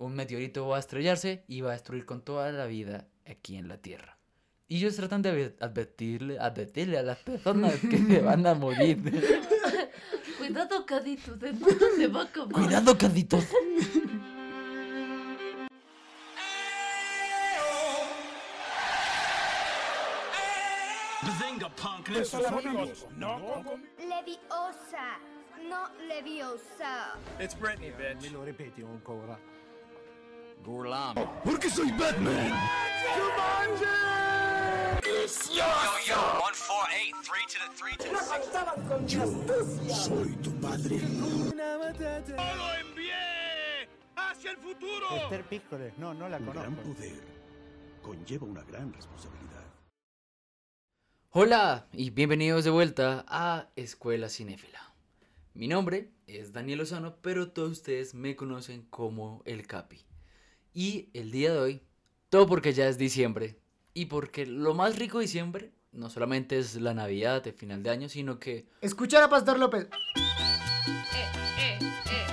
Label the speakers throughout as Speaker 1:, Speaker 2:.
Speaker 1: un meteorito va a estrellarse y va a destruir con toda la vida aquí en la Tierra. Y ellos tratan de advertirle, advertirle a las personas que se van a morir.
Speaker 2: Cuidado, Cadito, de mundo se va a acabar.
Speaker 1: Cuidado, caditos.
Speaker 3: Leviosa, no Leviosa.
Speaker 4: It's Britney, bitch.
Speaker 5: Me lo ripeti ancora.
Speaker 6: Porque soy Batman.
Speaker 4: Yo, yo, one, four, eight, three to the three to the six.
Speaker 6: Soy tu padre.
Speaker 4: ¡Lo envié! ¡Hacia el futuro!
Speaker 5: Esther no, no la
Speaker 6: Un gran
Speaker 5: conozco.
Speaker 6: poder conlleva una gran responsabilidad.
Speaker 1: Hola y bienvenidos de vuelta a Escuela Cinéfila. Mi nombre es Daniel Lozano, pero todos ustedes me conocen como el Capi. Y el día de hoy, todo porque ya es diciembre y porque lo más rico de diciembre no solamente es la Navidad, el final de año, sino que
Speaker 7: Escuchar a Pastor López.
Speaker 2: Eh, eh, eh.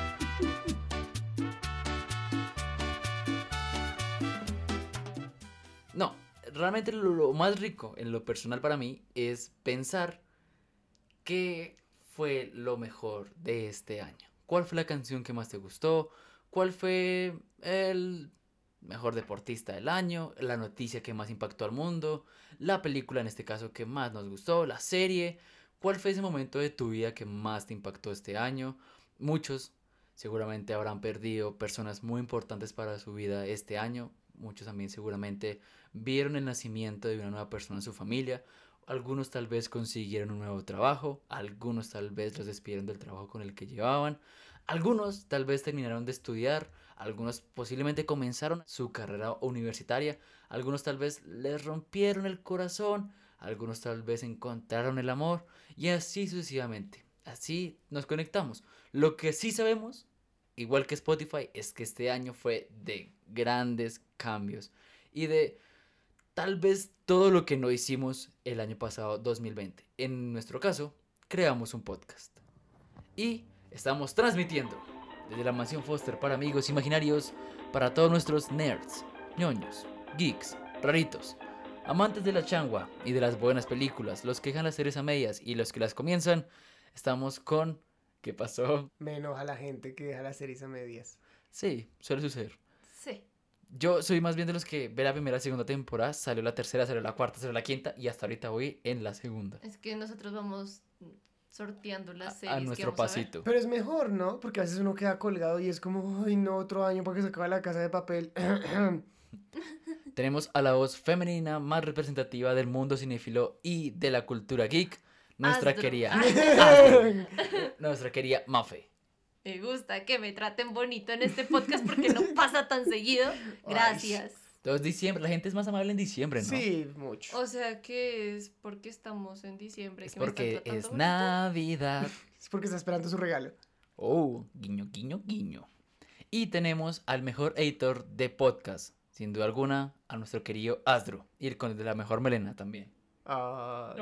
Speaker 1: No, realmente lo, lo más rico en lo personal para mí es pensar qué fue lo mejor de este año. ¿Cuál fue la canción que más te gustó? ¿Cuál fue el mejor deportista del año? ¿La noticia que más impactó al mundo? ¿La película en este caso que más nos gustó? ¿La serie? ¿Cuál fue ese momento de tu vida que más te impactó este año? Muchos seguramente habrán perdido personas muy importantes para su vida este año. Muchos también seguramente vieron el nacimiento de una nueva persona en su familia. Algunos tal vez consiguieron un nuevo trabajo. Algunos tal vez los despidieron del trabajo con el que llevaban. Algunos tal vez terminaron de estudiar. Algunos posiblemente comenzaron su carrera universitaria. Algunos tal vez les rompieron el corazón. Algunos tal vez encontraron el amor. Y así sucesivamente. Así nos conectamos. Lo que sí sabemos igual que Spotify, es que este año fue de grandes cambios y de tal vez todo lo que no hicimos el año pasado, 2020. En nuestro caso, creamos un podcast y estamos transmitiendo desde la mansión Foster para amigos imaginarios, para todos nuestros nerds, ñoños, geeks, raritos, amantes de la changua y de las buenas películas, los que dejan las series a medias y los que las comienzan. Estamos con ¿Qué pasó?
Speaker 7: Me enoja la gente que deja las series a medias.
Speaker 1: Sí, suele suceder.
Speaker 2: Sí.
Speaker 1: Yo soy más bien de los que ve la primera y segunda temporada, salió la tercera, salió la cuarta, salió la quinta y hasta ahorita voy en la segunda.
Speaker 2: Es que nosotros vamos sorteando
Speaker 1: A,
Speaker 2: las
Speaker 1: a
Speaker 2: series que
Speaker 1: nuestro
Speaker 2: vamos a ver.
Speaker 1: pasito.
Speaker 7: Pero es mejor, ¿no? Porque a veces uno queda colgado y es como, ay, no, otro año porque se acaba la casa de papel.
Speaker 1: Tenemos a la voz femenina más representativa del mundo cinéfilo y de la cultura geek, nuestra querida, nuestra querida Mafe.
Speaker 2: Me gusta que me traten bonito en este podcast porque no pasa tan seguido. Gracias.
Speaker 1: Entonces diciembre, la gente es más amable en diciembre, ¿no?
Speaker 7: Sí, mucho.
Speaker 2: O sea que es porque estamos en diciembre.
Speaker 1: Es
Speaker 2: que me están
Speaker 1: porque
Speaker 2: tratando
Speaker 1: es
Speaker 2: bonito.
Speaker 1: Navidad.
Speaker 7: Es porque está esperando su regalo.
Speaker 1: Oh, guiño, guiño, guiño. Y tenemos al mejor editor de podcast, sin duda alguna, a nuestro querido Asdru. Y el con el de la mejor melena también.
Speaker 7: Ah,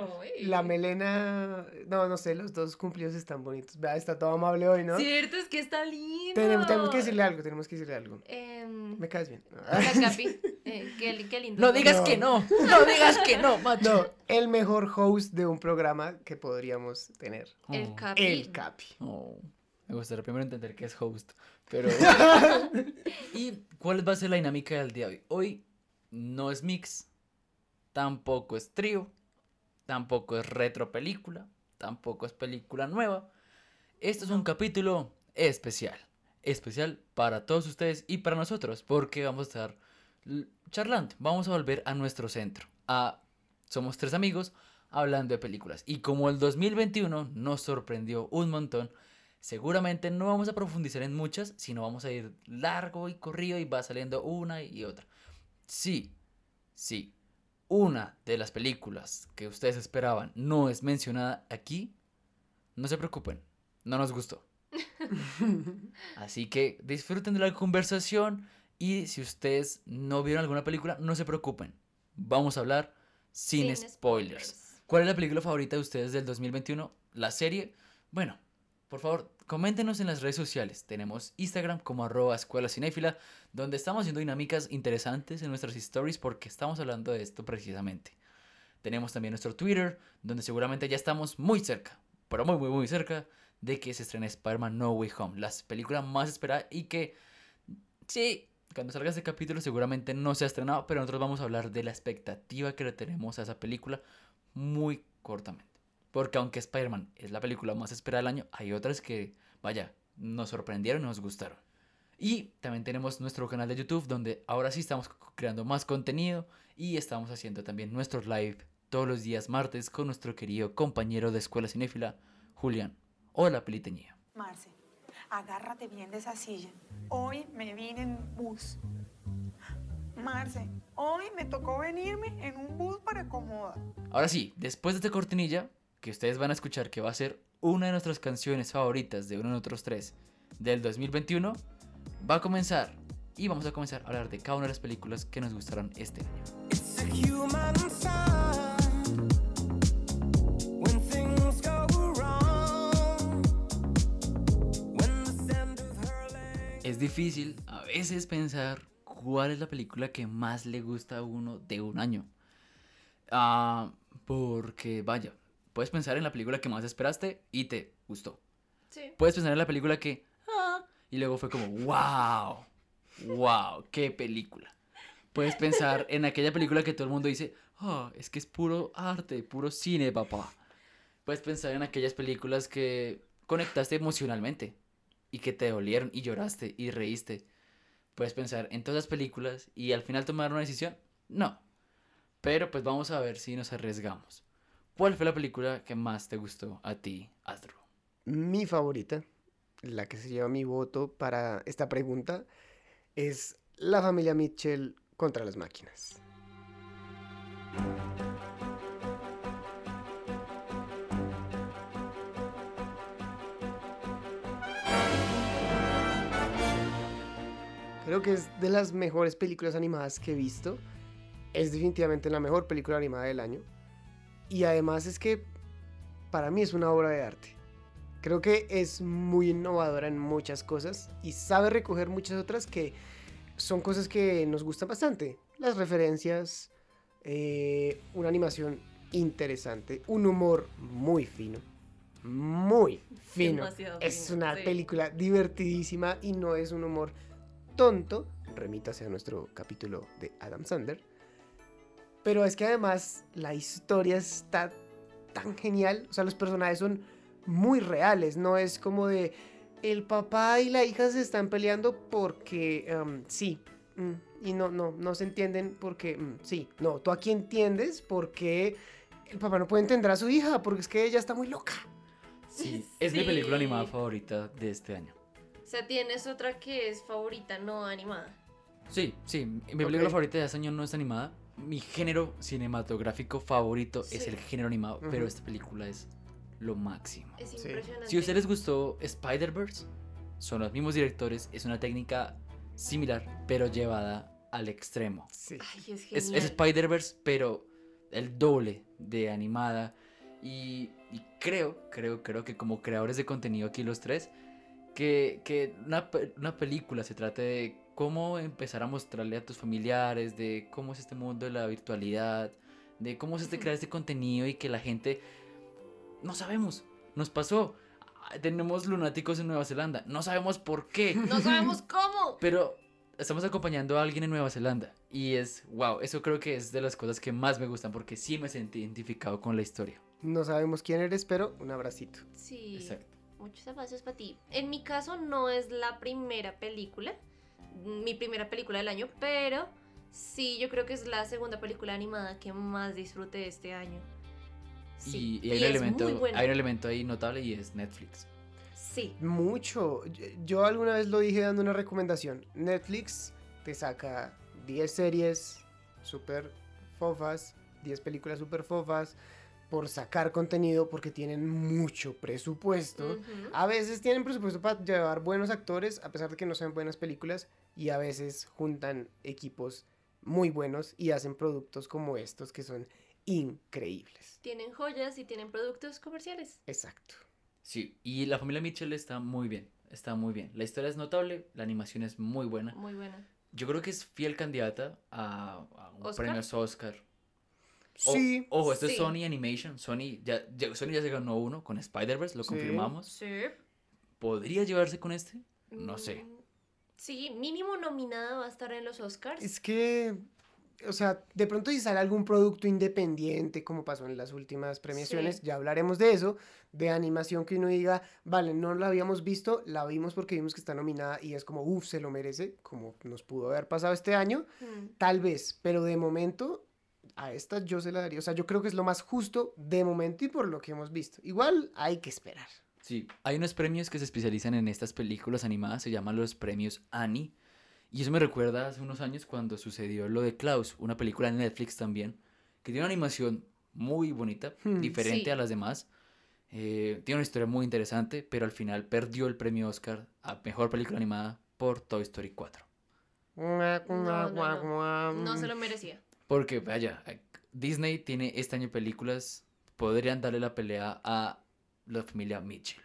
Speaker 7: la melena, no, no sé, los dos cumplidos están bonitos. Vea, está todo amable hoy, ¿no?
Speaker 2: Cierto, es que está lindo.
Speaker 7: Tenemos, tenemos que decirle algo, tenemos que decirle algo.
Speaker 2: Em,
Speaker 7: Me caes bien.
Speaker 2: hola, Capi. Eh, qué, qué lindo.
Speaker 1: No digas
Speaker 7: No.
Speaker 1: que no, no digas que no, macho.
Speaker 7: No, el mejor host de un programa que podríamos tener.
Speaker 2: El
Speaker 1: Oh.
Speaker 2: Capi.
Speaker 7: El Capi.
Speaker 1: Oh, me gustaría primero entender qué es host, pero... ¿Y cuál va a ser la dinámica del día de hoy? Hoy no es mix, tampoco es trío, tampoco es retro película, tampoco es película nueva. Esto es un capítulo especial, especial para todos ustedes y para nosotros, porque vamos a estar charlando, vamos a volver a nuestro centro, a somos tres amigos hablando de películas. Y como el 2021 nos sorprendió un montón, seguramente no vamos a profundizar en muchas, sino vamos a ir largo y corrido y va saliendo una y otra. Sí, sí, una de las películas que ustedes esperaban no es mencionada aquí, no se preocupen, no nos gustó. Así que disfruten de la conversación y si ustedes no vieron alguna película, no se preocupen. Vamos a hablar sin,
Speaker 2: Sin
Speaker 1: spoilers. ¿Cuál es la película favorita de ustedes del 2021? La serie, bueno, por favor, coméntenos en las redes sociales. Tenemos Instagram como arroba escuela cinéfila, donde estamos haciendo dinámicas interesantes en nuestras stories porque estamos hablando de esto precisamente. Tenemos también nuestro Twitter, donde seguramente ya estamos muy cerca, pero muy, muy, muy cerca de que se estrene Spider-Man No Way Home, la película más esperada y que, sí, cuando salga este capítulo seguramente no se ha estrenado, pero nosotros vamos a hablar de la expectativa que le tenemos a esa película muy cortamente. Porque aunque Spider-Man es la película más esperada del año, hay otras que, vaya, nos sorprendieron y nos gustaron. Y también tenemos nuestro canal de YouTube donde ahora sí estamos creando más contenido y estamos haciendo también nuestros live todos los días martes con nuestro querido compañero de Escuela Cinéfila, Julián. Hola, Peliteñía.
Speaker 8: Marce, agárrate bien de esa silla. Hoy me vine en bus. Marce, hoy me tocó venirme en un bus para Comoda.
Speaker 1: Ahora sí, después de esta cortinilla, que ustedes van a escuchar que va a ser una de nuestras canciones favoritas de uno de nosotros tres del 2021, va a comenzar y vamos a comenzar a hablar de cada una de las películas que nos gustaron este año. Es difícil a veces pensar cuál es la película que más le gusta a uno de un año. Ah, porque, vaya, puedes pensar en la película que más esperaste y te gustó.
Speaker 2: Sí.
Speaker 1: Puedes pensar en la película que... ah, y luego fue como, wow, wow, qué película. Puedes pensar en aquella película que todo el mundo dice, oh, es que es puro arte, puro cine, papá. Puedes pensar en aquellas películas que conectaste emocionalmente y que te dolieron y lloraste y reíste. Puedes pensar en todas las películas y al final tomar una decisión. No. Pero pues vamos a ver si nos arriesgamos. ¿Cuál fue la película que más te gustó a ti, Astro?
Speaker 7: Mi favorita, la que se lleva mi voto para esta pregunta, es La familia Mitchell contra las máquinas. Creo que es de las mejores películas animadas que he visto. Es definitivamente la mejor película animada del año. Y además es que para mí es una obra de arte. Creo que es muy innovadora en muchas cosas y sabe recoger muchas otras que son cosas que nos gustan bastante. Las referencias, eh, una animación interesante, un humor muy fino. Muy fino.
Speaker 2: Demasiado
Speaker 7: Es
Speaker 2: fino,
Speaker 7: una
Speaker 2: sí.
Speaker 7: película divertidísima y no es un humor tonto. Remítase a nuestro capítulo de Adam Sandler. Pero es que además la historia está tan genial. O sea, los personajes son muy reales. No es como de el papá y la hija se están peleando porque em, sí. mm, y no, no, no se entienden porque mm, sí. No, tú aquí entiendes porque el papá no puede entender a su hija porque es que ella está muy loca.
Speaker 1: Sí, es mi película animada favorita de este año.
Speaker 2: O sea, tienes otra que es favorita, no animada.
Speaker 1: Sí, sí, mi película favorita de este año no es animada. Mi género cinematográfico favorito es el género animado, pero esta película es lo máximo.
Speaker 2: Es impresionante.
Speaker 1: Si a ustedes les gustó Spider-Verse, son los mismos directores, es una técnica similar, pero llevada al extremo.
Speaker 7: Sí.
Speaker 2: Ay, es
Speaker 1: Es, Spider-Verse, pero el doble de animada. Y, y creo, creo, creo que como creadores de contenido aquí los tres, que, que una, una película se trate de cómo empezar a mostrarle a tus familiares, de cómo es este mundo de la virtualidad, de cómo es este crear este contenido y que la gente... No sabemos, nos pasó. Tenemos lunáticos en Nueva Zelanda, no sabemos por qué.
Speaker 2: No sabemos cómo.
Speaker 1: Pero estamos acompañando a alguien en Nueva Zelanda. Y es, wow, eso creo que es de las cosas que más me gustan porque sí me sentí identificado con la historia.
Speaker 7: No sabemos quién eres, pero un abracito.
Speaker 2: Sí.
Speaker 1: Exacto.
Speaker 2: Muchos abrazos para ti. En mi caso no es la primera película, mi primera película del año, pero sí, yo creo que es la segunda película animada que más disfruté este año. Sí,
Speaker 1: y, y hay, un
Speaker 2: es
Speaker 1: elemento,
Speaker 2: muy buena.
Speaker 1: hay un elemento ahí notable y es Netflix.
Speaker 2: Sí,
Speaker 7: Mucho. Yo- Yo alguna vez lo dije dando una recomendación. Netflix te saca 10 series super fofas, 10 películas super fofas por sacar contenido porque tienen mucho presupuesto. A veces tienen presupuesto para llevar buenos actores a pesar de que no sean buenas películas y a veces juntan equipos muy buenos y hacen productos como estos que son increíbles.
Speaker 2: tienen joyas y tienen productos comerciales.
Speaker 7: Exacto.
Speaker 1: Sí, y la familia Mitchell está muy bien, está muy bien. La historia es notable, la animación es muy buena.
Speaker 2: Muy buena.
Speaker 1: Yo creo que es fiel candidata a, a un
Speaker 2: ¿Oscar?
Speaker 1: premio Oscar. O-. Ojo, esto es. Sony Animation. Sony ya, ya- Sony ya se ganó uno con Spider-Verse, lo
Speaker 7: Sí.
Speaker 1: confirmamos.
Speaker 2: Sí.
Speaker 1: ¿Podría llevarse con este? No sé.
Speaker 2: Mm, Sí, mínimo nominada va a estar en los Oscars.
Speaker 7: Es que, o sea, de pronto si sale algún producto independiente, como pasó en las últimas premiaciones,
Speaker 2: Sí.
Speaker 7: ya hablaremos de eso, de animación que uno diga, vale, no la habíamos visto, la vimos porque vimos que está nominada y es como, uff, se lo merece, como nos pudo haber pasado este año,
Speaker 2: Mm.
Speaker 7: tal vez, pero de momento a esta yo se la daría, o sea, yo creo que es lo más justo de momento y por lo que hemos visto. Igual hay que esperar.
Speaker 1: Sí, hay unos premios que se especializan en estas películas animadas, se llaman los premios Annie. Y eso me recuerda hace unos años cuando sucedió lo de Klaus, una película en Netflix también, que tiene una animación muy bonita,
Speaker 7: Hmm,
Speaker 1: diferente
Speaker 2: sí.
Speaker 1: a las demás. Eh, tiene una historia muy interesante, pero al final perdió el premio Oscar a Mejor Película Animada por Toy Story 4.
Speaker 7: No,
Speaker 2: No, no, No se lo merecía.
Speaker 1: Porque, vaya, Disney tiene este año películas, podrían darle la pelea a la familia Mitchell.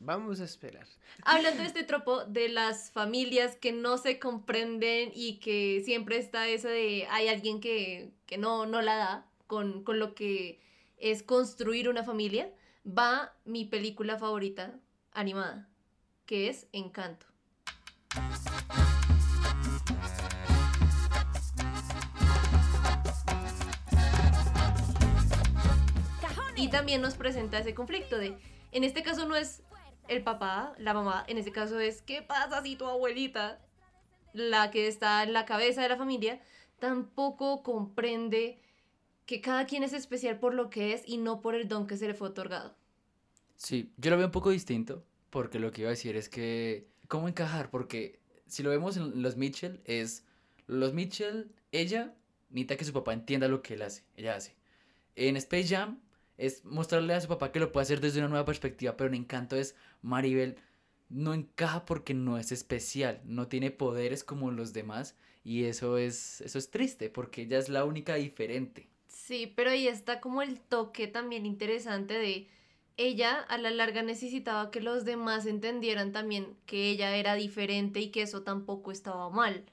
Speaker 7: Vamos a esperar.
Speaker 2: Hablando de este tropo de las familias que no se comprenden y que siempre está eso de hay alguien que, que no, no la da con, con lo que es construir una familia, va mi película favorita animada, que es Encanto. Y también nos presenta ese conflicto de, en este caso no es el papá, la mamá, en este caso es, ¿qué pasa si tu abuelita, la que está en la cabeza de la familia, tampoco comprende que cada quien es especial por lo que es y no por el don que se le fue otorgado?
Speaker 1: Sí, yo lo veo un poco distinto, porque lo que iba a decir es que, ¿cómo encajar? Porque si lo vemos en los Mitchell, es, los Mitchell, ella necesita que su papá entienda lo que él hace, ella hace. En Space Jam es mostrarle a su papá que lo puede hacer desde una nueva perspectiva, pero en Encanto es, Maribel no encaja porque no es especial, no tiene poderes como los demás, y eso es, eso es triste, porque ella es la única diferente.
Speaker 2: Sí, pero ahí está como el toque también interesante de ella a la larga necesitaba que los demás entendieran también que ella era diferente y que eso tampoco estaba mal.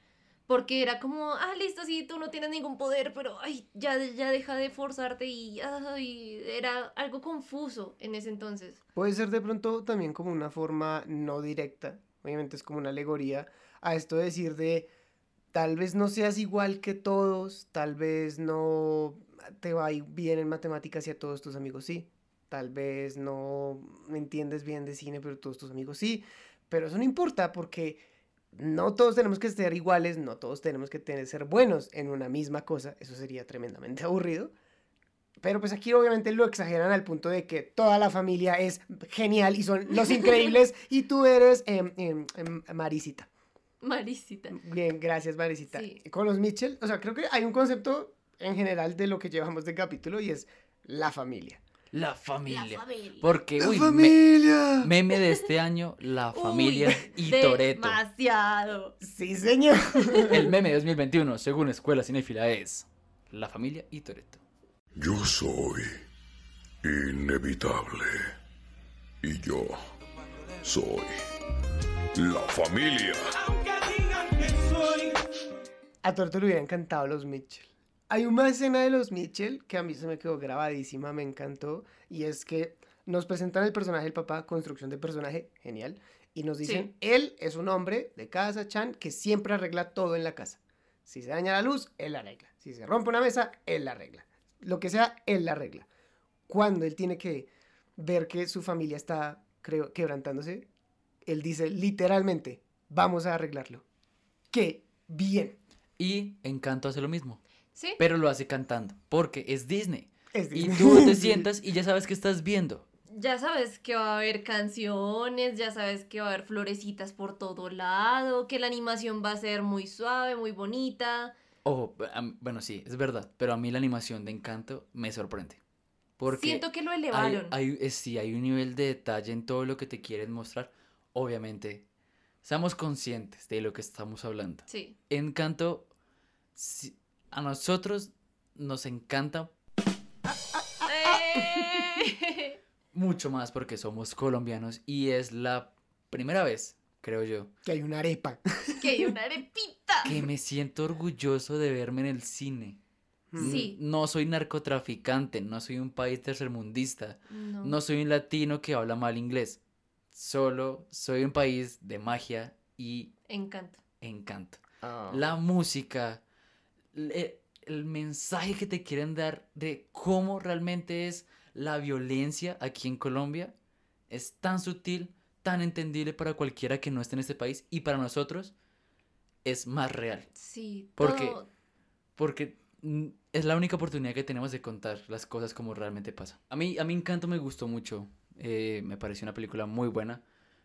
Speaker 2: Porque era como, ah, listo, sí, tú no tienes ningún poder, pero ay, ya, ya deja de forzarte y ay, era algo confuso en ese entonces.
Speaker 7: Puede ser de pronto también como una forma no directa, obviamente es como una alegoría a esto de decir de tal vez no seas igual que todos, tal vez no te va bien en matemáticas y a todos tus amigos sí, tal vez no entiendes bien de cine pero todos tus amigos sí, pero eso no importa porque no todos tenemos que ser iguales, no todos tenemos que tener, ser buenos en una misma cosa, eso sería tremendamente aburrido. Pero pues aquí obviamente lo exageran al punto de que toda la familia es genial y son los increíbles y tú eres em, em, em, Marisita.
Speaker 2: Marisita.
Speaker 7: Bien, gracias Marisita.
Speaker 2: Sí.
Speaker 7: Con los Mitchell, o sea, creo que hay un concepto en general de lo que llevamos de capítulo y es la familia.
Speaker 1: La familia.
Speaker 2: familia.
Speaker 1: Porque, uy, me-
Speaker 7: familia!
Speaker 1: meme de este año, la familia y Toreto.
Speaker 2: Demasiado.
Speaker 7: Sí, señor.
Speaker 1: El meme de 2021, según Escuela Cinéfila, es La familia y Toreto.
Speaker 6: Yo soy inevitable. Y yo soy la familia.
Speaker 7: A Torto le hubiera encantado los Mitchell. Hay una escena de los Mitchell que a mí se me quedó grabadísima, me encantó. Y es que nos presentan el personaje del papá, construcción de personaje, genial. Y nos dicen, él es un hombre de casa, Chan, que siempre arregla todo en la casa. Si se daña la luz, él la arregla. Si se rompe una mesa, él la arregla. Lo que sea, él la arregla. Cuando él tiene que ver que su familia está, creo, quebrantándose, él dice literalmente, vamos a arreglarlo. ¡Qué bien!
Speaker 1: Y Encanto hace lo mismo,
Speaker 2: ¿Sí?
Speaker 1: pero lo hace cantando, porque es Disney.
Speaker 7: Es
Speaker 1: Y
Speaker 7: Disney.
Speaker 1: tú te sientas y ya sabes que estás viendo.
Speaker 2: Ya sabes que va a haber canciones, ya sabes que va a haber florecitas por todo lado, que la animación va a ser muy suave, muy bonita.
Speaker 1: Ojo, bueno, sí, es verdad, pero a mí la animación de Encanto me sorprende. Porque
Speaker 2: Siento que lo
Speaker 1: hay,
Speaker 2: elevaron.
Speaker 1: hay- eh, sí, hay un nivel de detalle en todo lo que te quieren mostrar. Obviamente, seamos conscientes de lo que estamos hablando.
Speaker 2: Sí.
Speaker 1: Encanto, sí, a nosotros nos encanta
Speaker 2: ¡Eh!
Speaker 1: mucho más porque somos colombianos y es la primera vez, creo yo,
Speaker 7: Que hay una arepa.
Speaker 2: Que hay una arepita.
Speaker 1: que me siento orgulloso de verme en el cine.
Speaker 2: Sí.
Speaker 1: No soy narcotraficante, no soy un país tercermundista,
Speaker 2: No.
Speaker 1: no soy un latino que habla mal inglés. Solo soy un país de magia y
Speaker 2: Encanto.
Speaker 1: encanto.
Speaker 7: Ah.
Speaker 1: La música, le- el mensaje que te quieren dar de cómo realmente es la violencia aquí en Colombia es tan sutil, tan entendible para cualquiera que no esté en este país y para nosotros es más real.
Speaker 2: Sí.
Speaker 1: Porque-
Speaker 2: todo-
Speaker 1: Porque mm, es la única oportunidad que tenemos de contar las cosas como realmente pasan. A mí, a mí Encanto me gustó mucho. eh, me pareció una película muy buena.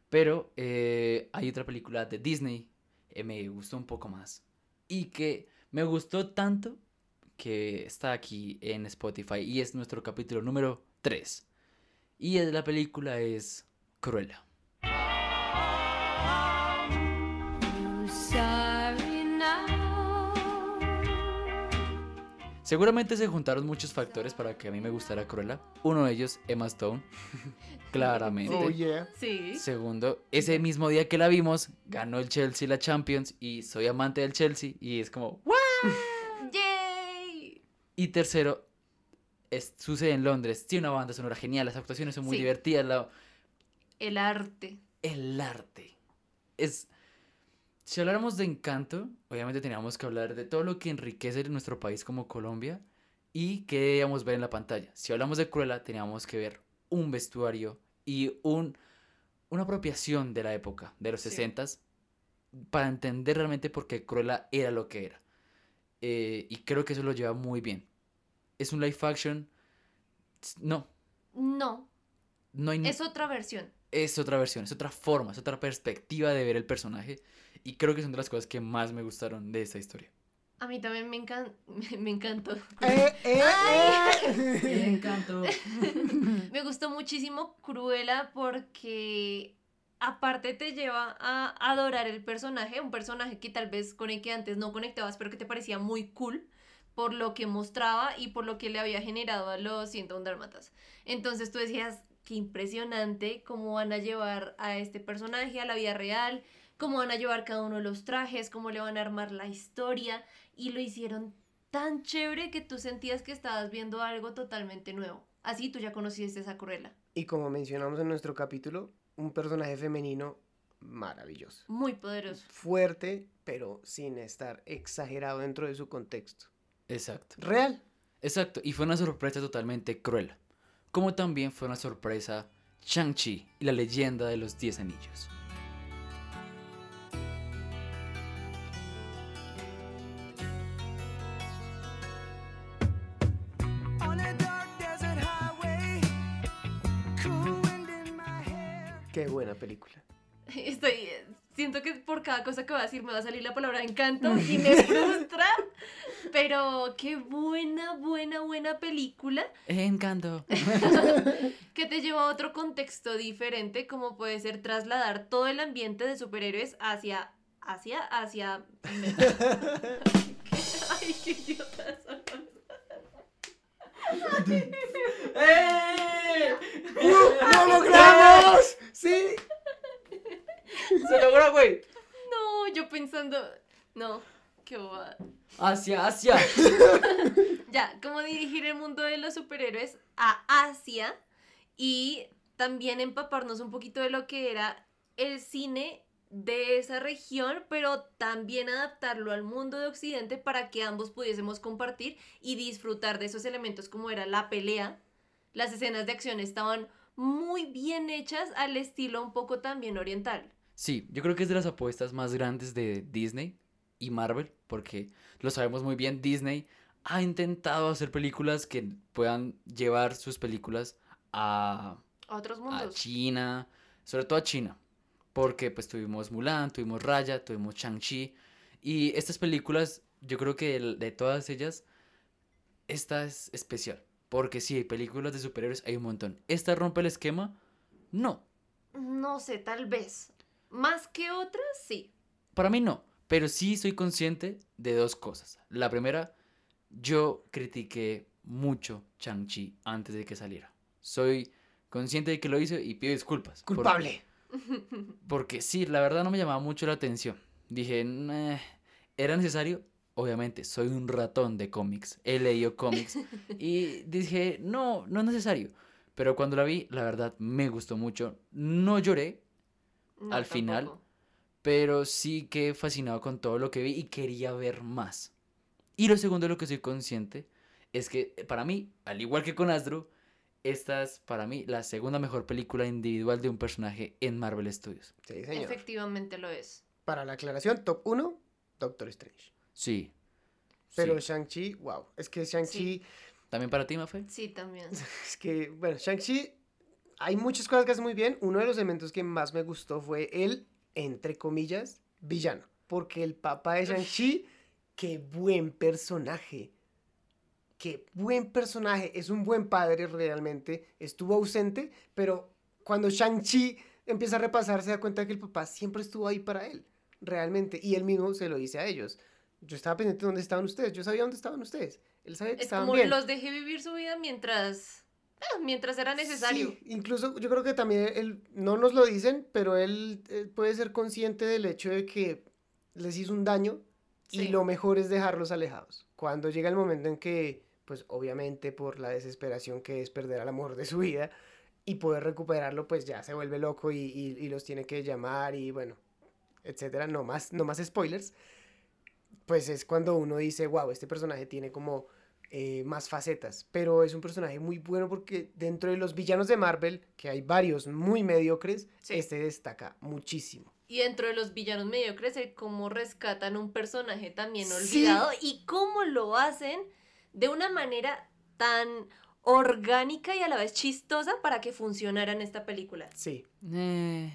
Speaker 1: Pero eh, hay otra película de Disney. eh, me gustó un poco más. Y que me gustó tanto que está aquí en Spotify. Y es nuestro capítulo número 3. Y es- la película es Cruella. Seguramente se juntaron muchos factores para que a mí me gustara Cruella. Uno de ellos, Emma Stone. Claramente.
Speaker 7: Oh, yeah.
Speaker 2: Sí.
Speaker 1: Segundo, ese mismo día que la vimos, ganó el Chelsea la Champions y soy amante del Chelsea y es como "¡Guau!".
Speaker 2: ¡Yay!
Speaker 1: Y tercero, es- sucede en Londres, tiene una banda sonora genial, las actuaciones son muy
Speaker 2: Sí.
Speaker 1: divertidas, la-
Speaker 2: El arte.
Speaker 1: el arte. Es si habláramos de encanto, obviamente teníamos que hablar de todo lo que enriquece nuestro país como Colombia y que debíamos ver en la pantalla. Si hablamos de Cruella, teníamos que ver un vestuario y un, una apropiación de la época, de los
Speaker 2: Sí.
Speaker 1: 60s, para entender realmente por qué Cruella era lo que era. Eh, y creo que eso lo lleva muy bien. Es un live action. No,
Speaker 2: No.
Speaker 1: no hay
Speaker 2: Es otra versión.
Speaker 1: es otra versión, es otra forma, es otra perspectiva de ver el personaje. Y creo que son de las cosas que más me gustaron de esta historia.
Speaker 2: A mí también me, encan me, me encantó.
Speaker 7: Eh, eh, eh.
Speaker 1: encanto.
Speaker 2: Me gustó muchísimo Cruella porque aparte te lleva a adorar el personaje, un personaje que tal vez con el que antes no conectabas, pero que te parecía muy cool por lo que mostraba y por lo que le había generado a los 101 dálmatas. Entonces tú decías, qué impresionante cómo van a llevar a este personaje a la vida real, cómo van a llevar cada uno de los trajes, cómo le van a armar la historia y lo hicieron tan chévere que tú sentías que estabas viendo algo totalmente nuevo. Así tú ya conociste esa Cruella.
Speaker 7: Y como mencionamos en nuestro capítulo, un personaje femenino maravilloso.
Speaker 2: Muy poderoso.
Speaker 7: Fuerte, pero sin estar exagerado dentro de su contexto.
Speaker 1: Exacto.
Speaker 7: Real.
Speaker 1: Exacto. Y fue una sorpresa totalmente cruel. Como también fue una sorpresa Shang-Chi y la leyenda de los 10 anillos.
Speaker 7: Qué buena película.
Speaker 2: Estoy, eh, siento que por cada cosa que voy a decir me va a salir la palabra encanto y me frustra. Pero qué buena, buena, buena película
Speaker 1: Encanto.
Speaker 2: que te lleva a otro contexto diferente, como puede ser trasladar todo el ambiente de superhéroes hacia, hacia, hacia... Ay, qué idiotas son.
Speaker 1: ¡Eh!
Speaker 7: ¡Lo logramos! ¡Sí!
Speaker 1: ¡Se logró, güey!
Speaker 2: No, yo pensando... No, qué bobada.
Speaker 1: Hacia, hacia.
Speaker 2: Ya, cómo dirigir el mundo de los superhéroes a Asia y también empaparnos un poquito de lo que era el cine de esa región, pero también adaptarlo al mundo de Occidente para que ambos pudiésemos compartir y disfrutar de esos elementos como era la pelea. Las escenas de acción estaban muy bien hechas al estilo un poco también oriental.
Speaker 1: Sí, yo creo que es de las apuestas más grandes de Disney y Marvel, porque lo sabemos muy bien, Disney ha intentado hacer películas que puedan llevar sus películas a,
Speaker 2: A otros
Speaker 1: a
Speaker 2: mundos.
Speaker 1: China, sobre todo a China, porque pues tuvimos Mulan, tuvimos Raya, tuvimos Shang-Chi, y estas películas, yo creo que de todas ellas, esta es especial, porque sí, películas de superhéroes hay un montón. ¿Esta rompe el esquema? No,
Speaker 2: No sé, tal vez. Más que otras, sí.
Speaker 1: Para mí no, pero sí soy consciente de dos cosas. La primera, yo critiqué mucho Shang-Chi antes de que saliera. Soy consciente de que lo hizo y pido disculpas. por-
Speaker 7: Culpable.
Speaker 1: porque sí, la verdad no me llamaba mucho la atención. Dije, "Nah, ¿era necesario? Obviamente, soy un ratón de cómics. He leído cómics. y dije, no, no es necesario. Pero cuando la vi, la verdad me gustó mucho. No lloré,
Speaker 2: No,
Speaker 1: Al final,
Speaker 2: tampoco.
Speaker 1: pero sí quedé fascinado con todo lo que vi y quería ver más. Y lo segundo de lo que soy consciente es que para mí, al igual que con Astro, esta es para mí la segunda mejor película individual de un personaje en Marvel Studios.
Speaker 7: Sí, señor.
Speaker 2: Efectivamente lo es.
Speaker 7: Para la aclaración, top 1, Doctor Strange.
Speaker 1: Sí.
Speaker 7: Pero
Speaker 1: sí.
Speaker 7: Shang-Chi, wow. Es que Shang-Chi,
Speaker 1: ¿También para ti, Mafe?
Speaker 2: Sí, también.
Speaker 7: es que, bueno, Shang-Chi, hay muchas cosas que hace muy bien. Uno de los elementos que más me gustó fue el, entre comillas, villano. Porque el papá de Shang-Chi, qué buen personaje. Qué buen personaje. Es un buen padre realmente. Estuvo ausente, pero cuando Shang-Chi empieza a repasar, se da cuenta que el papá siempre estuvo ahí para él. Realmente. Y él mismo se lo dice a ellos. Yo estaba pendiente de dónde estaban ustedes. Yo sabía dónde estaban ustedes. Él sabía que
Speaker 2: Es
Speaker 7: estaban
Speaker 2: como
Speaker 7: bien.
Speaker 2: los dejé vivir su vida mientras. ah, mientras era necesario.
Speaker 7: Sí, incluso yo creo que también él, no nos lo dicen, pero él eh, puede ser consciente del hecho de que les hizo un daño y
Speaker 2: Sí.
Speaker 7: lo mejor es dejarlos alejados. Cuando llega el momento en que, pues obviamente por la desesperación que es perder al amor de su vida y poder recuperarlo, pues ya se vuelve loco y, y- y los tiene que llamar y bueno, etcétera. No más, no más spoilers. Pues es cuando uno dice, wow, este personaje tiene como eh, más facetas, pero es un personaje muy bueno porque dentro de los villanos de Marvel, que hay varios muy mediocres,
Speaker 2: Sí.
Speaker 7: este destaca muchísimo.
Speaker 2: Y dentro de los villanos mediocres, el cómo rescatan un personaje también
Speaker 7: Sí.
Speaker 2: olvidado y cómo lo hacen de una manera tan orgánica y a la vez chistosa para que funcionara en esta película.
Speaker 7: Sí.
Speaker 1: Eh,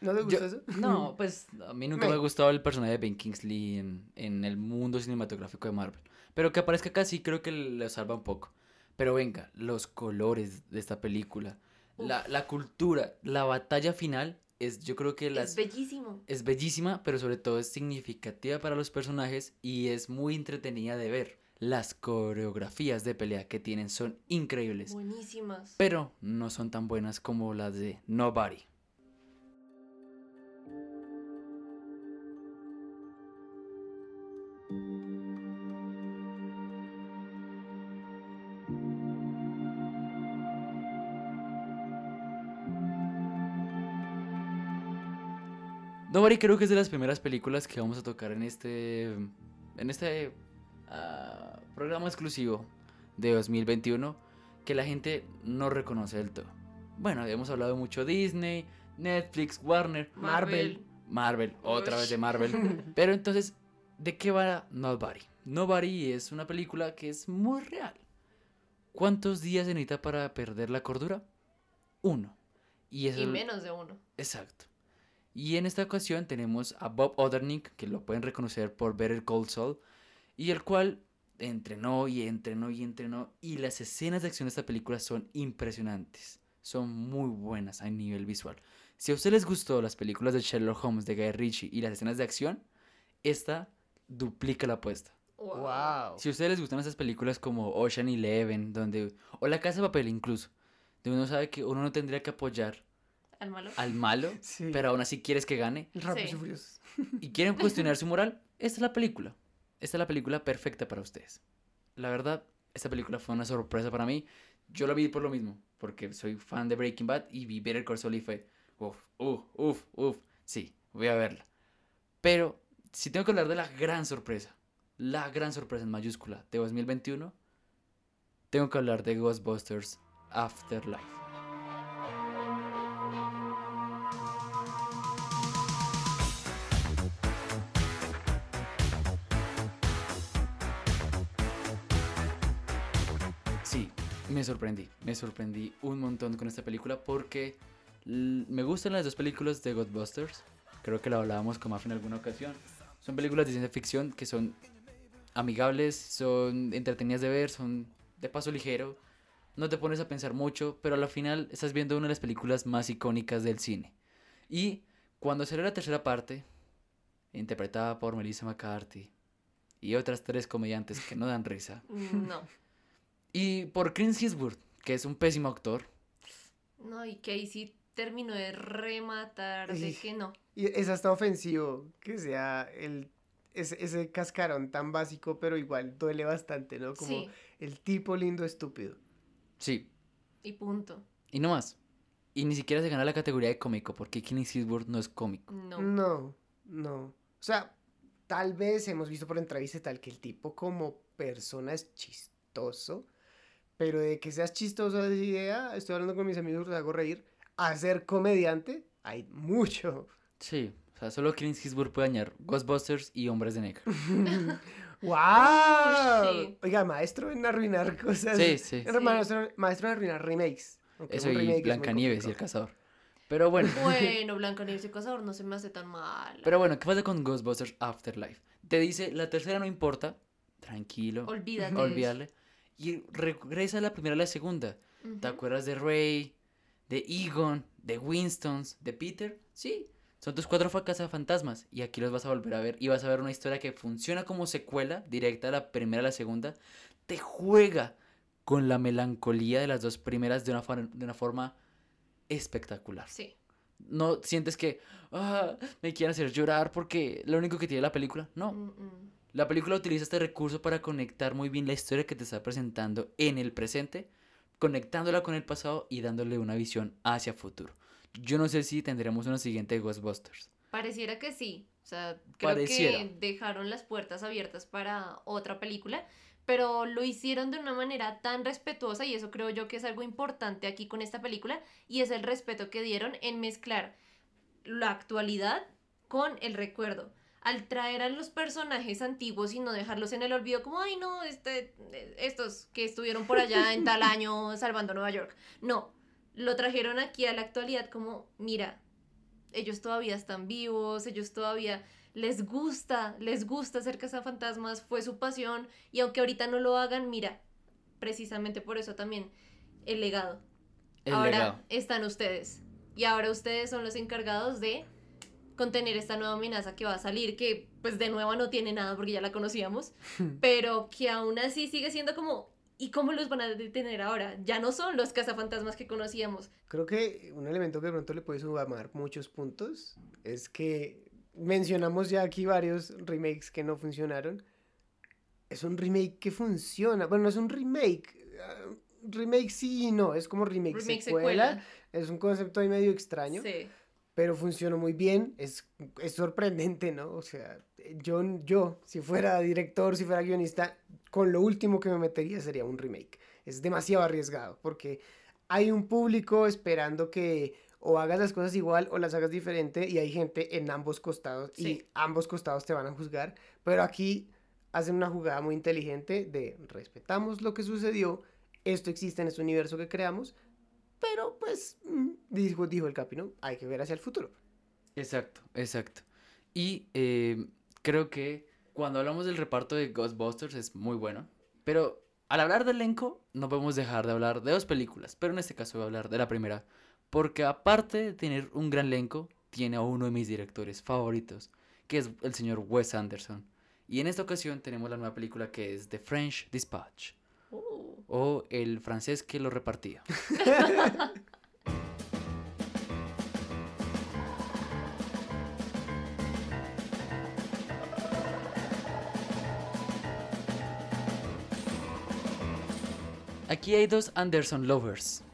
Speaker 7: ¿No te gusta
Speaker 1: yo-
Speaker 7: eso?
Speaker 1: no, pues a mí nunca
Speaker 7: Me-
Speaker 1: me ha gustado el personaje de Ben Kingsley en, en el mundo cinematográfico de Marvel. Pero que aparezca acá sí creo que lo salva un poco. Pero venga, los colores de esta película, la, la cultura, la batalla final es yo creo que las...
Speaker 2: Es bellísimo.
Speaker 1: es bellísima, pero sobre todo es significativa para los personajes y es muy entretenida de ver. Las coreografías de pelea que tienen son increíbles,
Speaker 2: Buenísimas.
Speaker 1: pero no son tan buenas como las de Nobody. Nobody creo que es de las primeras películas que vamos a tocar en este en este ah, programa exclusivo de 2021 que la gente no reconoce del todo. Bueno, hemos hablado mucho Disney, Netflix, Warner,
Speaker 7: Marvel.
Speaker 1: Marvel, otra vez de Marvel. Pero entonces, ¿de qué va Nobody? Nobody es una película que es muy real. ¿Cuántos días se necesita para perder la cordura? Uno. Y
Speaker 2: Y menos de uno.
Speaker 1: Exacto. Y en esta ocasión tenemos a Bob Odernick, que lo pueden reconocer por el Cold Soul, y el cual entrenó y entrenó y entrenó. Y las escenas de acción de esta película son impresionantes. Son muy buenas a nivel visual. Si a ustedes les gustó las películas de Sherlock Holmes de Guy Ritchie y las escenas de acción, esta duplica la apuesta.
Speaker 7: Wow.
Speaker 1: Si a ustedes les gustan esas películas como Ocean Eleven, donde, o La Casa de Papel incluso, donde uno sabe que uno no tendría que apoyar
Speaker 2: Al malo.
Speaker 1: al malo,
Speaker 7: Sí.
Speaker 1: pero aún así quieres que gane
Speaker 7: Rápidos
Speaker 2: Sí.
Speaker 7: y Furiosos.
Speaker 1: y quieren cuestionar su moral, esta es la película. Esta es la película perfecta para ustedes. La verdad, esta película fue una sorpresa para mí. Yo la vi por lo mismo, porque soy fan de Breaking Bad y vi Better Call Saul y fue, uff, uff, uff, uff, sí, voy a verla. Pero, si tengo que hablar de la gran sorpresa, la gran sorpresa en mayúscula de 2021, tengo que hablar de Ghostbusters Afterlife. Me sorprendí, me sorprendí un montón con esta película porque me gustan las dos películas de Ghostbusters. Creo que lo hablábamos con Maf en alguna ocasión. Son películas de ciencia ficción que son amigables, son entretenidas de ver, son de paso ligero. No te pones a pensar mucho, pero al final estás viendo una de las películas más icónicas del cine. Y cuando salió la tercera parte, interpretada por Melissa McCarthy y otras tres comediantes que no dan risa,
Speaker 2: No.
Speaker 1: Y por Chris Eastwood, que es un pésimo actor.
Speaker 2: No, y que ahí sí terminó de rematar, de que no.
Speaker 7: Y es hasta ofensivo que sea el, ese, ese cascarón tan básico, pero igual duele bastante, ¿no? Como
Speaker 2: Sí,
Speaker 7: el tipo lindo estúpido.
Speaker 1: Sí,
Speaker 2: y punto.
Speaker 1: y no más. Y ni siquiera se gana la categoría de cómico, porque Clint Eastwood no es cómico.
Speaker 2: No.
Speaker 7: No, no. O sea, tal vez hemos visto por entrevista tal que el tipo como persona es chistoso, pero de que seas chistoso de idea, estoy hablando con mis amigos, los hago reír, a ser comediante, hay mucho.
Speaker 1: Sí, o sea, solo Clint Eastwood puede dañar Ghostbusters y Hombres de Negro.
Speaker 7: ¡Wow!
Speaker 2: sí.
Speaker 7: Oiga, maestro en arruinar cosas.
Speaker 1: Sí, sí.
Speaker 7: Era Maestro, maestro en arruinar remakes.
Speaker 1: Eso y Blancanieves y el cazador. Pero bueno,
Speaker 2: Bueno, Blanca Nieves y el Cazador no se me hace tan mal.
Speaker 1: pero bueno, ¿qué pasa con Ghostbusters Afterlife? Te dice, la tercera no importa, tranquilo,
Speaker 2: Olvídate.
Speaker 1: olvídale. Y regresa a la primera a la segunda. ¿Te
Speaker 2: Ujú.
Speaker 1: acuerdas de Ray, de Egon, de Winstons, de Peter? Sí, son tus cuatro fantasmas y aquí los vas a volver a ver y vas a ver una historia que funciona como secuela directa a la primera a la segunda. Te juega con la melancolía de las dos primeras de una, de una forma espectacular.
Speaker 2: Sí.
Speaker 1: No sientes que "Ah, me quieren hacer llorar porque lo único que tiene la película. No,
Speaker 2: Mm, mm.
Speaker 1: La película utiliza este recurso para conectar muy bien la historia que te está presentando en el presente, conectándola con el pasado y dándole una visión hacia futuro. Yo no sé si tendremos una siguiente Ghostbusters.
Speaker 2: Pareciera que sí. O sea, creo
Speaker 1: Pareciera.
Speaker 2: que dejaron las puertas abiertas para otra película, pero lo hicieron de una manera tan respetuosa y eso creo yo que es algo importante aquí con esta película y es el respeto que dieron en mezclar la actualidad con el recuerdo. Al traer a los personajes antiguos y no dejarlos en el olvido como, ay no, este, estos que estuvieron por allá en tal año salvando Nueva York. No, lo trajeron aquí a la actualidad como, mira, ellos todavía están vivos, ellos todavía les gusta, les gusta ser cazafantasmas, fue su pasión, y aunque ahorita no lo hagan, mira, precisamente por eso también el legado.
Speaker 1: El
Speaker 2: ahora
Speaker 1: legado.
Speaker 2: están ustedes, y ahora ustedes son los encargados de contener esta nueva amenaza que va a salir, que pues de nuevo no tiene nada porque ya la conocíamos, pero que aún así sigue siendo como, ¿y cómo los van a detener ahora? Ya no son los cazafantasmas que conocíamos.
Speaker 7: Creo que un elemento que de pronto le puede sumar muchos puntos es que mencionamos ya aquí varios remakes que no funcionaron. Es un remake que funciona. Bueno, no es un remake. ah, remake sí y no. Es como remake,
Speaker 2: Remake
Speaker 7: secuela.
Speaker 2: secuela.
Speaker 7: Es un concepto ahí medio extraño.
Speaker 2: Sí.
Speaker 7: Pero funcionó muy bien. Es, es sorprendente, ¿no? O sea, yo, yo, si fuera director, si fuera guionista, con lo último que me metería sería un remake. Es demasiado arriesgado porque hay un público esperando que o hagas las cosas igual o las hagas diferente y hay gente en ambos costados y ambos costados te van a juzgar. Pero aquí hacen una jugada muy inteligente de respetamos lo que sucedió, esto existe en este universo que creamos, pero pues, mm, dijo, dijo el Capino, hay que ver hacia el futuro.
Speaker 1: Exacto, exacto. Y eh, creo que cuando hablamos del reparto de Ghostbusters es muy bueno. Pero al hablar de elenco, no podemos dejar de hablar de dos películas. Pero en este caso voy a hablar de la primera. Porque aparte de tener un gran elenco, tiene a uno de mis directores favoritos, que es el señor Wes Anderson. Y en esta ocasión tenemos la nueva película que es The French Dispatch.
Speaker 2: Uh.
Speaker 1: O El francés que lo repartía. Aquí hay dos Anderson lovers.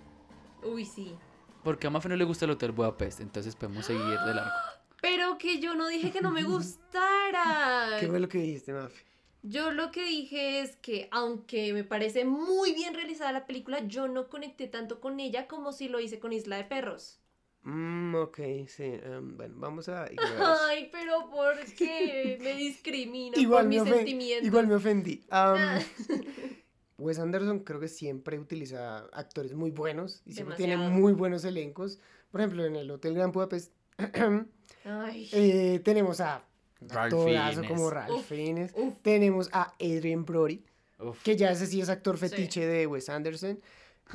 Speaker 2: Uy, sí.
Speaker 1: Porque a Mafe no le gusta el Hotel Budapest, entonces podemos seguir de largo.
Speaker 2: Pero que yo no dije que no me gustara.
Speaker 7: ¿Qué fue lo que dijiste, Mafe?
Speaker 2: Yo lo que dije es que aunque me parece muy bien realizada la película, yo no conecté tanto con ella como si lo hice con Isla de Perros.
Speaker 7: Mm, ok, sí. em, bueno, vamos a ignorar.
Speaker 2: Ay, pero ¿por qué me discrimina
Speaker 7: igual,
Speaker 2: por
Speaker 7: me
Speaker 2: mis sentimientos?
Speaker 7: igual me ofendí.
Speaker 2: Ah.
Speaker 7: Wes Anderson creo que siempre utiliza actores muy buenos y siempre tiene muy buenos elencos. Por ejemplo, en el Hotel Gran Budapest eh, tenemos a actorazo como Ralph
Speaker 2: Uf,
Speaker 7: Fiennes.
Speaker 2: uf.
Speaker 7: Tenemos a Adrian Brody,
Speaker 1: Uf,
Speaker 7: que ya ese sí es actor
Speaker 2: Sí.
Speaker 7: fetiche de Wes Anderson.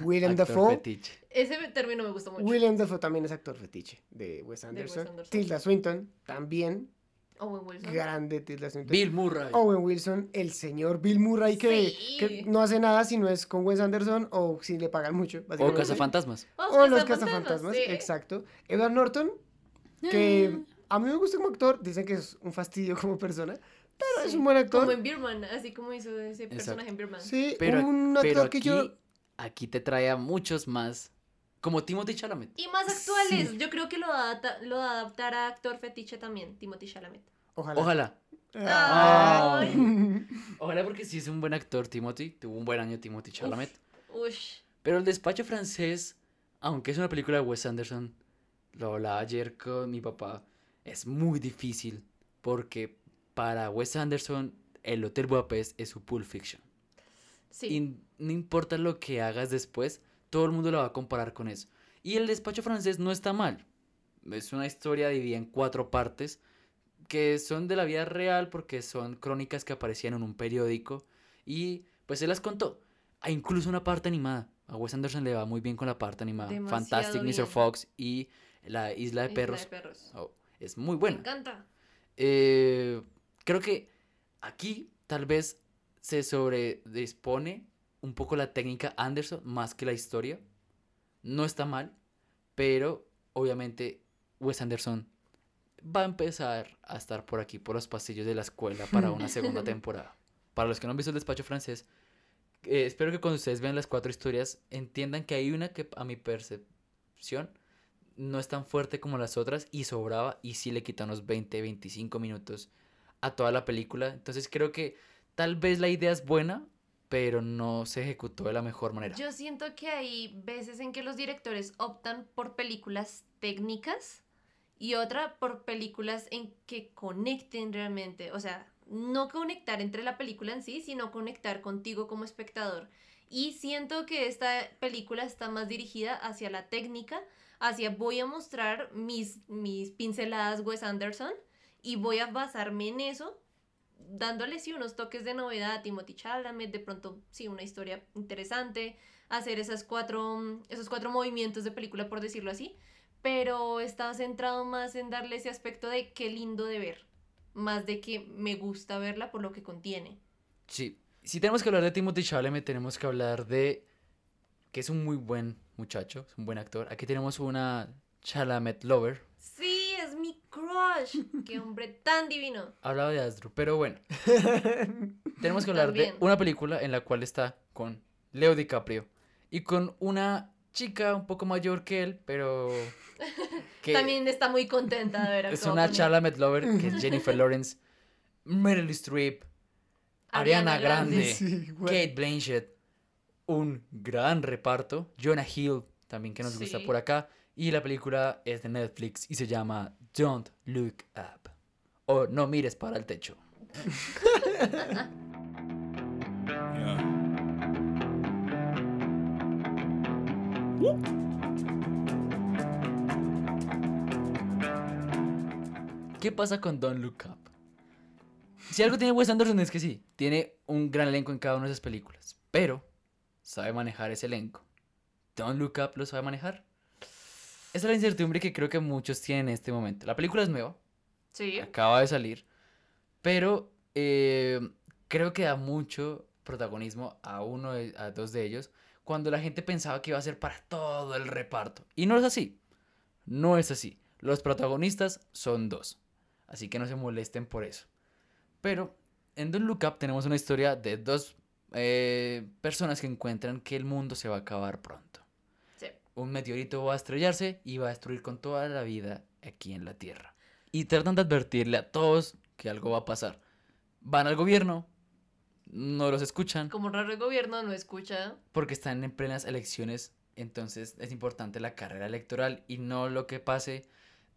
Speaker 7: William
Speaker 1: actor
Speaker 7: Dafoe.
Speaker 1: fetiche.
Speaker 2: ese término me gustó mucho.
Speaker 7: William Dafoe también es actor fetiche de Wes
Speaker 2: Wes
Speaker 7: Anderson. Tilda Swinton también.
Speaker 2: Owen Wilson.
Speaker 7: Grande Tilda Swinton.
Speaker 1: Bill Murray.
Speaker 7: Owen Wilson, el señor Bill Murray que,
Speaker 2: Sí.
Speaker 7: que no hace nada si no es con Wes Anderson o si le pagan mucho.
Speaker 1: o. Cazafantasmas.
Speaker 7: O los
Speaker 2: Cazafantasmas,
Speaker 7: cazafantasmas,
Speaker 2: sí.
Speaker 7: exacto. Edward Norton, que a mí me gusta como actor, dicen que es un fastidio como persona, pero es un buen actor.
Speaker 2: Como en Birman, así como hizo ese personaje en Birman.
Speaker 7: Sí,
Speaker 1: Pero,
Speaker 7: un actor
Speaker 1: pero
Speaker 7: que
Speaker 1: aquí,
Speaker 7: yo...
Speaker 1: aquí te trae a muchos más. Como Timothy Chalamet.
Speaker 2: Y más actuales, yo creo que lo, adapta- lo adaptará a actor fetiche también, Timothy Chalamet.
Speaker 7: Ojalá.
Speaker 1: Ojalá.
Speaker 2: Ay.
Speaker 1: Ojalá porque sí es un buen actor Timothy. Tuvo un buen año Timothy Chalamet.
Speaker 2: Ush.
Speaker 1: Pero el despacho francés, aunque es una película de Wes Anderson, lo hablaba ayer con mi papá, es muy difícil porque para Wes Anderson el Hotel Budapest es su Pulp Fiction.
Speaker 2: Sí.
Speaker 1: Y no importa lo que hagas después, todo el mundo lo va a comparar con eso. Y el despacho francés no está mal. Es una historia dividida en cuatro partes que son de la vida real porque son crónicas que aparecían en un periódico y pues se las contó. Hay incluso una parte animada. A Wes Anderson le va muy bien con la parte animada.
Speaker 2: Demasiado
Speaker 1: Fantastic Mr. Fox y La Isla de
Speaker 2: Isla
Speaker 1: Perros.
Speaker 2: de perros.
Speaker 1: Oh, es muy
Speaker 2: Me
Speaker 1: buena.
Speaker 2: encanta.
Speaker 1: Eh, creo que aquí tal vez se sobredispone un poco la técnica Anderson más que la historia. No está mal, pero obviamente Wes Anderson va a empezar a estar por aquí, por los pasillos de la escuela para una segunda temporada. Para los que no han visto el despacho francés, eh, espero que cuando ustedes vean las cuatro historias entiendan que hay una que a mi percepción no es tan fuerte como las otras y sobraba y sí le quita unos 20, 25 minutos a toda la película. Entonces creo que tal vez la idea es buena, pero no se ejecutó de la mejor manera.
Speaker 2: Yo siento que hay veces en que los directores optan por películas técnicas y otra por películas en que conecten realmente. O sea, no conectar entre la película en sí, sino conectar contigo como espectador. Y siento que esta película está más dirigida hacia la técnica, hacia voy a mostrar mis, mis pinceladas Wes Anderson y voy a basarme en eso dándole sí unos toques de novedad a Timothy Chalamet, de pronto sí una historia interesante, hacer esas cuatro, esos cuatro movimientos de película por decirlo así, pero está centrado más en darle ese aspecto de qué lindo de ver, más de que me gusta verla por lo que contiene.
Speaker 1: Sí, si tenemos que hablar de Timothy Chalamet, tenemos que hablar de que es un muy buen muchacho, es un buen actor. Aquí tenemos una Chalamet lover.
Speaker 2: Sí, es mi crush, qué hombre tan divino.
Speaker 1: Hablaba de Asdru, pero bueno. tenemos que hablar
Speaker 2: También.
Speaker 1: de una película en la cual está con Leo DiCaprio y con una chica un poco mayor que él, pero que
Speaker 2: También está muy contenta de haber
Speaker 1: es
Speaker 2: actuado
Speaker 1: una. Chalamet lover que es Jennifer Lawrence, Meryl Streep, Ariana,
Speaker 2: Ariana
Speaker 1: Grande,
Speaker 2: Grande.
Speaker 7: Sí, güey.
Speaker 1: Kate Blanchett, un gran reparto, Jonah Hill también que nos gusta por acá. Y la película es de Netflix y se llama Don't Look Up. O No mires para el techo. ¿Qué pasa con Don't Look Up? Si algo tiene Wes Anderson es que sí, tiene un gran elenco en cada una de esas películas, pero sabe manejar ese elenco. Don't Look Up lo sabe manejar. Esa es la incertidumbre que creo que muchos tienen en este momento. La película es nueva,
Speaker 2: Sí,
Speaker 1: acaba de salir, pero eh, creo que da mucho protagonismo a uno, de- a dos de ellos, cuando la gente pensaba que iba a ser para todo el reparto. Y no es así, no es así. Los protagonistas son dos, así que no se molesten por eso. Pero en Don't Look Up tenemos una historia de dos eh, personas que encuentran que el mundo se va a acabar pronto.
Speaker 2: sí.
Speaker 1: Un meteorito va a estrellarse y va a destruir con toda la vida aquí en la Tierra. Y tratan de advertirle a todos que algo va a pasar. Van al gobierno, no los escuchan
Speaker 2: Como raro el gobierno no escucha.
Speaker 1: porque están en plenas elecciones, entonces es importante la carrera electoral y no lo que pase.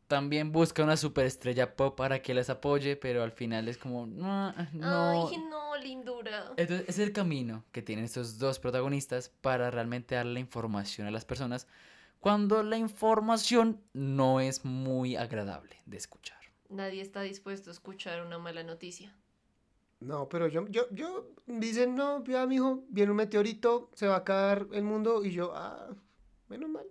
Speaker 1: También busca una superestrella pop para que les apoye, pero al final es como, no, no.
Speaker 2: Ay, no, lindura.
Speaker 1: Entonces es el camino que tienen estos dos protagonistas para realmente darle la información a las personas cuando la información no es muy agradable de escuchar.
Speaker 2: Nadie está dispuesto a escuchar una mala noticia.
Speaker 7: No, pero yo, yo, yo, dicen, no, ya, mijo, viene un meteorito, se va a acabar el mundo, y yo, ah, menos mal.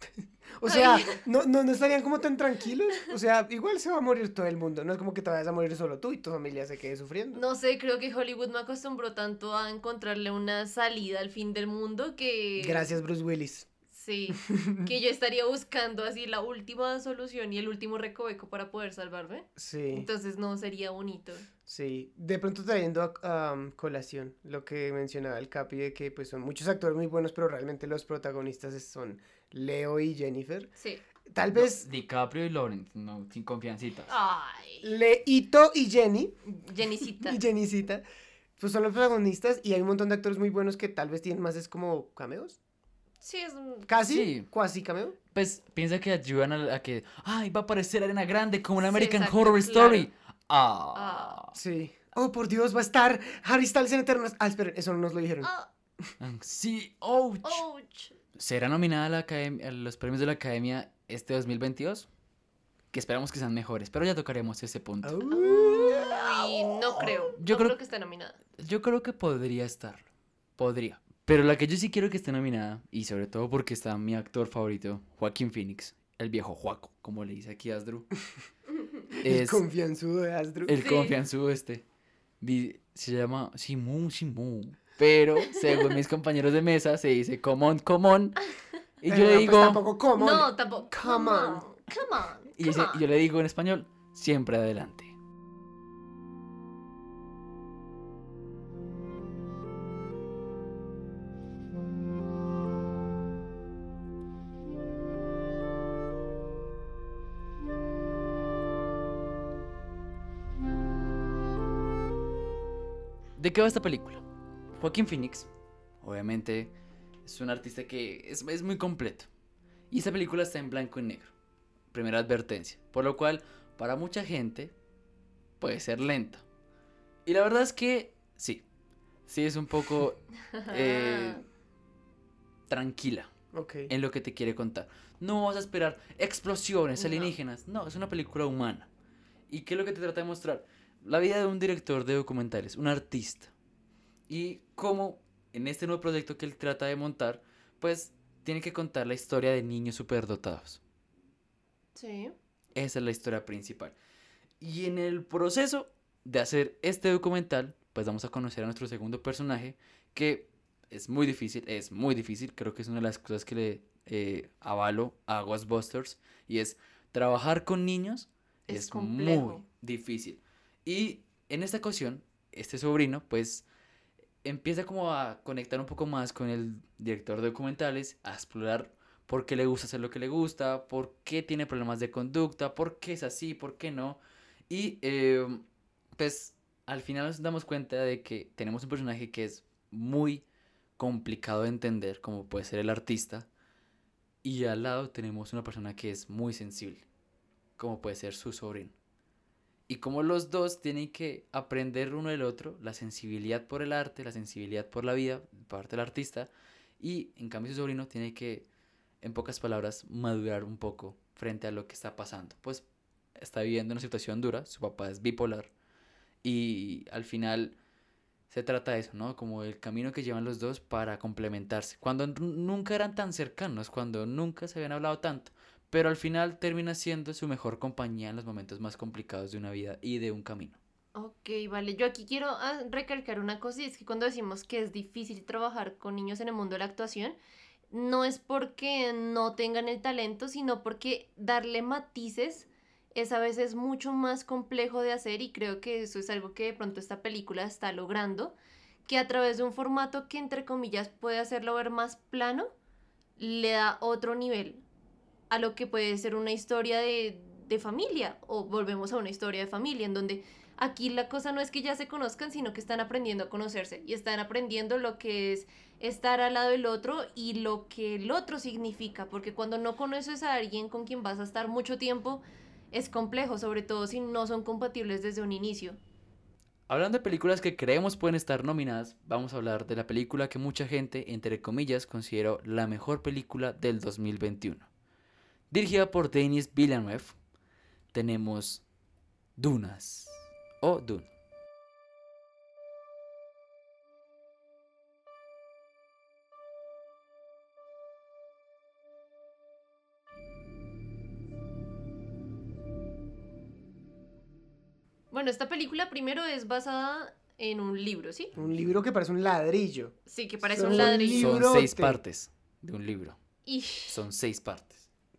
Speaker 7: O sea, no, no, no estarían como tan tranquilos. O sea, igual se va a morir todo el mundo. No es como que te vayas a morir solo tú y tu familia se quede sufriendo.
Speaker 2: No sé, creo que Hollywood me acostumbró tanto a encontrarle una salida al fin del mundo que...
Speaker 7: Gracias, Bruce Willis.
Speaker 2: Sí, que yo estaría buscando así la última solución y el último recoveco para poder salvarme.
Speaker 7: Sí.
Speaker 2: Entonces no sería bonito.
Speaker 7: Sí, de pronto trayendo a um, colación lo que mencionaba el Capi de que pues son muchos actores muy buenos, pero realmente los protagonistas son Leo y Jennifer.
Speaker 2: Sí.
Speaker 7: Tal vez
Speaker 1: DiCaprio y Lawrence, no, sin confiancitas.
Speaker 2: Ay,
Speaker 7: Leito y Jenny,
Speaker 2: Jennycita.
Speaker 7: y Jennycita, pues son los protagonistas y hay un montón de actores muy buenos que tal vez tienen más es como cameos.
Speaker 2: Sí, es un...
Speaker 7: Casi,
Speaker 1: Sí.
Speaker 7: cuasi cameo.
Speaker 1: Pues piensa que ayudan a, a que, ay, va a aparecer Arena Grande como un
Speaker 2: Sí,
Speaker 1: American Horror
Speaker 2: claro.
Speaker 1: Story. Ah.
Speaker 2: Ah.
Speaker 7: Sí. Oh, por Dios, va a estar Harry Styles en Eternas. Ah, esperen, eso no nos lo dijeron.
Speaker 2: Ah,
Speaker 1: Sí, ouch.
Speaker 2: ouch.
Speaker 1: ¿Será nominada a, la a los premios de la Academia este 2022? Que esperamos que sean mejores, pero ya tocaremos ese punto.
Speaker 2: Uy, no creo.
Speaker 1: Yo
Speaker 2: no
Speaker 1: creo-
Speaker 2: creo que esté nominada.
Speaker 1: Yo creo que podría estar. Podría. Pero la que yo sí quiero que esté nominada, y sobre todo porque está mi actor favorito, Joaquín Phoenix, el viejo Joaco, como le dice aquí Asdru,
Speaker 7: El confianzudo de Astro.
Speaker 1: el
Speaker 2: Sí.
Speaker 1: confianzudo este. Se llama Simón Simón. Pero según mis compañeros de mesa se dice comón, comón. Y yo
Speaker 7: Eh,
Speaker 1: le
Speaker 7: pues
Speaker 1: digo,
Speaker 7: tampoco como.
Speaker 2: No, tampoco.
Speaker 7: Come on.
Speaker 2: Come on.
Speaker 1: y
Speaker 2: come on.
Speaker 1: yo le digo en español, siempre adelante. ¿De qué va esta película? Joaquín Phoenix, obviamente, es un artista que es, es muy completo. Y esta película está en blanco y negro. Primera advertencia. Por lo cual, para mucha gente, puede ser lenta. Y la verdad es que sí. Sí es un poco eh, tranquila en lo que te quiere contar. No vas a esperar explosiones
Speaker 2: No.
Speaker 1: alienígenas. No, es una película humana. ¿Y qué es lo que te trata de mostrar? La vida de un director de documentales, un artista. Y cómo en este nuevo proyecto que él trata de montar, pues tiene que contar la historia de niños superdotados.
Speaker 2: Sí.
Speaker 1: Esa es la historia principal. Y en el proceso de hacer este documental, pues vamos a conocer a nuestro segundo personaje, que es muy difícil, es muy difícil, creo que es una de las cosas que le eh, avalo a Ghostbusters, y es trabajar con niños
Speaker 2: Es
Speaker 1: muy difícil. Y en esta ocasión, este sobrino, pues empieza como a conectar un poco más con el director de documentales, a explorar por qué le gusta hacer lo que le gusta, por qué tiene problemas de conducta, por qué es así, por qué no. Y eh, pues al final nos damos cuenta de que tenemos un personaje que es muy complicado de entender, como puede ser el artista, y al lado tenemos una persona que es muy sensible, como puede ser su sobrino. Y como los dos tienen que aprender uno del otro, la sensibilidad por el arte, la sensibilidad por la vida, por parte del artista, y en cambio su sobrino tiene que, en pocas palabras, madurar un poco frente a lo que está pasando. Pues está viviendo una situación dura, su papá es bipolar, y al final se trata de eso, ¿no? Como el camino que llevan los dos para complementarse. Cuando nunca eran tan cercanos, cuando nunca se habían hablado tanto, pero al final termina siendo su mejor compañía en los momentos más complicados de una vida y de un camino.
Speaker 2: Ok, vale. Yo aquí quiero ah, recalcar una cosa y es que cuando decimos que es difícil trabajar con niños en el mundo de la actuación, no es porque no tengan el talento, sino porque darle matices es a veces mucho más complejo de hacer y creo que eso es algo que de pronto esta película está logrando, que a través de un formato que entre comillas puede hacerlo ver más plano, le da otro nivel a lo que puede ser una historia de, de familia o volvemos a una historia de familia en donde aquí la cosa no es que ya se conozcan, sino que están aprendiendo a conocerse y están aprendiendo lo que es estar al lado del otro y lo que el otro significa, porque cuando no conoces a alguien con quien vas a estar mucho tiempo, es complejo, sobre todo si no son compatibles desde un inicio.
Speaker 1: Hablando de películas que creemos pueden estar nominadas, vamos a hablar de la película que mucha gente, entre comillas, consideró la mejor película del 2021 dirigida por Denis Villeneuve, tenemos Dunas o Dune.
Speaker 2: Bueno, esta película primero es basada en un libro, ¿sí?
Speaker 7: Un libro que parece un ladrillo.
Speaker 2: Sí, que parece un ladrillo.
Speaker 1: Son seis partes de un libro. Son seis partes.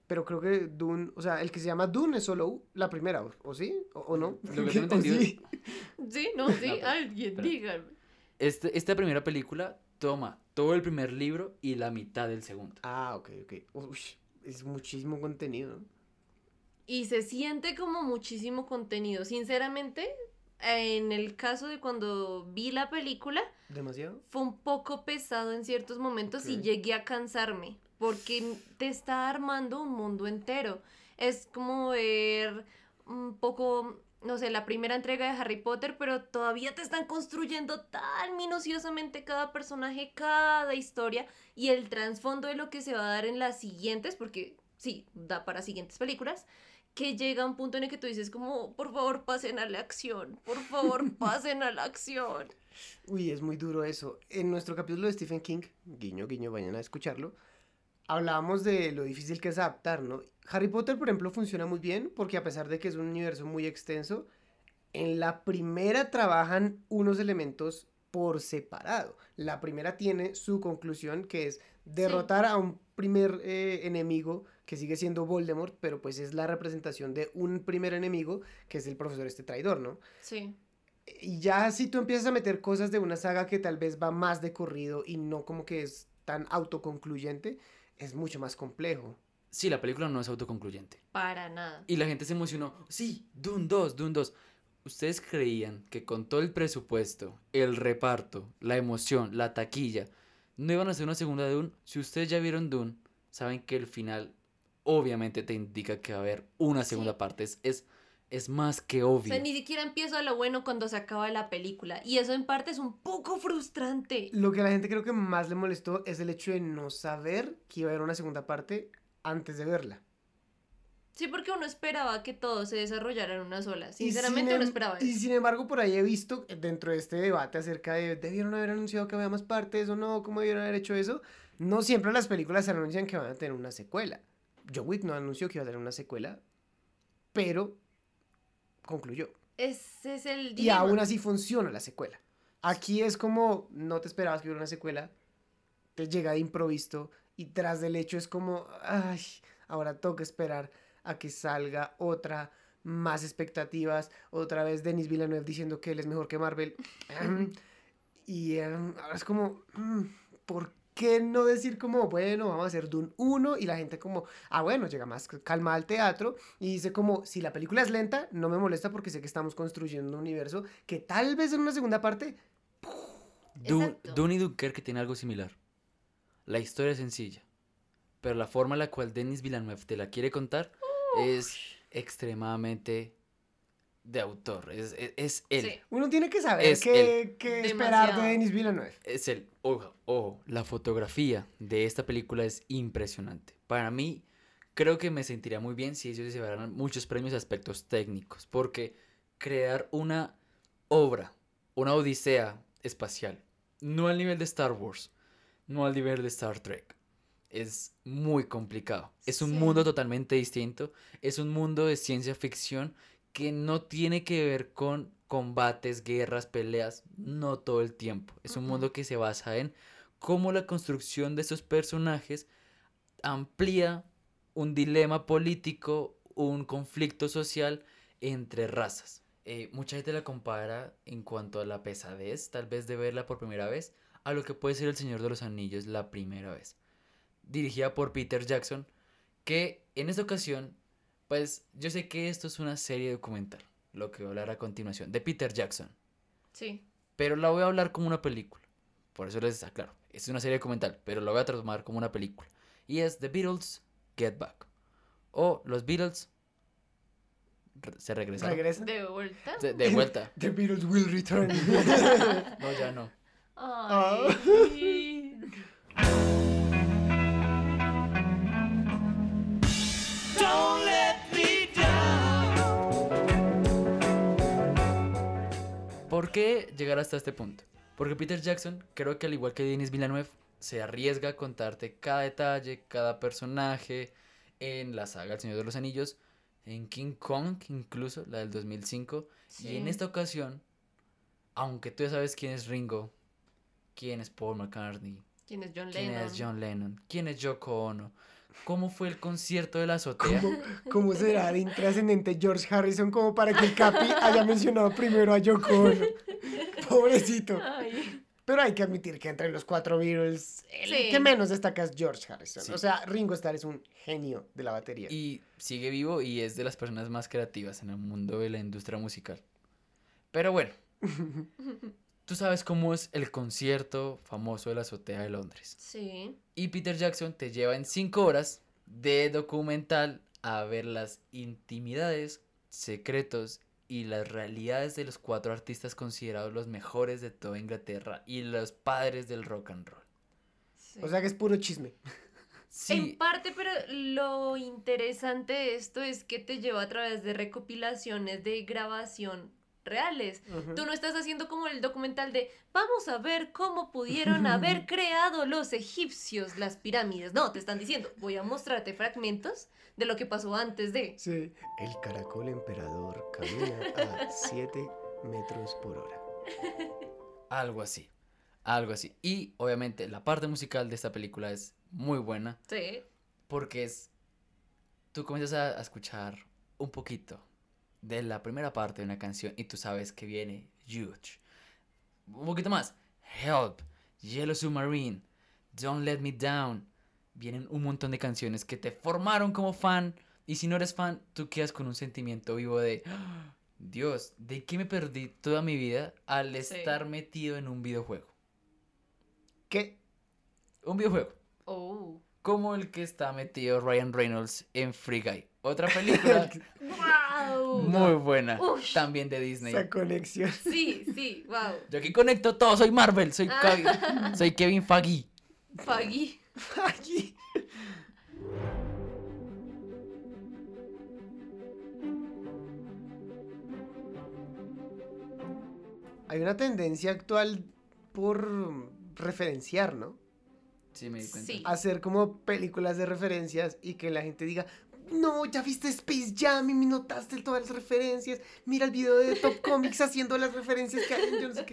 Speaker 7: Pero creo que Dune, o sea, el que se llama Dune es solo la primera, ¿o, o sí? ¿O, o no?
Speaker 1: Lo que tengo
Speaker 7: ¿O
Speaker 1: entendido-
Speaker 7: sí?
Speaker 2: sí, no, sí,
Speaker 1: pero-
Speaker 2: alguien,
Speaker 1: pero-
Speaker 2: dígame.
Speaker 1: Este, esta primera película toma todo el primer libro y la mitad del segundo.
Speaker 7: Ah, ok, ok. Uy, es muchísimo contenido. ¿no?
Speaker 2: Y se siente como muchísimo contenido. Sinceramente, en el caso de cuando vi la película,
Speaker 7: ¿Demasiado?
Speaker 2: fue un poco pesado en ciertos momentos y llegué a cansarme. Porque te está armando un mundo entero. Es como ver un poco, no sé, la primera entrega de Harry Potter, pero todavía te están construyendo tan minuciosamente cada personaje, cada historia y el trasfondo de lo que se va a dar en las siguientes, porque sí, da para siguientes películas, que llega un punto en el que tú dices como, por favor, pasen a la acción, por favor, pasen a la acción.
Speaker 7: Uy, es muy duro eso. En nuestro capítulo de Stephen King, guiño, guiño, vayan a escucharlo, hablábamos de lo difícil que es adaptar, ¿no? Harry Potter, por ejemplo, funciona muy bien porque a pesar de que es un universo muy extenso, en la primera trabajan unos elementos por separado. La primera tiene su conclusión que es derrotar a un primer eh, enemigo que sigue siendo Voldemort, pero pues es la representación de un primer enemigo que es el profesor este traidor, ¿no?
Speaker 2: Sí.
Speaker 7: Y ya si tú empiezas a meter cosas de una saga que tal vez va más de corrido y no como que es tan autoconcluyente, es mucho más complejo.
Speaker 1: Sí, la película no es autoconcluyente.
Speaker 2: Para nada.
Speaker 1: Y la gente se emocionó. Sí, Dune 2, Dune 2. ¿Ustedes creían que con todo el presupuesto, el reparto, la emoción, la taquilla, no iban a hacer una segunda Dune? Si ustedes ya vieron Dune, saben que el final obviamente te indica que va a haber una segunda
Speaker 2: Sí.
Speaker 1: parte. Es, es, es más que
Speaker 2: O
Speaker 1: obvio.
Speaker 2: sea, ni siquiera empiezo a lo bueno cuando se acaba la película. Y eso en parte es un poco frustrante.
Speaker 7: Lo que a la gente creo que más le molestó es el hecho de no saber que iba a haber una segunda parte antes de verla.
Speaker 2: Sí, porque uno esperaba que todo se desarrollara en una sola.
Speaker 7: Y
Speaker 2: Sinceramente,
Speaker 7: sin
Speaker 2: uno
Speaker 7: em-
Speaker 2: esperaba
Speaker 7: Y
Speaker 2: eso.
Speaker 7: sin embargo, por ahí he visto dentro de este debate acerca de debieron haber anunciado que había más partes o no, cómo debieron haber hecho eso. No siempre las películas anuncian que van a tener una secuela. John Wick no anunció que iba a tener una secuela, pero concluyó.
Speaker 2: Ese es el
Speaker 7: Y
Speaker 2: dilema.
Speaker 7: aún así funciona la secuela. Aquí es como no te esperabas que hubiera una secuela, te llega de improviso y tras del hecho es como, ay, ahora toca esperar a que salga otra, más expectativas, otra vez Denis Villeneuve diciendo que él es mejor que Marvel. Y em, ahora es como, mm, ¿por qué no decir como, bueno, vamos a hacer Dune 1 y la gente como, ah, bueno, llega más calma al teatro y dice como, si la película es lenta, no me molesta porque sé que estamos construyendo un universo que tal vez en una segunda parte,
Speaker 1: Du-
Speaker 2: Exacto.
Speaker 1: Dune y Dunkerque tiene algo similar. La historia es sencilla, pero la forma en la cual Denis Villeneuve te la quiere contar es extremadamente de autor. Es, es, es él.
Speaker 2: Sí.
Speaker 7: uno tiene que saber
Speaker 1: Es
Speaker 7: qué, qué esperar de Denis Villeneuve.
Speaker 1: Es el, ojo, ojo, la fotografía de esta película es impresionante. Para mí, creo que me sentiría muy bien si ellos llevaran muchos premios de aspectos técnicos, porque crear una obra, una odisea espacial, no al nivel de Star Wars, no al nivel de Star Trek, es muy complicado. Es un
Speaker 2: Sí.
Speaker 1: mundo totalmente distinto, es un mundo de ciencia ficción que no tiene que ver con combates, guerras, peleas, no todo el tiempo. Es un mundo que se basa en cómo la construcción de esos personajes amplía un dilema político, un conflicto social entre razas. Eh, mucha gente la compara en cuanto a la pesadez, tal vez de verla por primera vez, a lo que puede ser El Señor de los Anillos la primera vez. Dirigida por Peter Jackson, que en esta ocasión, pues yo sé que esto es una serie documental, lo que voy a hablar a continuación, de Peter Jackson,
Speaker 2: Sí.
Speaker 1: pero la voy a hablar como una película. Por eso les aclaro, es una serie documental, pero la voy a transformar como una película. Y es The Beatles Get Back. O Los Beatles re- se regresaron.
Speaker 7: Regresa.
Speaker 2: De vuelta.
Speaker 1: de, de vuelta.
Speaker 7: The Beatles will return.
Speaker 1: No, ya no.
Speaker 2: Ay.
Speaker 4: Don't
Speaker 1: ¿Por qué llegar hasta este punto? Porque Peter Jackson, creo que al igual que Denis Villeneuve, se arriesga a contarte cada detalle, cada personaje en la saga El Señor de los Anillos en King Kong, incluso, la del 2005. Y en
Speaker 2: Sí.
Speaker 1: esta ocasión, aunque tú ya sabes quién es Ringo, quién es Paul McCartney,
Speaker 2: ¿Quién es John
Speaker 1: quién
Speaker 2: Lennon?
Speaker 1: es John Lennon, quién es Yoko Ono, cómo fue el concierto de la azotea.
Speaker 7: ¿Cómo, cómo será de intrascendente George Harrison como para que el Capi haya mencionado primero a Yoko Ono? Pobrecito.
Speaker 2: Ay.
Speaker 7: Pero hay que admitir que entre los cuatro Beatles, el
Speaker 2: Sí.
Speaker 7: que menos destaca es George Harrison.
Speaker 1: Sí.
Speaker 7: O sea, Ringo Starr es un genio de la batería.
Speaker 1: Y sigue vivo y es de las personas más creativas en el mundo de la industria musical. Pero bueno, tú sabes cómo es el concierto famoso de la azotea de Londres.
Speaker 2: Sí.
Speaker 1: Y Peter Jackson te lleva en cinco horas de documental a ver las intimidades, secretos y las realidades de los cuatro artistas considerados los mejores de toda Inglaterra y los padres del rock and roll.
Speaker 2: sí.
Speaker 7: O sea que es puro chisme.
Speaker 1: Sí,
Speaker 2: En parte, pero lo interesante de esto es que te lleva a través de recopilaciones de grabación reales. Tú no estás haciendo como el documental de vamos a ver cómo pudieron haber creado los egipcios las pirámides. No, te están diciendo, voy a mostrarte fragmentos de lo que pasó antes de.
Speaker 7: Sí. El caracol emperador camina a 7 metros por hora.
Speaker 1: algo así. Algo así. Y obviamente la parte musical de esta película es muy buena.
Speaker 2: Sí.
Speaker 1: Porque es. Tú comienzas a, a escuchar un poquito de la primera parte de una canción y tú sabes que viene Huge. Un poquito más. Help, Yellow Submarine, Don't Let Me Down. Vienen un montón de canciones que te formaron como fan. Y si no eres fan, tú quedas con un sentimiento vivo de. "Ah, Dios, ¿de qué me perdí toda mi vida al
Speaker 2: Sí.
Speaker 1: estar metido en un videojuego?
Speaker 7: ¿Qué?
Speaker 1: Un videojuego.
Speaker 2: Oh.
Speaker 1: como el que está metido Ryan Reynolds en Free Guy. Otra película Muy buena,
Speaker 2: Ush.
Speaker 1: también de Disney.
Speaker 7: Esa conexión.
Speaker 2: Sí, sí, wow.
Speaker 1: Yo aquí conecto todo, soy Marvel, soy,
Speaker 2: Ah.
Speaker 1: Kevin- soy Kevin Feige.
Speaker 2: Faggy.
Speaker 7: Aquí. Hay una tendencia actual por referenciar, ¿no?
Speaker 1: Sí, me di cuenta.
Speaker 2: Sí.
Speaker 7: Hacer como películas de referencias y que la gente diga, no, ya viste Space Jam y me notaste todas las referencias. Mira el video de Top Comics haciendo las referencias que hacen, yo no sé.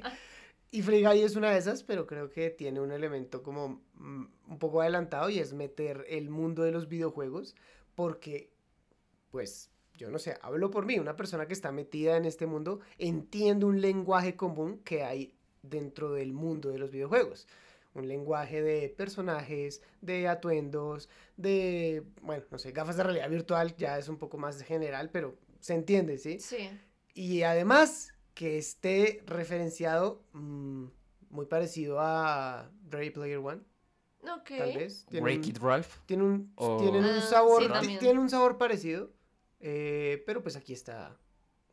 Speaker 7: Y Free Guy es una de esas, pero creo que tiene un elemento como mm, un poco adelantado y es meter el mundo de los videojuegos porque, pues, yo no sé, hablo por mí, una persona que está metida en este mundo entiende un lenguaje común que hay dentro del mundo de los videojuegos. Un lenguaje de personajes, de atuendos, de, bueno, no sé, gafas de realidad virtual, ya es un poco más general, pero se entiende, ¿sí?
Speaker 2: Sí.
Speaker 7: Y además que esté referenciado mm, muy parecido a Ready Player One,
Speaker 2: Ok.
Speaker 7: tal vez. Tiene
Speaker 1: Break
Speaker 7: un-
Speaker 1: It Ralph.
Speaker 7: tiene un,
Speaker 1: O-
Speaker 7: tienen un
Speaker 2: Ah,
Speaker 7: sabor,
Speaker 2: sí,
Speaker 7: ti-
Speaker 2: también.
Speaker 7: tienen un sabor parecido, eh, pero pues aquí está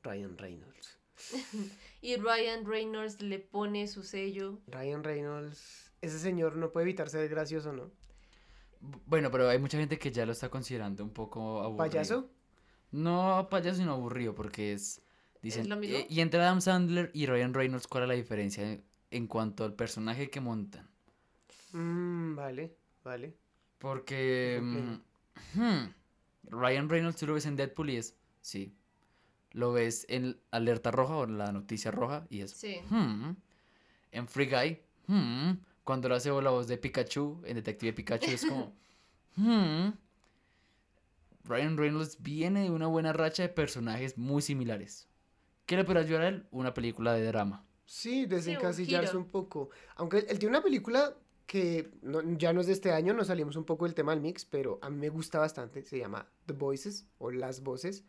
Speaker 7: Ryan Reynolds.
Speaker 2: Y Ryan Reynolds le pone su sello.
Speaker 7: Ryan Reynolds, ese señor no puede evitar ser gracioso, ¿no?
Speaker 1: Bueno, pero hay mucha gente que ya lo está considerando un poco aburrido.
Speaker 7: ¿Payaso?
Speaker 1: No payaso, sino aburrido, porque es... Dicen,
Speaker 2: lo mismo?
Speaker 1: "Eh, y entre Adam Sandler y Ryan Reynolds, ¿cuál es la diferencia en- en cuanto al personaje que montan?
Speaker 7: Mm, vale, vale.
Speaker 1: Porque mm, hmm, Ryan Reynolds tú lo ves en Deadpool y es, sí. Lo ves en Alerta Roja o en la Noticia Roja y es,
Speaker 2: Sí.
Speaker 1: hmm. En Free Guy, hmm. Cuando lo hace la voz de Pikachu, en Detective Pikachu es como, hmm. Ryan Reynolds viene de una buena racha de personajes muy similares. ¿Qué le puede ayudar a él? Una película de drama.
Speaker 7: Sí, desencasillarse un poco. Aunque él tiene una película que no- ya no es de este año, nos salimos un poco del tema del mix, pero a mí me gusta bastante. Se llama The Voices o Las Voces,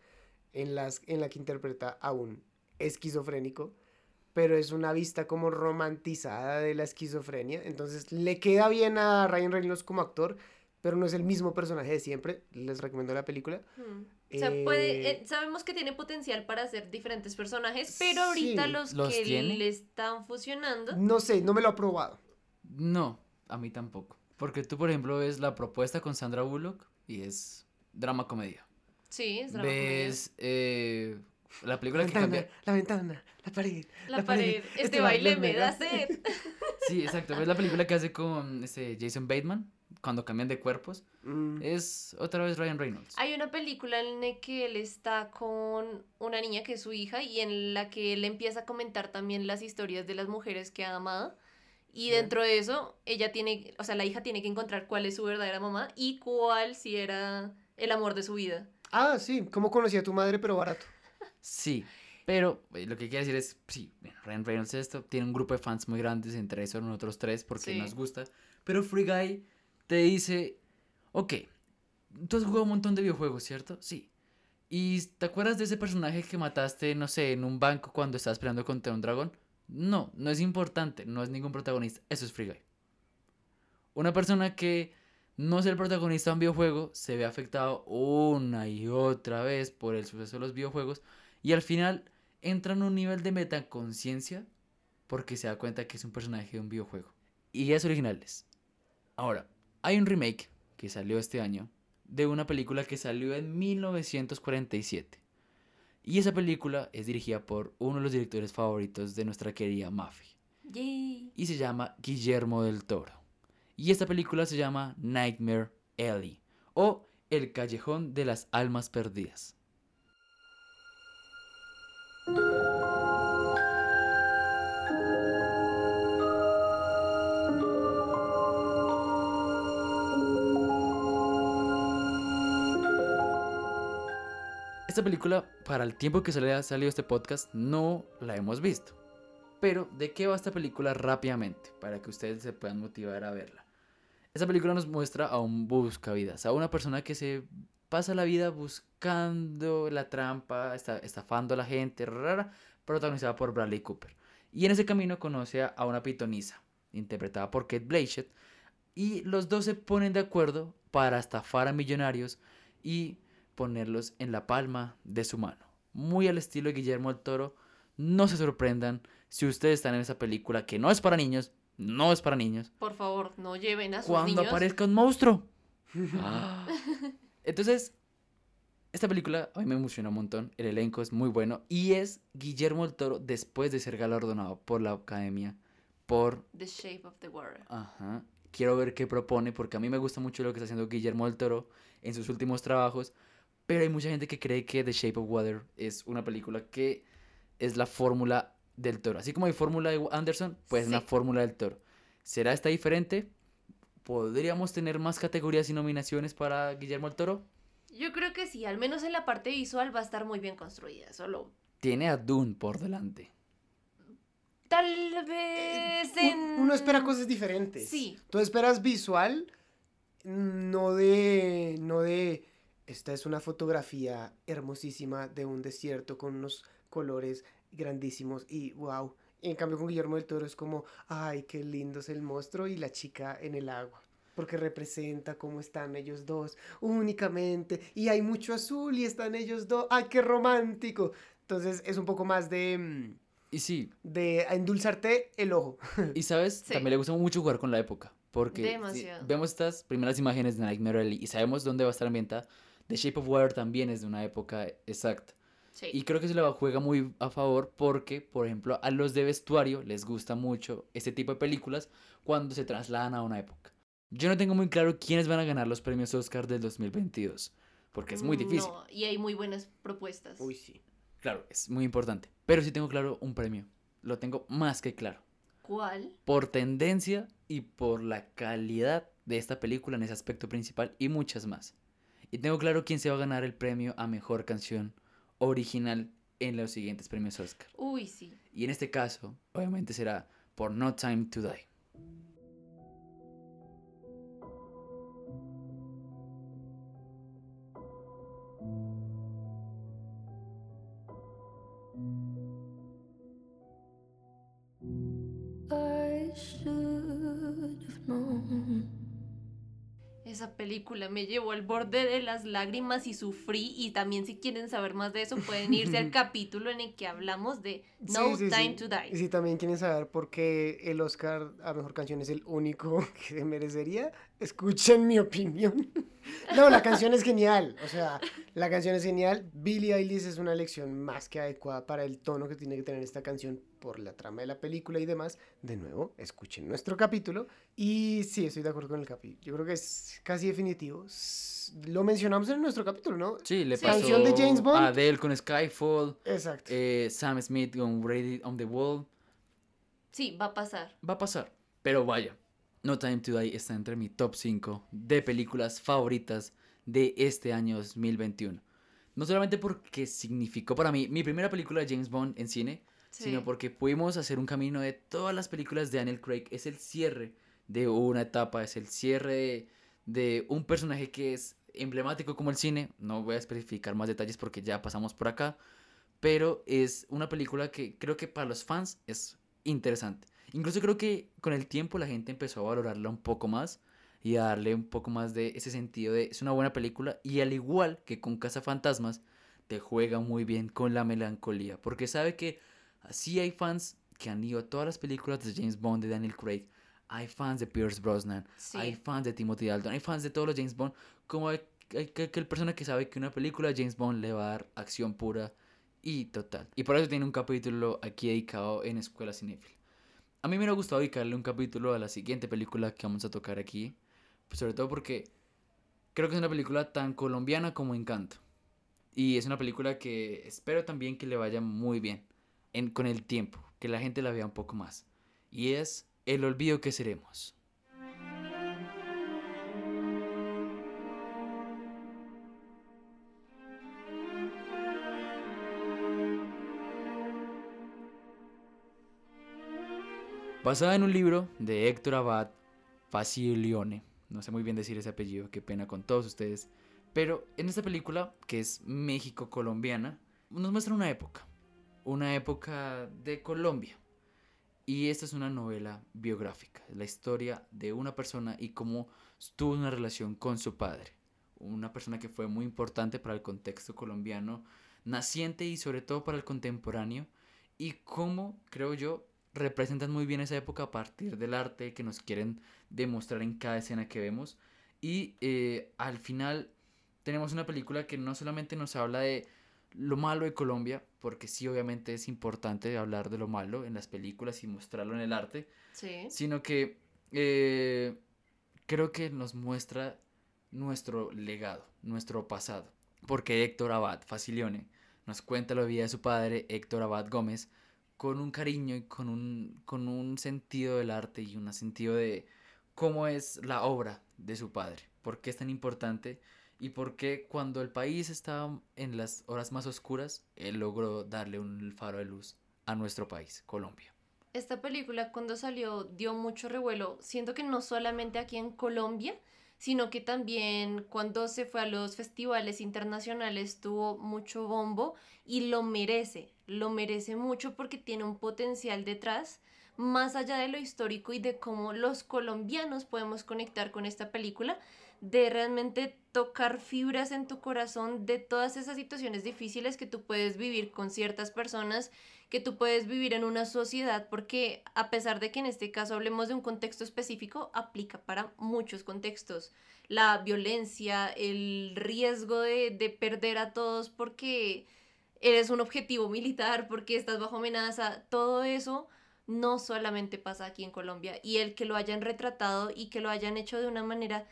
Speaker 7: en, las, en la que interpreta a un esquizofrénico, pero es una vista como romantizada de la esquizofrenia. Entonces le queda bien a Ryan Reynolds como actor, pero no es el mismo personaje de siempre. Les recomiendo la película.
Speaker 2: Hmm. O sea, puede,
Speaker 7: Eh,
Speaker 2: eh, sabemos que tiene potencial para hacer diferentes personajes, pero ahorita
Speaker 7: Sí.
Speaker 2: los,
Speaker 1: ¿Los
Speaker 2: que
Speaker 1: tiene?
Speaker 2: le están fusionando.
Speaker 7: No sé, no me lo ha probado.
Speaker 1: No, a mí tampoco. Porque tú, por ejemplo, ves la propuesta con Sandra Bullock y es drama comedia.
Speaker 2: Sí, es drama comedia.
Speaker 1: Ves eh, la película
Speaker 7: La
Speaker 1: que
Speaker 7: ventana,
Speaker 1: cambia.
Speaker 7: la ventana, la pared.
Speaker 2: La, pared. Este, baile me da sed.
Speaker 1: Sí, exacto. Ves la película que hace con este Jason Bateman, cuando cambian de cuerpos,
Speaker 7: Mm,
Speaker 1: es otra vez Ryan Reynolds.
Speaker 2: Hay una película en la que él está con una niña que es su hija y en la que él empieza a comentar también las historias de las mujeres que ha amado. Y dentro de eso, ella tiene, o sea, la hija tiene que encontrar cuál es su verdadera mamá y cuál si era el amor de su vida.
Speaker 7: Ah, sí, ¿cómo conocí a tu madre, pero barato?
Speaker 1: Sí, pero eh, lo que quiero decir es, sí, bueno, Ryan Reynolds esto, tiene un grupo de fans muy grandes, entre esos nosotros tres, porque
Speaker 2: Sí.
Speaker 1: nos gusta, pero Free Guy te dice, ok, tú has jugado un montón de videojuegos, ¿cierto? Sí. ¿Y te acuerdas de ese personaje que mataste, no sé, en un banco cuando estabas peleando contra un dragón? No, no es importante, no es ningún protagonista, eso es Free Guy. Una persona que no es el protagonista de un videojuego se ve afectado una y otra vez por el suceso de los videojuegos y al final entra en un nivel de metaconciencia porque se da cuenta que es un personaje de un videojuego. Y es originales. Ahora, hay un remake que salió este año de una película que salió en 1947. Y esa película es dirigida por uno de los directores favoritos de nuestra querida Mafi.
Speaker 2: Yay.
Speaker 1: Y se llama Guillermo del Toro. Y esta película se llama Nightmare Alley o El Callejón de las Almas Perdidas. Esta película, para el tiempo que salió, salió este podcast, no la hemos visto. Pero, ¿de qué va esta película rápidamente? Para que ustedes se puedan motivar a verla. Esta película nos muestra a un buscavidas, a una persona que se pasa la vida buscando la trampa, esta- estafando a la gente, rara, protagonizada por Bradley Cooper. Y en ese camino conoce a- a una pitonisa, interpretada por Kate Blanchett, y los dos se ponen de acuerdo para estafar a millonarios y ponerlos en la palma de su mano. Muy al estilo de Guillermo del Toro, no se sorprendan si ustedes están en esa película que no es para niños, no es para niños,
Speaker 2: Por favor, no lleven a sus
Speaker 1: cuando
Speaker 2: niños.
Speaker 1: aparezca un monstruo. Ah. Entonces, esta película a mí me emociona un montón, el elenco es muy bueno y es Guillermo del Toro después de ser galardonado por la Academia por
Speaker 2: The Shape of the Water.
Speaker 1: Ajá. Quiero ver qué propone, porque a mí me gusta mucho lo que está haciendo Guillermo del Toro en sus últimos trabajos, pero hay mucha gente que cree que The Shape of Water es una película que es la fórmula del Toro. Así como hay fórmula de Anderson, pues una
Speaker 2: Sí.
Speaker 1: fórmula del Toro. ¿Será esta diferente? ¿Podríamos tener más categorías y nominaciones para Guillermo del Toro?
Speaker 2: Yo creo que sí, al menos en la parte visual va a estar muy bien construida. Solo
Speaker 1: Tiene a Dune por delante.
Speaker 2: tal vez
Speaker 7: Un-
Speaker 2: en...
Speaker 7: Uno espera cosas diferentes.
Speaker 2: Sí.
Speaker 7: Tú esperas visual, no de, no de, esta es una fotografía hermosísima de un desierto con unos colores grandísimos y wow. En cambio con Guillermo del Toro es como, ay, qué lindo es el monstruo y la chica en el agua. Porque representa cómo están ellos dos únicamente. Y hay mucho azul y están ellos dos. ¡Ay, qué romántico! Entonces es un poco más de, mm,
Speaker 1: Y sí,
Speaker 7: de endulzarte el ojo.
Speaker 1: Y sabes,
Speaker 2: Sí.
Speaker 1: también le gusta mucho jugar con la época. Porque si
Speaker 2: Demasiado.
Speaker 1: vemos estas primeras imágenes de Nightmare Alley y sabemos dónde va a estar ambientada. The Shape of Water también es de una época exacta.
Speaker 2: Sí.
Speaker 1: Y creo que se le va- juega muy a favor porque, por ejemplo, a los de vestuario les gusta mucho este tipo de películas cuando se trasladan a una época. Yo no tengo muy claro quiénes van a ganar los premios Oscar del 2022. Porque es muy difícil.
Speaker 2: No, y hay muy buenas propuestas.
Speaker 7: Uy, sí.
Speaker 1: Claro, es muy importante. Pero sí tengo claro un premio. Lo tengo más que claro.
Speaker 2: ¿Cuál?
Speaker 1: por tendencia y por la calidad de esta película en ese aspecto principal y muchas más. Y tengo claro quién se va a ganar el premio a mejor canción original en los siguientes premios Oscar.
Speaker 2: Uy, sí.
Speaker 1: Y en este caso, obviamente será por No Time to Die.
Speaker 9: I should have known.
Speaker 2: Esa película me llevó al borde de las lágrimas y sufrí. Y también si quieren saber más de eso pueden irse al capítulo en el que hablamos de No
Speaker 7: Sí, sí,
Speaker 2: Time
Speaker 7: sí.
Speaker 2: to
Speaker 7: Y
Speaker 2: Die.
Speaker 7: si también quieren saber por qué el Oscar a Mejor Canción es el único que se merecería, escuchen mi opinión. No, la canción es genial. O sea, la canción es genial. Billie Eilish es una elección más que adecuada para el tono que tiene que tener esta canción por la trama de la película y demás. De nuevo, escuchen nuestro capítulo. Y sí, estoy de acuerdo con el capítulo. Yo creo que es casi definitivo. Lo mencionamos en nuestro capítulo, ¿no?
Speaker 1: Sí, le
Speaker 2: Sí.
Speaker 1: pasó
Speaker 7: Canción de James Bond.
Speaker 1: a Adele con Skyfall,
Speaker 7: Exacto.
Speaker 1: eh, Sam Smith con Ready on the Wall.
Speaker 2: Sí, va a pasar.
Speaker 1: Va a pasar. Pero vaya, No Time to Die está entre mi top 5 de películas favoritas de este año 2021. No solamente porque significó para mí mi primera película de James Bond en cine,
Speaker 2: Sí.
Speaker 1: sino porque pudimos hacer un camino de todas las películas de Daniel Craig. Es el cierre de una etapa, es el cierre de, de un personaje que es emblemático como el cine. No voy a especificar más detalles porque ya pasamos por acá. Pero es una película que creo que para los fans es interesante. Incluso creo que con el tiempo la gente empezó a valorarla un poco más y a darle un poco más de ese sentido de es una buena película y al igual que con Fantasmas te juega muy bien con la melancolía porque sabe que así hay fans que han ido a todas las películas de James Bond de Daniel Craig hay fans de Pierce Brosnan
Speaker 2: Sí.
Speaker 1: hay fans de Timothy Dalton hay fans de todos los James Bond como hay, hay que aquel persona que sabe que una película de James Bond le va a dar acción pura y total y por eso tiene un capítulo aquí dedicado en Escuela Cinéfila a mí me hubiera gustado dedicarle un capítulo a la siguiente película que vamos a tocar aquí. pues sobre todo porque creo que es una película tan colombiana como Encanto. Y es una película que espero también que le vaya muy bien en, con el tiempo, que la gente la vea un poco más. Y es El olvido que seremos. Basada en un libro de Héctor Abad Facilione. No sé muy bien decir ese apellido, qué pena con todos ustedes. Pero en esta película, que es México-colombiana, nos muestra una época. Una época de Colombia. Y esta es una novela biográfica. La historia de una persona y cómo tuvo una relación con su padre. Una persona que fue muy importante para el contexto colombiano naciente y sobre todo para el contemporáneo. Y cómo, creo yo, representan muy bien esa época a partir del arte que nos quieren demostrar en cada escena que vemos. Y eh, al final tenemos una película que no solamente nos habla de lo malo de Colombia, porque sí obviamente es importante hablar de lo malo en las películas y mostrarlo en el arte,
Speaker 2: Sí.
Speaker 1: sino que eh, creo que nos muestra nuestro legado, nuestro pasado. Porque Héctor Abad Facilione nos cuenta la vida de su padre, Héctor Abad Gómez, con un cariño y con un, con un sentido del arte y un sentido de cómo es la obra de su padre, por qué es tan importante y por qué cuando el país estaba en las horas más oscuras, él logró darle un faro de luz a nuestro país, Colombia.
Speaker 2: Esta película cuando salió dio mucho revuelo. Siento que no solamente aquí en Colombia, sino que también cuando se fue a los festivales internacionales tuvo mucho bombo y lo merece, lo merece mucho porque tiene un potencial detrás, más allá de lo histórico y de cómo los colombianos podemos conectar con esta película, de realmente tocar fibras en tu corazón de todas esas situaciones difíciles que tú puedes vivir con ciertas personas que tú puedes vivir en una sociedad, porque a pesar de que en este caso hablemos de un contexto específico, aplica para muchos contextos. La violencia, el riesgo de, de perder a todos porque eres un objetivo militar, porque estás bajo amenaza, todo eso no solamente pasa aquí en Colombia. Y el que lo hayan retratado y que lo hayan hecho de una manera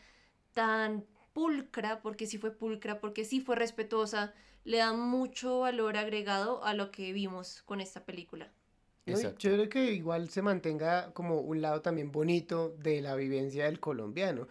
Speaker 2: tan pulcra, porque sí fue pulcra, porque sí fue respetuosa, le da mucho valor agregado a lo que vimos con esta película.
Speaker 7: ¿no? Y
Speaker 1: Exacto.
Speaker 7: Chévere que igual se mantenga como un lado también bonito de la vivencia del colombiano.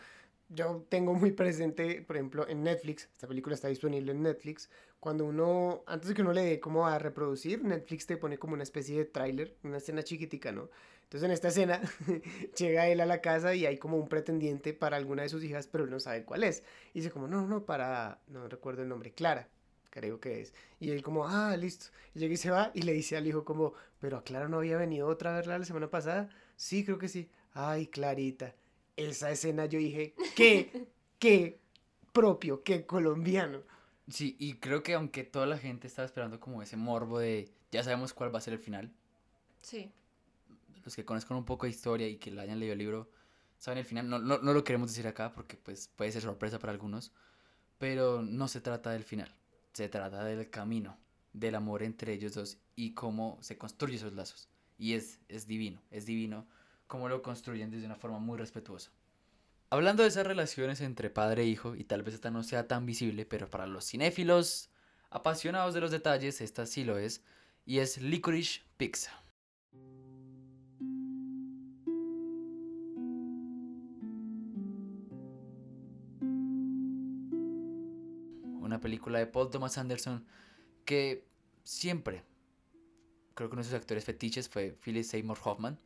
Speaker 7: Yo tengo muy presente, por ejemplo, en Netflix, esta película está disponible en Netflix, cuando uno, antes de que uno le dé como a reproducir, Netflix te pone como una especie de tráiler, una escena chiquitica, ¿no? Entonces en esta escena llega él a la casa y hay como un pretendiente para alguna de sus hijas, pero él no sabe cuál es. Y dice como, no, no, para, no recuerdo el nombre, Clara, creo que es. Y él como, ah, listo. Y llega y se va y le dice al hijo como, pero a Clara no había venido otra vez la semana pasada. Sí, creo que sí. Ay, Clarita. Esa escena yo dije, qué, qué propio, qué colombiano.
Speaker 1: Sí, y creo que aunque toda la gente estaba esperando como ese morbo de ya sabemos cuál va a ser el final,
Speaker 2: Sí.
Speaker 1: los que conozcan un poco de historia y que le hayan leído el libro, saben el final. No, no, no lo queremos decir acá porque pues puede ser sorpresa para algunos. Pero no se trata del final. Se trata del camino, del amor entre ellos dos y cómo se construyen esos lazos. Y es, es divino, es divino cómo lo construyen desde una forma muy respetuosa. Hablando de esas relaciones entre padre e hijo, y tal vez esta no sea tan visible, pero para los cinéfilos apasionados de los detalles, esta sí lo es, y es Licorice Pizza. Una película de Paul Thomas Anderson que siempre, creo que uno de sus actores fetiches fue Philip Seymour Hoffman,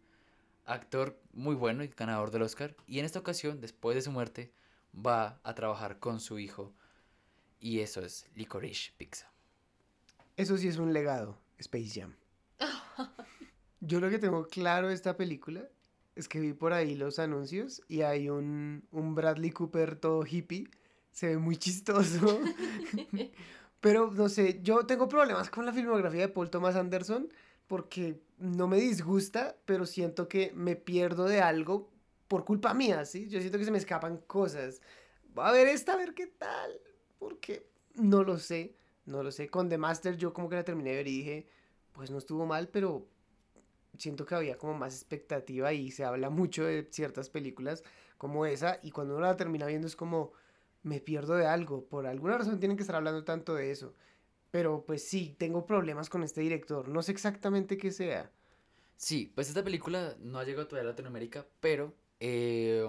Speaker 1: actor muy bueno y ganador del Oscar, y en esta ocasión, después de su muerte, va a trabajar con su hijo, y eso es Licorice Pizza.
Speaker 7: Eso sí es un legado, Space Jam. Yo lo que tengo claro de esta película es que vi por ahí los anuncios y hay un, un Bradley Cooper todo hippie. Se ve muy chistoso. Pero no sé, yo tengo problemas con la filmografía de Paul Thomas Anderson porque no me disgusta, pero siento que me pierdo de algo por culpa mía, ¿sí? Yo siento que se me escapan cosas. A ver esta, a ver qué tal. Porque no lo sé, no lo sé. Con The Master yo como que la terminé de ver y dije, pues no estuvo mal, pero siento que había como más expectativa y se habla mucho de ciertas películas como esa y cuando uno la termina viendo es como me pierdo de algo, por alguna razón tienen que estar hablando tanto de eso. Pero pues sí, tengo problemas con este director, no sé exactamente qué sea.
Speaker 1: Sí, pues esta película no ha llegado todavía a Latinoamérica, pero eh,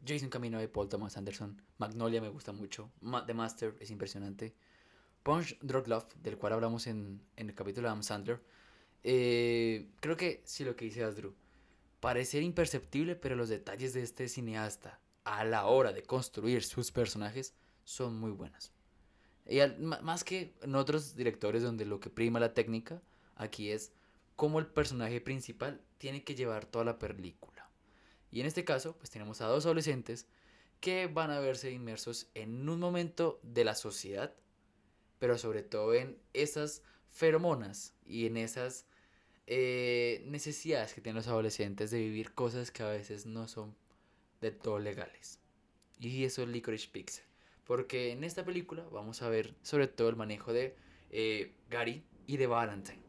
Speaker 1: yo hice un camino de Paul Thomas Anderson. Magnolia me gusta mucho. The Master es impresionante. Punch Drug Love, del cual hablamos en, en el capítulo de Adam Sandler. eh, creo que sí lo que dice Asdru. Parecer imperceptible, pero los detalles de este cineasta a la hora de construir sus personajes son muy buenos. Y al- más que en otros directores donde lo que prima la técnica, aquí es cómo el personaje principal tiene que llevar toda la película. Y en este caso, pues tenemos a dos adolescentes que van a verse inmersos en un momento de la sociedad, pero sobre todo en esas feromonas y en esas eh, necesidades que tienen los adolescentes de vivir cosas que a veces no son de todo legales. Y eso es Licorice Pizza. Porque en esta película vamos a ver sobre todo el manejo de eh, Gary y de Valentine,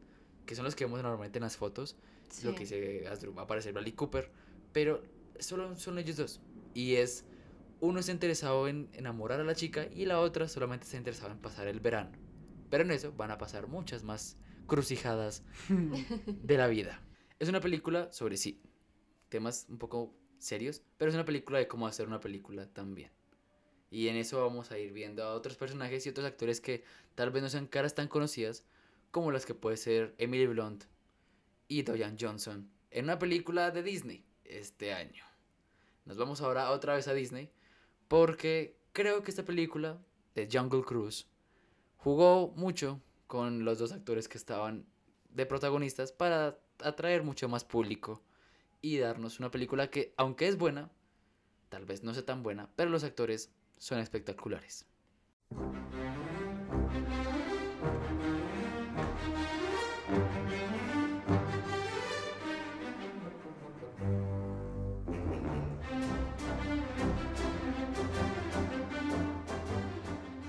Speaker 1: que son los que vemos normalmente en las fotos. Lo que dice Asdru, va a aparecer Bradley Cooper, pero solo son ellos dos. Y es, uno está interesado en enamorar a la chica y la otra solamente está interesada en pasar el verano. Pero en eso van a pasar muchas más crucijadas de la vida. Es una película sobre sí, temas un poco serios, pero es una película de cómo hacer una película también. Y en eso vamos a ir viendo a otros personajes y otros actores que tal vez no sean caras tan conocidas como las que puede ser Emily Blunt y Diane Johnson en una película de Disney este año. Nos vamos ahora otra vez a Disney porque creo que esta película de Jungle Cruise jugó mucho con los dos actores que estaban de protagonistas para atraer mucho más público y darnos una película que, aunque es buena, tal vez no sea tan buena, pero los actores son espectaculares.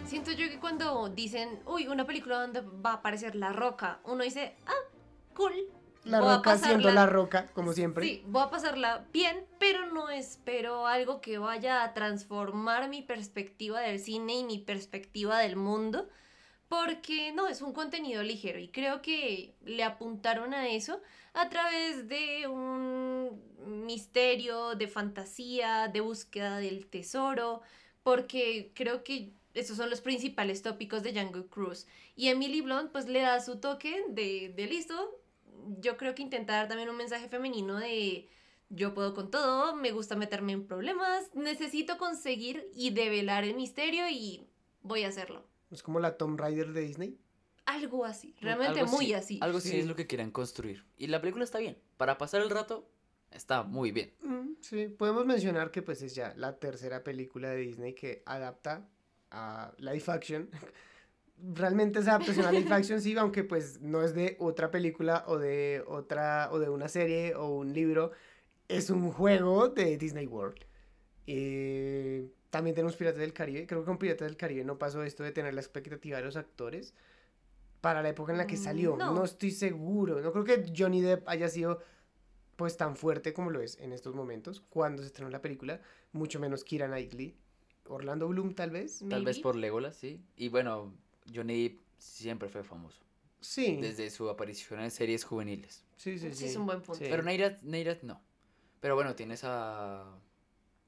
Speaker 2: Siento yo que cuando dicen, uy, una película donde va a aparecer La Roca, uno dice, ah, cool.
Speaker 7: La
Speaker 2: voy
Speaker 7: roca siendo la roca, como siempre.
Speaker 2: Sí, voy a pasarla bien, pero no espero algo que vaya a transformar mi perspectiva del cine y mi perspectiva del mundo, porque no, es un contenido ligero y creo que le apuntaron a eso a través de un misterio, de fantasía, de búsqueda del tesoro, porque creo que esos son los principales tópicos de Jungle Cruise. Y Emily Blunt pues le da su toque de, de listo. Yo creo que intenta dar también un mensaje femenino de yo puedo con todo, me gusta meterme en problemas, necesito conseguir y develar el misterio y voy a hacerlo.
Speaker 7: Es como la Tomb Raider de Disney.
Speaker 2: Algo así, realmente
Speaker 1: Algo
Speaker 2: muy así.
Speaker 1: Algo sí
Speaker 7: Sí.
Speaker 1: es lo que quieran construir. Y la película está bien. Para pasar el rato, está muy bien.
Speaker 7: Mm, sí, podemos mencionar que pues es ya la tercera película de Disney que adapta a live action. Realmente es adaptación a live action, sí, aunque pues no es de otra película o de otra o de una serie o un libro. es un juego de Disney World. Eh, también tenemos Piratas del Caribe. Creo que con Piratas del Caribe no pasó esto de tener la expectativa de los actores para la época en la que
Speaker 2: Mm,
Speaker 7: salió.
Speaker 2: no.
Speaker 7: No. estoy seguro. No creo que Johnny Depp haya sido pues tan fuerte como lo es en estos momentos cuando se estrenó la película. Mucho menos Kira Knightley. Orlando Bloom tal vez.
Speaker 1: Tal vez
Speaker 2: Maybe.
Speaker 1: por Legolas, sí. Y bueno, Johnny Depp siempre fue famoso.
Speaker 7: Sí.
Speaker 1: Desde su aparición en series juveniles.
Speaker 7: Sí, sí,
Speaker 2: Sí,
Speaker 7: sí.
Speaker 2: es un buen punto.
Speaker 1: Pero Neyrat, Neyrat no. Pero bueno, tienes a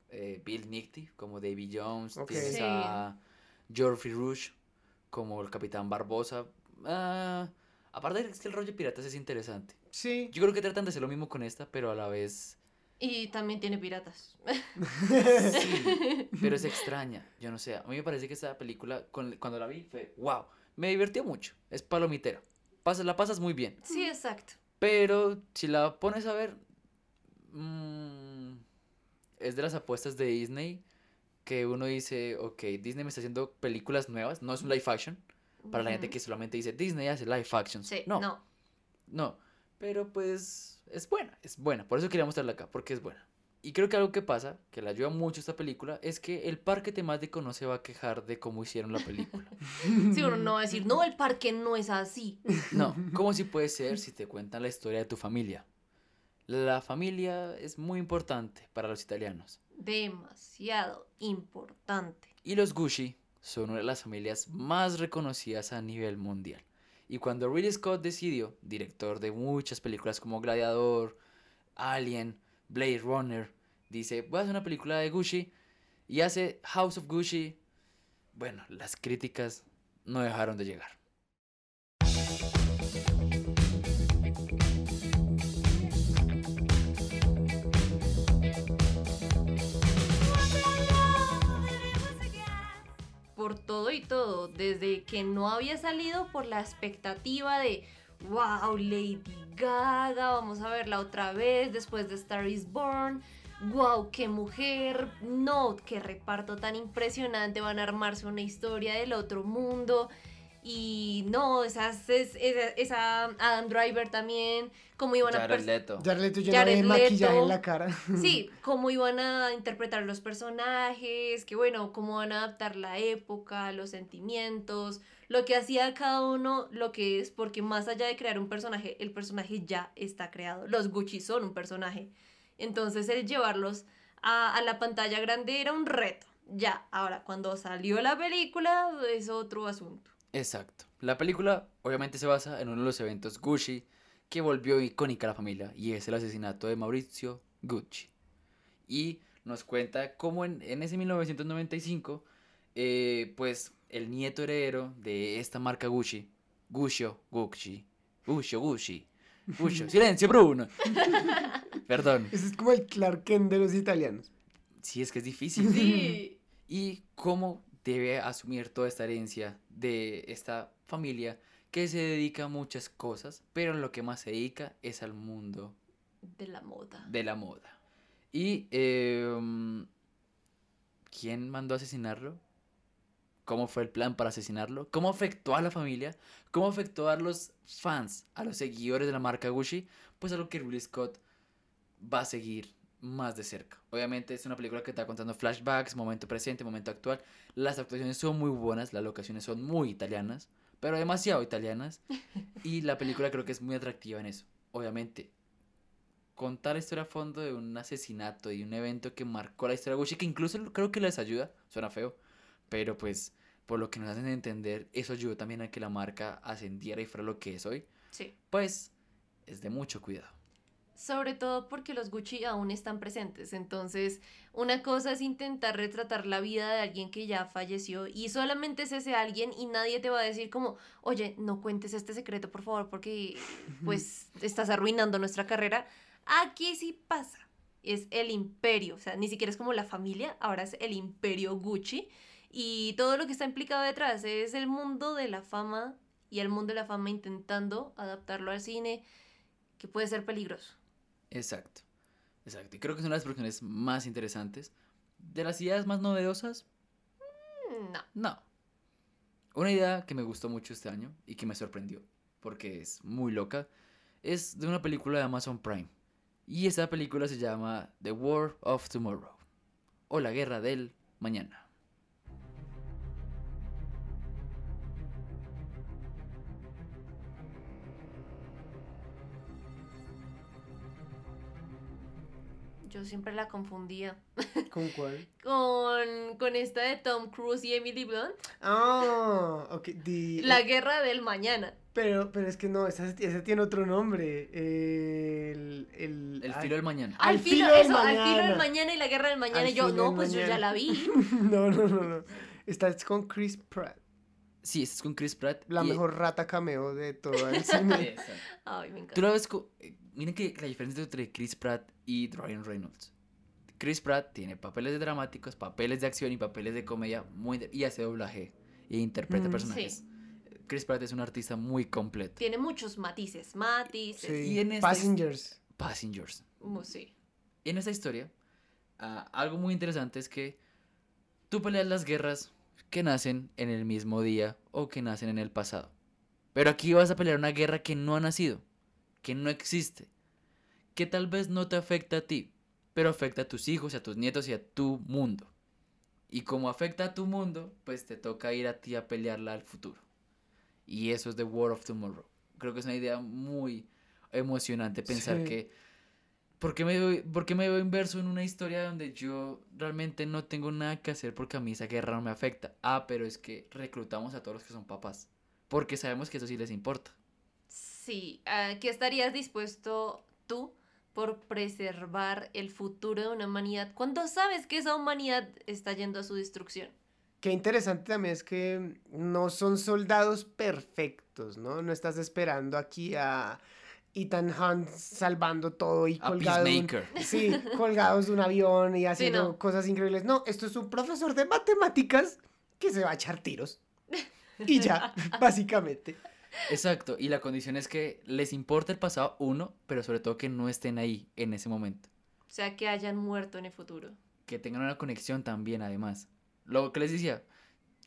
Speaker 1: eh, Bill Nighy como Davy Jones. Tienes
Speaker 2: Sí.
Speaker 1: a Geoffrey Rush como el Capitán Barbosa. Ah, aparte es que el rollo de piratas es interesante.
Speaker 7: Sí.
Speaker 1: Yo creo que tratan de hacer lo mismo con esta, pero a la vez...
Speaker 2: Y también tiene piratas.
Speaker 1: Sí, pero es extraña. Yo no sé. A mí me parece que esta película, cuando la vi, fue wow. Me divirtió mucho. Es palomitera. Pasas, la pasas muy bien.
Speaker 2: Sí, exacto.
Speaker 1: Pero si la pones a ver, mm, es de las apuestas de Disney que uno dice, ok, Disney me está haciendo películas nuevas, no es un live action. Para la gente que solamente dice Disney hace live actions.
Speaker 2: Sí,
Speaker 1: no,
Speaker 2: no.
Speaker 1: no. Pero pues es buena, es buena. Por eso quería mostrarla acá, porque es buena. Y creo que algo que pasa, que le ayuda mucho esta película, es que el parque temático no se va a quejar de cómo hicieron la película.
Speaker 2: Sí, uno no va a decir, no, el parque no es así.
Speaker 1: No, ¿cómo si puede ser si te cuentan la historia de tu familia? La familia es muy importante para los italianos.
Speaker 2: Demasiado importante.
Speaker 1: Y los Gucci son una de las familias más reconocidas a nivel mundial. Y cuando Ridley Scott decidió, director de muchas películas como Gladiador, Alien, Blade Runner, dice, voy a hacer una película de Gucci y hace House of Gucci, bueno, las críticas no dejaron de llegar.
Speaker 2: Por todo y todo, desde que no había salido por la expectativa de, wow, Lady Gaga, vamos a verla otra vez después de Star is Born. Wow, qué mujer, no, qué reparto tan impresionante, van a armarse una historia del otro mundo. Y no, esas, es- esa, esa Adam Driver también, cómo iban a
Speaker 1: Jared Leto.
Speaker 7: Jared Leto lleno
Speaker 2: Jared
Speaker 7: de maquillaje
Speaker 2: Leto.
Speaker 7: en la cara.
Speaker 2: Sí, cómo iban a interpretar los personajes, que bueno, cómo van a adaptar la época, los sentimientos, lo que hacía cada uno, lo que es, porque más allá de crear un personaje, el personaje ya está creado. Los Gucci son un personaje. Entonces el llevarlos a, a la pantalla grande era un reto. Ya, ahora cuando salió la película es otro asunto.
Speaker 1: Exacto. La película obviamente se basa en uno de los eventos Gucci que volvió icónica a la familia y es el asesinato de Maurizio Gucci. Y nos cuenta cómo en, en ese 1995, eh, pues el nieto heredero de esta marca Gucci, Guccio Gucci, Guccio Gucci, Guccio, silencio Bruno. Perdón,
Speaker 7: Ese es como el Clark Kent de los italianos.
Speaker 1: sí es que es difícil.
Speaker 2: Sí.
Speaker 1: y cómo debe asumir toda esta herencia de esta familia que se dedica a muchas cosas, pero lo que más se dedica es al mundo
Speaker 2: De la moda.
Speaker 1: de la moda. Y em, ¿quién mandó a asesinarlo? ¿Cómo fue el plan para asesinarlo? ¿Cómo afectó a la familia? ¿Cómo afectó a los fans, a los seguidores de la marca Gucci? Pues algo que Ridley Scott va a seguir más de cerca. Obviamente es una película que está contando flashbacks, momento presente, momento actual. Las actuaciones son muy buenas, las locaciones son muy italianas, pero demasiado italianas. Y la película creo que es muy atractiva en eso. Obviamente, contar la historia a fondo de un asesinato y un evento que marcó la historia de Gucci, que incluso creo que les ayuda, suena feo, pero pues por lo que nos hacen entender, eso ayudó también a que la marca ascendiera y fuera lo que es hoy,
Speaker 2: Sí.
Speaker 1: pues es de mucho cuidado.
Speaker 2: Sobre todo porque los Gucci aún están presentes. Entonces, una cosa es intentar retratar la vida de alguien que ya falleció y solamente es ese alguien y nadie te va a decir como, oye, no cuentes este secreto, por favor, porque pues estás arruinando nuestra carrera. Aquí sí pasa. Es el imperio, o sea, ni siquiera es como la familia, ahora es el imperio Gucci y todo lo que está implicado detrás es el mundo de la fama y el mundo de la fama intentando adaptarlo al cine, que puede ser peligroso.
Speaker 1: Exacto, exacto. Y creo que es una de las producciones más interesantes. De las ideas más novedosas,
Speaker 2: No.
Speaker 1: no. Una idea que me gustó mucho este año y que me sorprendió, porque es muy loca, es de una película de Amazon Prime. Y esa película se llama The War of Tomorrow o La Guerra del Mañana.
Speaker 2: Yo siempre la confundía
Speaker 7: ¿Con cuál?
Speaker 2: con, con esta de Tom Cruise y Emily Blunt.
Speaker 7: Ah, ok.
Speaker 2: La guerra del mañana.
Speaker 7: Pero, pero es que no, esa, esa tiene otro nombre. El, el,
Speaker 1: El
Speaker 7: ay,
Speaker 1: filo del mañana.
Speaker 7: Al
Speaker 2: Al filo,
Speaker 7: filo del
Speaker 2: eso, al filo del
Speaker 7: mañana.
Speaker 2: y la guerra del mañana.
Speaker 7: Al
Speaker 2: y yo, no, pues yo ya la vi.
Speaker 7: No, no, no, no. Esta es con Chris Pratt.
Speaker 1: Sí, esta es con Chris Pratt.
Speaker 7: La
Speaker 1: y-
Speaker 7: mejor rata cameo de todo el cine.
Speaker 2: Ay, me encanta.
Speaker 1: Tú la ves eh, Miren que la diferencia entre Chris Pratt y Ryan Reynolds. Chris Pratt tiene papeles de dramáticos, papeles de acción y papeles de comedia muy de- y hace doblaje e interpreta
Speaker 7: Mm.
Speaker 1: personajes. Chris Pratt es un artista muy completo.
Speaker 2: Tiene muchos matices, matices.
Speaker 7: Sí.
Speaker 1: Y en esta-
Speaker 7: Passengers.
Speaker 1: Passengers.
Speaker 2: Uh, sí.
Speaker 1: Y en esta historia, ah, algo muy interesante es que tú peleas las guerras que nacen en el mismo día o que nacen en el pasado. Pero aquí vas a pelear una guerra que no ha nacido, que no existe, que tal vez no te afecta a ti, pero afecta a tus hijos, a tus nietos y a tu mundo. Y como afecta a tu mundo, pues te toca ir a ti a pelearla al futuro. Y eso es The War of Tomorrow. Creo que es una idea muy emocionante pensar
Speaker 7: Sí.
Speaker 1: que ¿Por qué, me veo, por qué me veo inverso en una historia donde yo realmente no tengo nada que hacer porque a mí esa guerra no me afecta? Ah, pero es que reclutamos a todos los que son papás. Porque sabemos que eso sí les importa.
Speaker 2: Sí, ¿a ¿qué estarías dispuesto tú por preservar el futuro de una humanidad cuando sabes que esa humanidad está yendo a su destrucción?
Speaker 7: Qué interesante también es que no son soldados perfectos, ¿no? No estás esperando aquí a Ethan Hunt salvando todo y
Speaker 1: A
Speaker 7: colgado. de un-. Sí, colgados de un avión y haciendo
Speaker 2: no.
Speaker 7: cosas increíbles. No, esto es un profesor de matemáticas que se va a echar tiros. Y ya, básicamente.
Speaker 1: Exacto. Y la condición es que les importa el pasado, uno, pero sobre todo que no estén ahí en ese momento.
Speaker 2: O sea, que hayan muerto en el futuro.
Speaker 1: Que tengan una conexión también, además. Lo que les decía,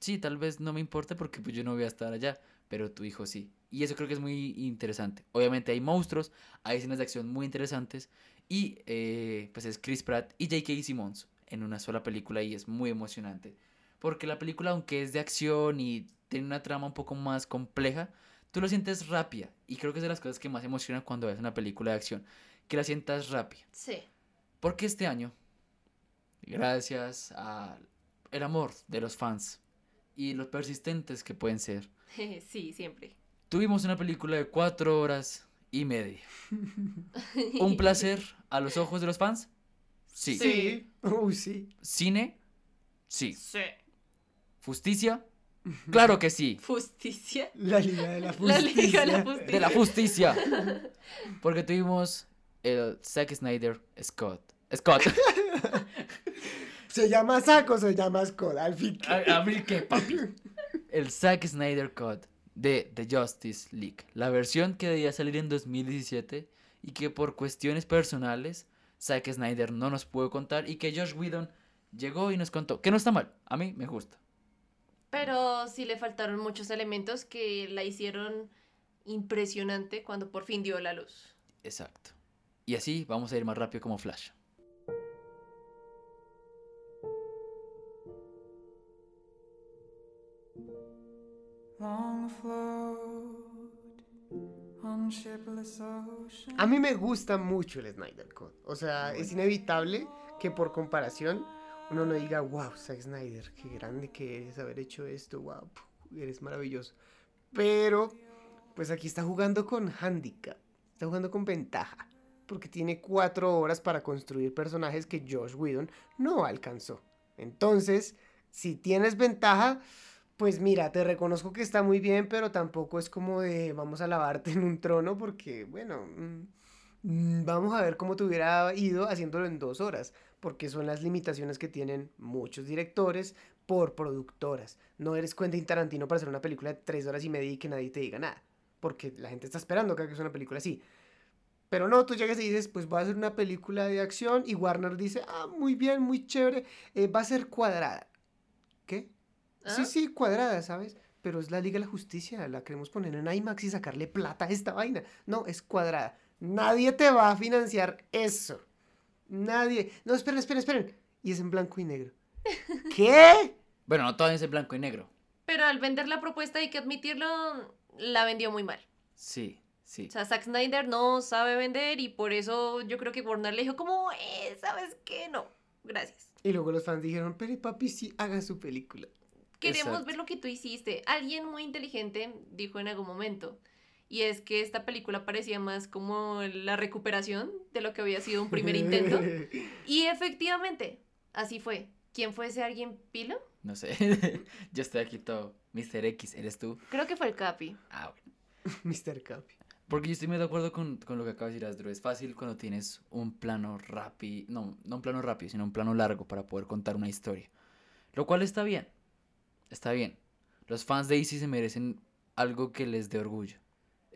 Speaker 1: sí, tal vez no me importe porque pues, yo no voy a estar allá, pero tu hijo sí. Y eso creo que es muy interesante. Obviamente hay monstruos, hay escenas de acción muy interesantes y eh, pues es Chris Pratt y J.K. Simmons en una sola película y es muy emocionante. Porque la película, aunque es de acción y tiene una trama un poco más compleja, tú lo sientes rápida. Y creo que es de las cosas que más emocionan cuando ves una película de acción, que la sientas rápida.
Speaker 2: Sí.
Speaker 1: Porque este año, gracias al el amor de los fans y los persistentes que pueden ser,
Speaker 2: sí, siempre.
Speaker 1: tuvimos una película de cuatro horas y media. ¿Un placer a los ojos de los fans? Sí.
Speaker 7: Sí. Uy, sí.
Speaker 1: ¿Cine? Sí.
Speaker 2: Sí.
Speaker 1: ¿Justicia? Claro que sí.
Speaker 2: Justicia.
Speaker 7: La Liga de la
Speaker 2: La
Speaker 7: Justicia.
Speaker 2: Liga de la Justicia.
Speaker 1: De la justicia. Porque tuvimos el Zack Snyder Scott. Scott.
Speaker 7: ¿Se llama saco o se llama Scott? Al fin. que-
Speaker 1: A, a mí qué, papi. El Zack Snyder Cut de The Justice League. La versión que debía salir en 2017 y que por cuestiones personales Zack Snyder no nos pudo contar y que Josh Whedon llegó y nos contó. Que no está mal, a mí me gusta.
Speaker 2: Pero sí le faltaron muchos elementos que la hicieron impresionante cuando por fin dio la luz.
Speaker 1: Exacto. Y así vamos a ir más rápido como Flash.
Speaker 7: A mí me gusta mucho el Snyder Cut. O sea, es inevitable que por comparación uno no diga, wow, Zack Snyder, qué grande que eres haber hecho esto, wow, eres maravilloso. Pero, pues aquí está jugando con handicap, está jugando con ventaja, porque tiene cuatro horas para construir personajes que Josh Whedon no alcanzó. Entonces, si tienes ventaja, pues mira, te reconozco que está muy bien, pero tampoco es como de vamos a lavarte en un trono, porque, bueno, mm, mm, vamos a ver cómo te hubiera ido haciéndolo en dos horas, porque son las limitaciones que tienen muchos directores por productoras. No eres Quentin Tarantino para hacer una película de tres horas y media y que nadie te diga nada, porque la gente está esperando que hagas una película así. Pero no, tú llegas y dices, pues voy a hacer una película de acción y Warner dice, ah, muy bien, muy chévere, eh, va a ser cuadrada. ¿Qué? Sí,
Speaker 2: ¿Ah?
Speaker 7: sí, cuadrada, ¿sabes? Pero es la Liga de la Justicia, la queremos poner en IMAX y sacarle plata a esta vaina. No, es cuadrada. Nadie te va a financiar eso. Nadie. No, esperen, esperen, esperen. Y es en blanco y negro. ¿Qué?
Speaker 1: Bueno, no todo es en blanco y negro.
Speaker 2: Pero al vender la propuesta hay que admitirlo, la vendió muy mal.
Speaker 1: Sí, sí.
Speaker 2: O sea, Zack Snyder no sabe vender y por eso yo creo que Warner le dijo como, eh, ¿sabes qué? No, gracias.
Speaker 7: Y luego los fans dijeron, pero papi, sí, haga su película.
Speaker 2: Queremos
Speaker 1: Exacto.
Speaker 2: ver lo que tú hiciste. Alguien muy inteligente dijo en algún momento. Y es que esta película parecía más como la recuperación de lo que había sido un primer intento. Y efectivamente, así fue. ¿Quién fue ese alguien pilo?
Speaker 1: No sé. Yo estoy aquí todo. Mr. X, ¿eres tú?
Speaker 2: Creo que fue el Capi.
Speaker 1: Ah, bueno.
Speaker 7: Mr. Capi.
Speaker 1: Porque yo estoy muy de acuerdo con, con lo que acaba de decir Astro. Es fácil cuando tienes un plano rápido. No, no un plano rápido, sino un plano largo para poder contar una historia. Lo cual está bien. Está bien. Los fans de DC se merecen algo que les dé orgullo.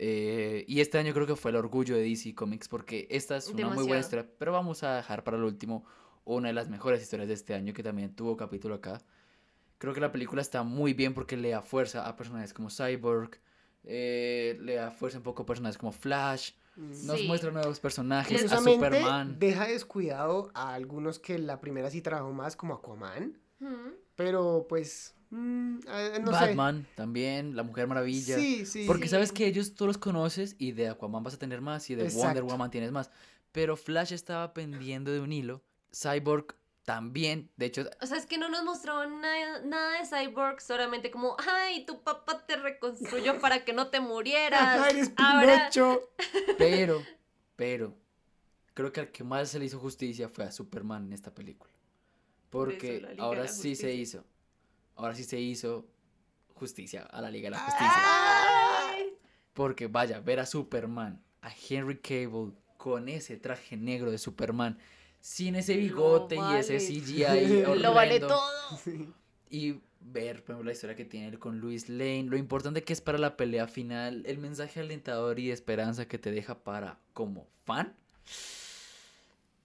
Speaker 1: Eh, y este año creo que fue el orgullo de DC Comics porque esta es una muy buena historia. Pero vamos a dejar para el último una de las mejores historias de este año que también tuvo capítulo acá. Creo que la película está muy bien porque le da fuerza a personajes como Cyborg, eh, le da fuerza un poco a personajes como Flash, nos
Speaker 2: Sí.
Speaker 1: muestra nuevos personajes, a Superman.
Speaker 7: deja descuidado a algunos que la primera sí trabajó más, como Aquaman. Pero pues, mm, eh, no
Speaker 1: Batman también, la Mujer Maravilla.
Speaker 7: Sí, sí.
Speaker 1: Porque
Speaker 2: Sí.
Speaker 1: sabes que ellos tú los conoces y de Aquaman vas a tener más y de Wonder. Woman tienes más. Pero Flash estaba pendiendo de un hilo. Cyborg también. De hecho,
Speaker 2: O sea, es que no nos mostró na- nada de Cyborg, solamente como, ay, tu papá te reconstruyó para que no te murieras.
Speaker 7: Eres
Speaker 2: Ahora,
Speaker 1: pero, pero, creo que al que más se le hizo justicia fue a Superman en esta película.
Speaker 2: Por
Speaker 1: Porque
Speaker 2: eso
Speaker 1: ahora sí se hizo. Ahora sí se hizo justicia a la Liga de la Justicia.
Speaker 2: ay,
Speaker 1: Porque vaya, ver a Superman, a Henry Cable con ese traje negro de Superman, sin ese bigote y ese. CGI
Speaker 2: lo vale todo.
Speaker 1: Y ver, por ejemplo, la historia que tiene él con Luis Lane, lo importante que es para la pelea final, el mensaje alentador y de esperanza que te deja para como fan.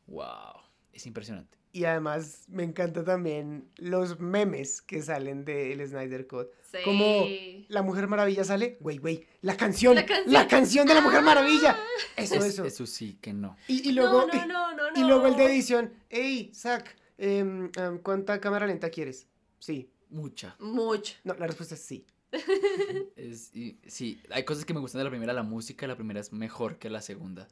Speaker 1: Wow, es impresionante.
Speaker 7: Y además me encanta también los memes que salen del Snyder Cut.
Speaker 2: Sí.
Speaker 7: Como la Mujer Maravilla sale, güey, güey, la canción,
Speaker 2: La
Speaker 7: la
Speaker 2: canción.
Speaker 7: de la Mujer
Speaker 2: Ah.
Speaker 7: Maravilla. Eso,
Speaker 1: Es-
Speaker 7: eso.
Speaker 1: Eso sí que no.
Speaker 7: Y, y luego,
Speaker 2: no, no, no, no,
Speaker 7: y luego el de edición, hey, Zack, em, em, ¿cuánta cámara lenta quieres? Sí.
Speaker 1: Mucha.
Speaker 2: Mucho.
Speaker 7: No, la respuesta es sí.
Speaker 1: Es, y- sí, hay cosas que me gustan de la primera, la música, la primera es mejor que la segunda.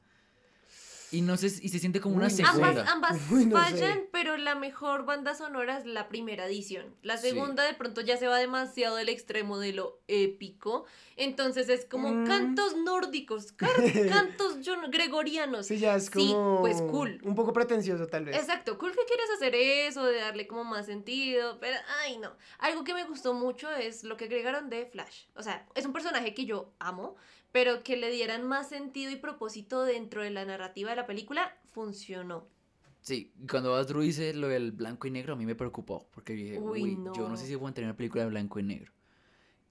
Speaker 1: Y no sé, y se siente como una
Speaker 7: Uy,
Speaker 1: segunda.
Speaker 2: Ambas, ambas
Speaker 7: Uy, no
Speaker 2: fallan,
Speaker 7: sé.
Speaker 2: pero la mejor banda sonora es la primera edición. La
Speaker 1: Sí.
Speaker 2: segunda de pronto ya se va demasiado del extremo de lo épico. Entonces es como
Speaker 7: Mm.
Speaker 2: cantos nórdicos, cantos gregorianos.
Speaker 7: Sí, ya es
Speaker 2: Sí,
Speaker 7: como...
Speaker 2: pues cool.
Speaker 7: Un poco pretencioso, tal vez.
Speaker 2: Exacto, cool que quieres hacer eso, de darle como más sentido, pero ay no. Algo que me gustó mucho es lo que agregaron de Flash. O sea, es un personaje que yo amo, pero que le dieran más sentido y propósito dentro de la narrativa de la película, funcionó.
Speaker 1: Sí, cuando Astro dice lo del blanco y negro, a mí me preocupó. Porque dije,
Speaker 2: Uy,
Speaker 1: uy, yo no
Speaker 2: no.
Speaker 1: sé si voy a tener una película de blanco y negro.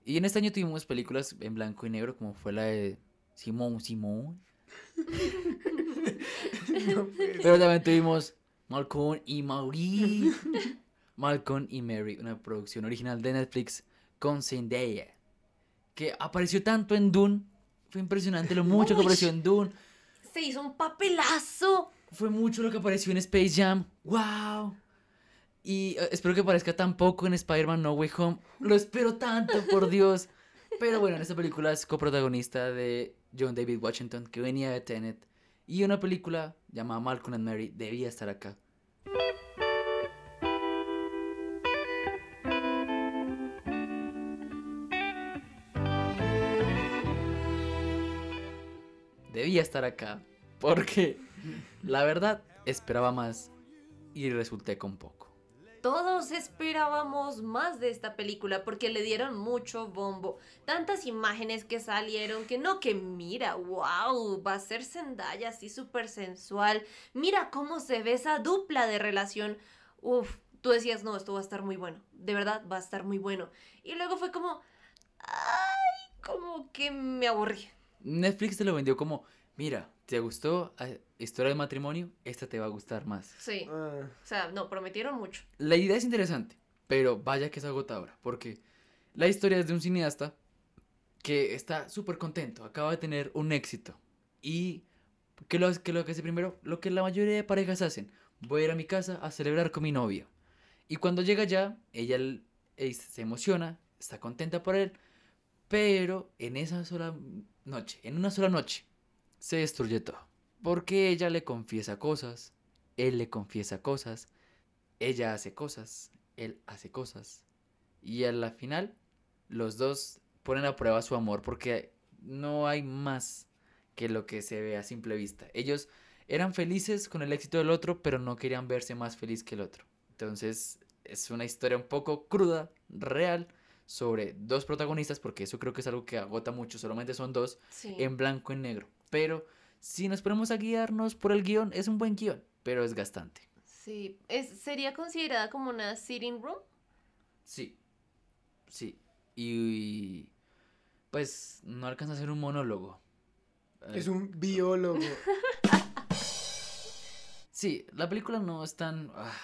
Speaker 1: Y en este año tuvimos películas en blanco y negro, como fue la de Simón Simón.
Speaker 7: No.
Speaker 1: Pero también tuvimos Malcolm y Mauri. Malcolm y Mary, una producción original de Netflix con Zendaya. Que apareció tanto en Dune. Fue impresionante lo mucho que apareció en Dune.
Speaker 2: Se hizo un papelazo.
Speaker 1: Fue mucho lo que apareció en Space Jam. ¡Wow! Y eh, espero que parezca tan poco en Spider-Man No Way Home. Lo espero tanto, por Dios. Pero bueno, en esta película es coprotagonista de John David Washington, que venía de Tenet. Y una película llamada Malcolm and Mary debía estar acá. Debía estar acá. Porque la verdad esperaba más y resulté con poco.
Speaker 2: Todos esperábamos más de esta película porque le dieron mucho bombo. Tantas imágenes que salieron que no, que mira, wow, va a ser Zendaya así súper sensual. Mira cómo se ve esa dupla de relación. Uf, tú decías, no, esto va a estar muy bueno. De verdad, va a estar muy bueno. Y luego fue como, ay, como que me aburrí.
Speaker 1: Netflix te lo vendió como, mira, ¿te gustó eh, Historia de matrimonio? Esta te va a gustar más.
Speaker 2: Sí,
Speaker 7: Ah,
Speaker 2: o sea, no, prometieron mucho.
Speaker 1: La idea es interesante, pero vaya que es agotadora, porque la historia es de un cineasta que está súper contento, acaba de tener un éxito y ¿Qué lo, qué lo que hace primero? Lo que la mayoría de parejas hacen. Voy a ir a mi casa a celebrar con mi novio. Y cuando llega allá, ella se emociona, está contenta por él, pero en esa sola noche, en una sola noche, se destruye todo. Porque ella le confiesa cosas, él le confiesa cosas, ella hace cosas, él hace cosas. Y a la final, los dos ponen a prueba su amor porque no hay más que lo que se ve a simple vista. Ellos eran felices con el éxito del otro, pero no querían verse más feliz que el otro. Entonces, es una historia un poco cruda, real, sobre dos protagonistas, porque eso creo que es algo que agota mucho, solamente son dos,
Speaker 2: Sí.
Speaker 1: en blanco y negro. Pero si nos ponemos a guiarnos por el guion, es un buen guion, pero es gastante.
Speaker 2: Sí, es, sería considerada como una sitting room.
Speaker 1: Sí, sí. Y, pues no alcanza a ser un monólogo.
Speaker 7: Es
Speaker 1: Eh,
Speaker 7: un biólogo.
Speaker 1: Sí, la película no es tan ah,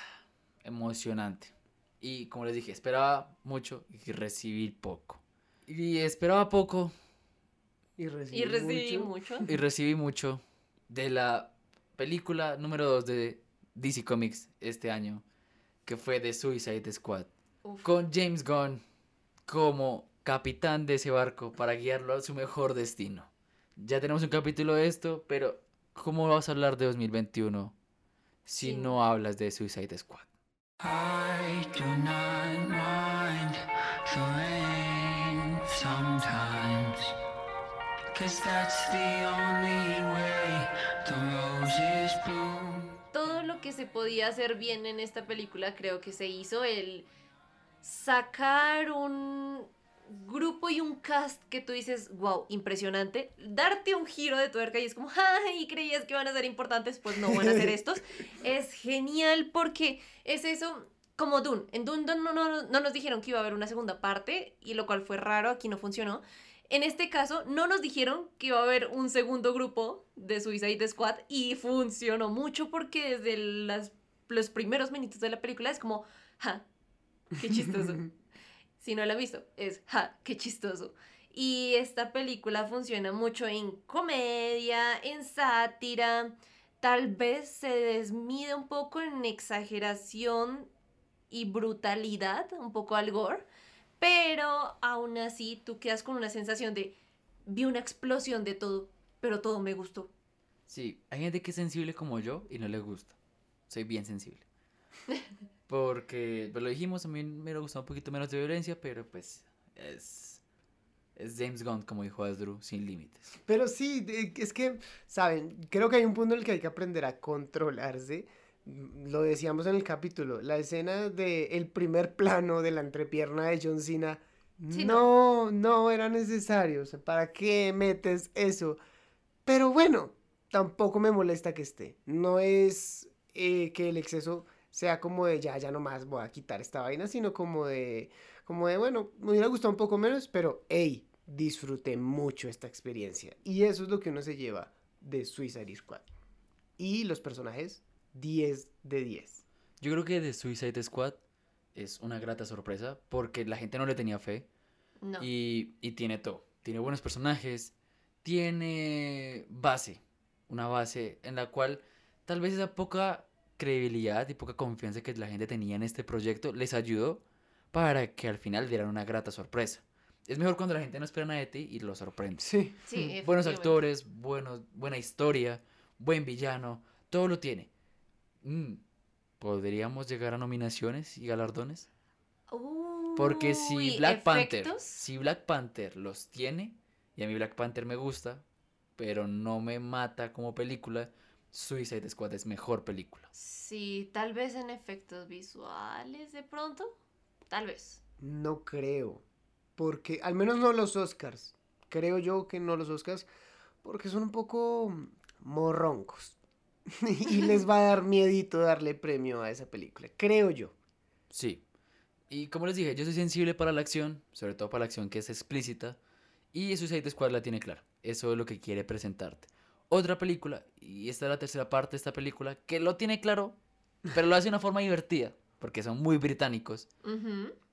Speaker 1: emocionante. Y como les dije, esperaba mucho y recibí poco. Y esperaba poco
Speaker 7: Y recibí,
Speaker 2: Y recibí
Speaker 7: mucho.
Speaker 2: mucho.
Speaker 1: y recibí mucho de la película número 2 de DC Comics este año, que fue The Suicide Squad.
Speaker 2: Uf.
Speaker 1: Con James Gunn como capitán de ese barco para guiarlo a su mejor destino. Ya tenemos un capítulo de esto, pero ¿cómo vas a hablar de 2021 si
Speaker 2: Sí.
Speaker 1: no hablas de Suicide Squad?
Speaker 10: I do not mind the rain sometimes.
Speaker 2: Todo lo que se podía hacer bien en esta película creo que se hizo el sacar un grupo y un cast que tú dices, wow, impresionante, darte un giro de tuerca y es como, ay, creías que van a ser importantes, pues no van a ser estos. es genial porque es eso, como Dune. En Dune no, no, no, no nos dijeron que iba a haber una segunda parte y lo cual fue raro, aquí no funcionó. En este caso, no nos dijeron que iba a haber un segundo grupo de Suicide Squad y funcionó mucho porque desde las, los primeros minutos de la película es como, ja, qué chistoso. si no la han visto, es, ja, qué chistoso. Y esta película funciona mucho en comedia, en sátira, tal vez se desmide un poco en exageración y brutalidad, un poco al gore, pero aún así tú quedas con una sensación de vi una explosión de todo, pero todo me gustó.
Speaker 1: Sí, hay gente que es sensible como yo y no le gusta. Soy bien sensible. Porque, pues lo dijimos, a mí me gusta un poquito menos de violencia, pero pues es, es James Gunn, como dijo Asdru, sin límites.
Speaker 7: Pero sí, es que, ¿saben? Creo que hay un punto en el que hay que aprender a controlarse. Lo decíamos en el capítulo, la escena del el primer plano de la entrepierna de John Cena.
Speaker 2: Sí,
Speaker 7: no, no era necesario. O sea, ¿para qué metes eso? Pero bueno, tampoco me molesta que esté. No es eh, que el exceso sea como de ya, ya nomás voy a quitar esta vaina, sino como de, como de, bueno, me hubiera gustado un poco menos, pero hey, disfruté mucho esta experiencia. Y eso es lo que uno se lleva de Suicide Squad. Y los personajes, 10 de 10.
Speaker 1: Yo creo que The Suicide Squad es una grata sorpresa porque la gente no le tenía fe
Speaker 2: No.
Speaker 1: y, y tiene todo. Tiene buenos personajes, tiene base, una base en la cual tal vez esa poca credibilidad y poca confianza que la gente tenía en este proyecto les ayudó para que al final dieran una grata sorpresa. Es mejor cuando la gente no espera nada de ti y lo sorprende.
Speaker 7: Sí.
Speaker 2: Sí,
Speaker 1: Buenos actores, buenos, buena historia, buen villano, todo lo tiene. Mm, ¿Podríamos llegar a nominaciones y galardones? Porque si Black Panther, si Black Panther los tiene, y a mí Black Panther me gusta, pero no me mata como película, Suicide Squad es mejor película.
Speaker 2: Sí, tal vez en efectos visuales de pronto. Tal vez.
Speaker 7: No creo. Porque, al menos no los Oscars. Creo yo que no los Oscars. Porque son un poco morroncos. y les va a dar miedito darle premio a esa película. Creo yo.
Speaker 1: Sí. Y como les dije, yo soy sensible para la acción, sobre todo para la acción que es explícita, y Suicide Squad la tiene clara. Eso es lo que quiere presentarte. Otra película, y esta es la tercera parte de esta película, que lo tiene claro, pero lo hace de una forma divertida, porque son muy británicos,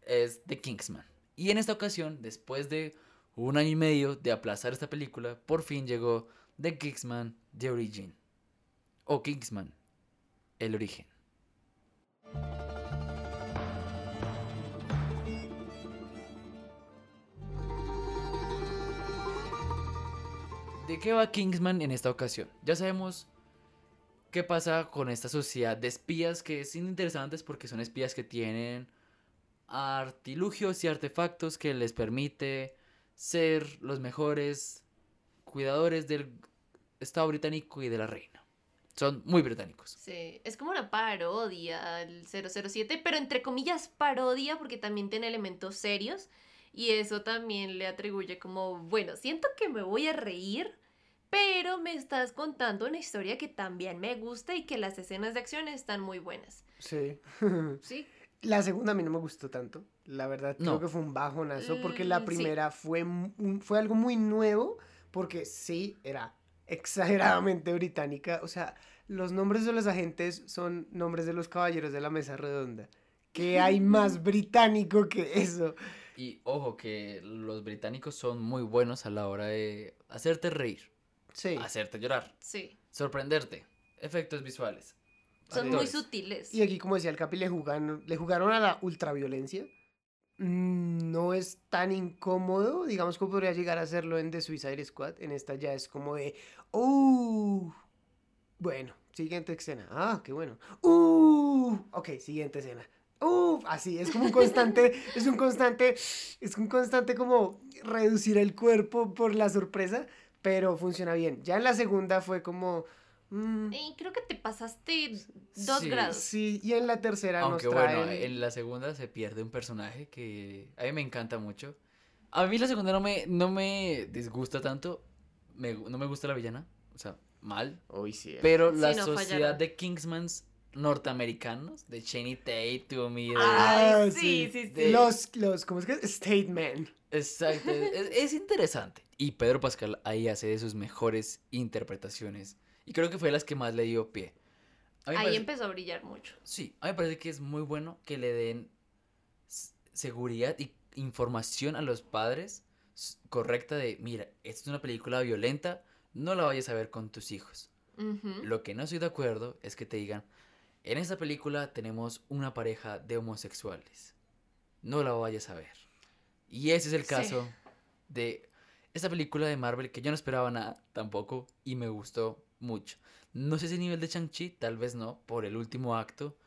Speaker 1: es The Kingsman. Y en esta ocasión, después de un año y medio de aplazar esta película, por fin llegó The Kingsman The Origin. O Kingsman, el origen. ¿De qué va Kingsman en esta ocasión? Ya sabemos qué pasa con esta sociedad de espías que son interesantes porque son espías que tienen artilugios y artefactos que les permite ser los mejores cuidadores del Estado británico y de la reina. Son muy británicos.
Speaker 2: Sí, es como una parodia al 007, pero entre comillas parodia porque también tiene elementos serios y eso también le atribuye como, bueno, siento que me voy a reír, pero me estás contando una historia que también me gusta y que las escenas de acción están muy buenas.
Speaker 7: Sí.
Speaker 2: Sí.
Speaker 7: La segunda a mí no me gustó tanto. La verdad,
Speaker 1: No.
Speaker 7: creo que fue un bajonazo porque
Speaker 2: Mm,
Speaker 7: la
Speaker 2: sí.
Speaker 7: primera fue, fue algo muy nuevo porque sí, era exageradamente británica. O sea, los nombres de los agentes son nombres de los caballeros de la mesa redonda. ¿Qué hay más británico que eso?
Speaker 1: Y ojo que los británicos son muy buenos a la hora de hacerte reír,
Speaker 7: Sí.
Speaker 1: hacerte llorar,
Speaker 2: Sí.
Speaker 1: sorprenderte, efectos visuales.
Speaker 2: Son muy sutiles.
Speaker 7: Y aquí, como decía el Capi, le jugaron, le jugaron a la ultraviolencia. Mm, No es tan incómodo, digamos como podría llegar a hacerlo en The Suicide Squad. En esta ya es como de, ¡Uh! Bueno, siguiente escena. Ah, qué bueno. ¡Uh! Ok, siguiente escena. ¡Uh! Así, es como un constante, es un constante, es un constante como reducir el cuerpo por la sorpresa, pero funciona bien. Ya en la segunda fue como... mm,
Speaker 2: Y creo que te pasaste dos
Speaker 1: Sí,
Speaker 2: grados.
Speaker 7: Sí, y en la tercera
Speaker 1: Aunque
Speaker 7: nos
Speaker 1: bueno,
Speaker 7: traen...
Speaker 1: en la segunda se pierde un personaje que a mí me encanta mucho. A mí la segunda no me, no me disgusta tanto, me- no me gusta la villana, o sea, mal.
Speaker 7: Uy, sí.
Speaker 1: Pero
Speaker 2: Sí,
Speaker 1: la
Speaker 2: no
Speaker 1: sociedad
Speaker 2: fallaron.
Speaker 1: de Kingsmans norteamericanos, de Channing Tatum y de...
Speaker 2: Ay, sí, sí, sí.
Speaker 7: Los, los, ¿cómo es que? es? Statemen.
Speaker 1: Exacto, es, es interesante. Y Pedro Pascal ahí hace de sus mejores interpretaciones. Y creo que fue de las que más le dio pie.
Speaker 2: Ahí
Speaker 1: parece-
Speaker 2: empezó a brillar mucho.
Speaker 1: Sí, a mí me parece que es muy bueno que le den seguridad y información a los padres correcta de, mira, esta es una película violenta, no la vayas a ver con tus hijos. Lo que no estoy de acuerdo es que te digan, en esta película tenemos una pareja de homosexuales, no la vayas a ver. Y ese es el
Speaker 2: Sí.
Speaker 1: caso de esta película de Marvel que yo no esperaba nada tampoco y me gustó mucho. No sé si a nivel de Shang-Chi, tal vez no, por el último acto,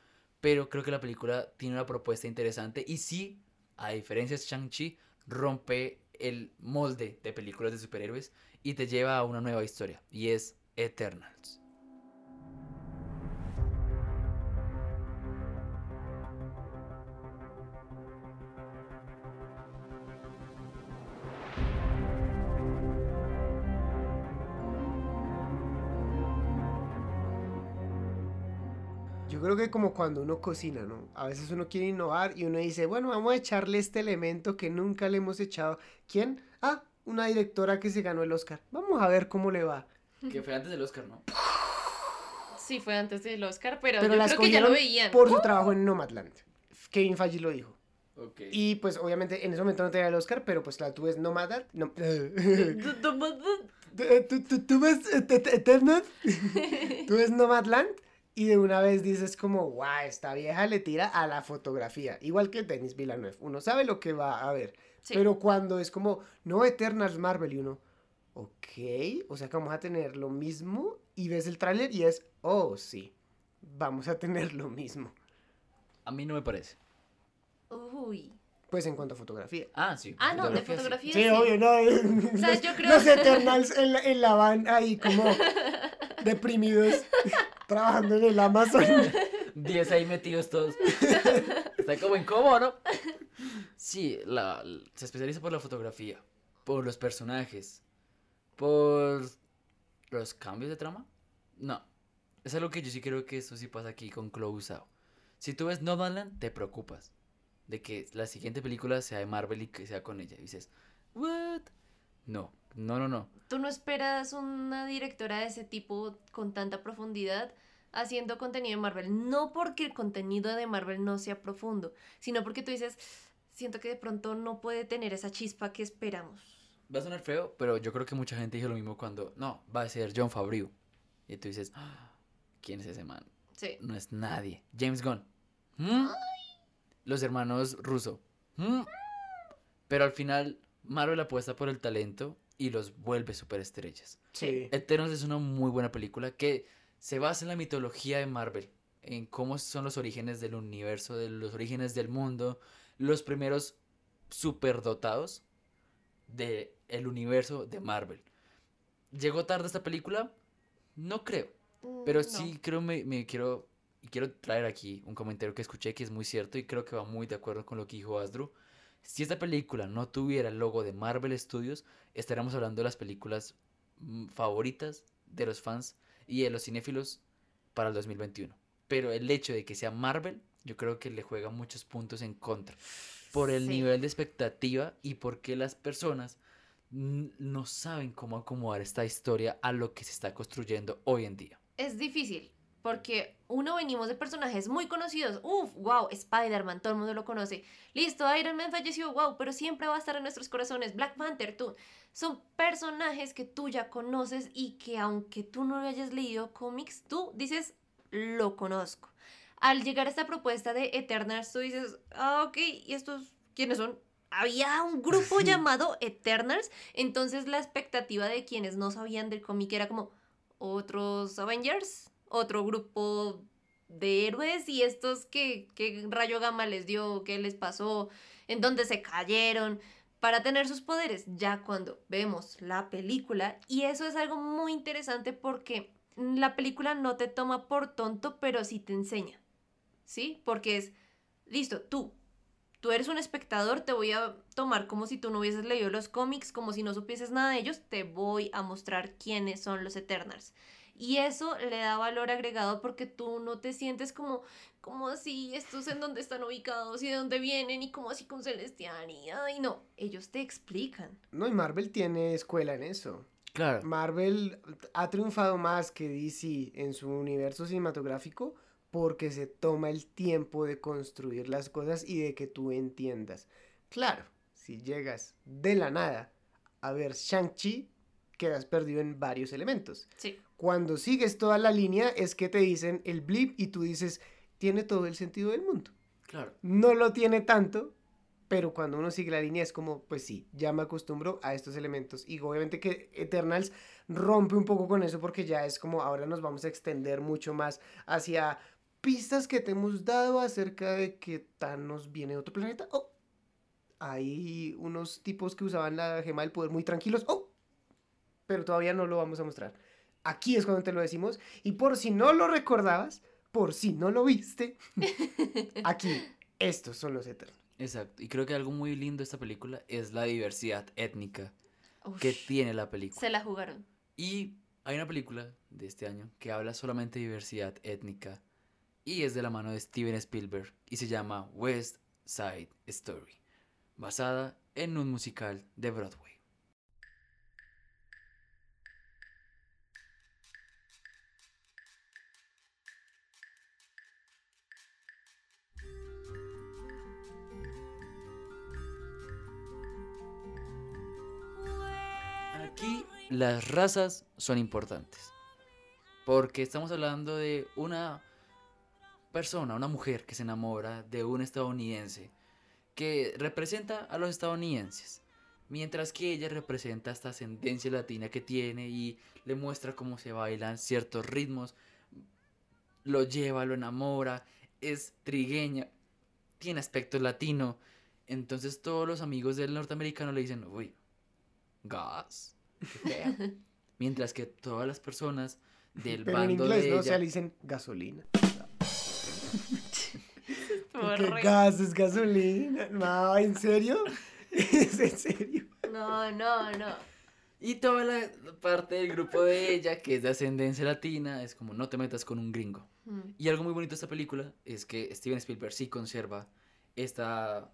Speaker 1: pero creo que la película tiene una propuesta interesante y sí, a diferencia de Shang-Chi, rompe el molde de películas de superhéroes y te lleva a una nueva historia y es Eternals.
Speaker 7: Que como cuando uno cocina, ¿no? A veces uno quiere innovar y uno dice, bueno, vamos a echarle este elemento que nunca le hemos echado. ¿Quién? Ah, una directora que se ganó el Oscar. Vamos a ver cómo le va.
Speaker 1: Que fue antes del Oscar, ¿no?
Speaker 2: Sí, fue antes del Oscar, pero,
Speaker 7: Pero
Speaker 2: yo
Speaker 7: la
Speaker 2: creo que ya lo veían.
Speaker 7: por su trabajo en Nomadland. Kevin Feige lo dijo.
Speaker 1: Ok.
Speaker 7: Y pues obviamente en ese momento no tenía el Oscar, pero pues la tú ves Nomadland. No, ¿Tú, tú, tú ves Et- Et- Eternal? Tú ves Nomadland y de una vez dices como, guau, esta vieja le tira a la fotografía. Igual que Denis Villeneuve. Uno sabe lo que va a ver.
Speaker 2: Sí.
Speaker 7: Pero cuando es como, no Eternals Marvel y uno, ok, o sea que vamos a tener lo mismo y ves el tráiler y es, oh, sí, vamos a tener lo mismo.
Speaker 1: A mí no me parece.
Speaker 2: Uy.
Speaker 7: Pues en cuanto a fotografía.
Speaker 1: Ah, sí.
Speaker 2: Ah, no, de
Speaker 1: sí.
Speaker 2: fotografía
Speaker 7: Sí,
Speaker 2: sí.
Speaker 7: obvio, no.
Speaker 2: O sea,
Speaker 7: los,
Speaker 2: yo creo-
Speaker 7: los Eternals en la, en la van ahí como deprimidos, trabajando en el Amazon.
Speaker 1: 10 ahí metidos todos. Está como incómodo, ¿no? Sí, la, se especializa por la fotografía, por los personajes, por los cambios de trama. No, es algo que yo sí creo que eso sí pasa aquí con Out. Si tú ves Nomadland, te preocupas de que la siguiente película sea de Marvel y que sea con ella. Y dices, ¿what? No, no, no, no.
Speaker 2: ¿Tú no esperas una directora de ese tipo con tanta profundidad haciendo contenido de Marvel? No porque el contenido de Marvel no sea profundo, sino porque tú dices, siento que de pronto no puede tener esa chispa que esperamos.
Speaker 1: va a sonar feo, pero yo creo que mucha gente dijo lo mismo cuando, no, va a ser John Favreau. Y tú dices, "Ah, ¿quién es ese man?
Speaker 2: Sí.
Speaker 1: No es nadie. James Gunn. ¿Mm? Los hermanos Russo. ¿Mm? Pero al final, Marvel apuesta por el talento y los vuelve superestrellas.
Speaker 7: Sí.
Speaker 1: Eternos es una muy buena película que se basa en la mitología de Marvel, en cómo son los orígenes del universo, de los orígenes del mundo, los primeros superdotados del el universo de Marvel. ¿Llegó tarde esta película? No creo. Pero
Speaker 2: Mm,
Speaker 1: sí creo me, me quiero y quiero traer aquí un comentario que escuché que es muy cierto y creo que va muy de acuerdo con lo que dijo Asdru. Si esta película no tuviera el logo de Marvel Studios, estaríamos hablando de las películas mm, favoritas de los fans y de los cinéfilos para el 2021. Pero el hecho de que sea Marvel, yo creo que le juega muchos puntos en contra. Por el
Speaker 2: Sí.
Speaker 1: nivel de expectativa y porque las personas no saben cómo acomodar esta historia a lo que se está construyendo hoy en día.
Speaker 2: Es difícil, porque uno venimos de personajes muy conocidos. Uf, wow, Spider-Man, todo el mundo lo conoce. Listo, Iron Man falleció, wow, pero siempre va a estar en nuestros corazones. Black Panther, tú. Son personajes que tú ya conoces y que aunque tú no hayas leído cómics, tú dices, lo conozco. Al llegar a esta propuesta de Eternals, tú dices, ah, ok, ¿y estos quiénes son? Había un grupo llamado Eternals, entonces la expectativa de quienes no sabían del cómic era como otros Avengers, otro grupo de héroes y estos que, que rayo gamma les dio, qué les pasó, en dónde se cayeron para tener sus poderes, ya cuando vemos la película. Y eso es algo muy interesante porque la película no te toma por tonto, pero sí te enseña. ¿Sí? Porque es, listo, tú, tú eres un espectador, te voy a tomar como si tú no hubieses leído los cómics, como si no supieses nada de ellos, te voy a mostrar quiénes son los Eternals. Y eso le da valor agregado porque tú no te sientes como, como así, estos en dónde están ubicados y de dónde vienen y como así con Celestial y ay no, ellos te explican.
Speaker 7: No, y Marvel tiene escuela en eso.
Speaker 1: Claro.
Speaker 7: Marvel ha triunfado más que DC en su universo cinematográfico porque se toma el tiempo de construir las cosas y de que tú entiendas. Claro, si llegas de la nada a ver Shang-Chi, quedas perdido en varios elementos.
Speaker 2: Sí.
Speaker 7: Cuando sigues toda la línea es que te dicen el blip y tú dices, tiene todo el sentido del mundo.
Speaker 1: Claro.
Speaker 7: No lo tiene tanto, pero cuando uno sigue la línea es como, pues sí, ya me acostumbro a estos elementos. Y obviamente que Eternals rompe un poco con eso porque ya es como ahora nos vamos a extender mucho más hacia pistas que te hemos dado acerca de que Thanos viene de otro planeta. Oh, hay unos tipos que usaban la gema del poder muy tranquilos. Oh, pero todavía no lo vamos a mostrar. Aquí es cuando te lo decimos. Y por si no lo recordabas, por si no lo viste, aquí, estos son los Eternals.
Speaker 1: Exacto. Y creo que algo muy lindo de esta película es la diversidad étnica que tiene la película.
Speaker 2: se la jugaron.
Speaker 1: Y hay una película de este año que habla solamente de diversidad étnica y es de la mano de Steven Spielberg y se llama West Side Story, basada en un musical de Broadway. Las razas son importantes. Porque estamos hablando de una persona, una mujer que se enamora de un estadounidense que representa a los estadounidenses. Mientras que ella representa esta ascendencia latina que tiene y le muestra cómo se bailan ciertos ritmos. Lo lleva, lo enamora, es trigueña, tiene aspecto latino. Entonces todos los amigos del norteamericano le dicen, uy, gas, fea. Mientras que todas las personas del
Speaker 7: Pero en
Speaker 1: bando
Speaker 7: inglés,
Speaker 1: de
Speaker 7: ¿no? O
Speaker 1: ella...
Speaker 7: sea, le dicen gasolina. ¿Qué gas es gasolina? No, ¿en serio? ¿Es en serio?
Speaker 2: No, no, no.
Speaker 1: Y toda la parte del grupo de ella, que es de ascendencia latina, es como no te metas con un gringo.
Speaker 2: Mm.
Speaker 1: Y algo muy bonito de esta película es que Steven Spielberg sí conserva esta...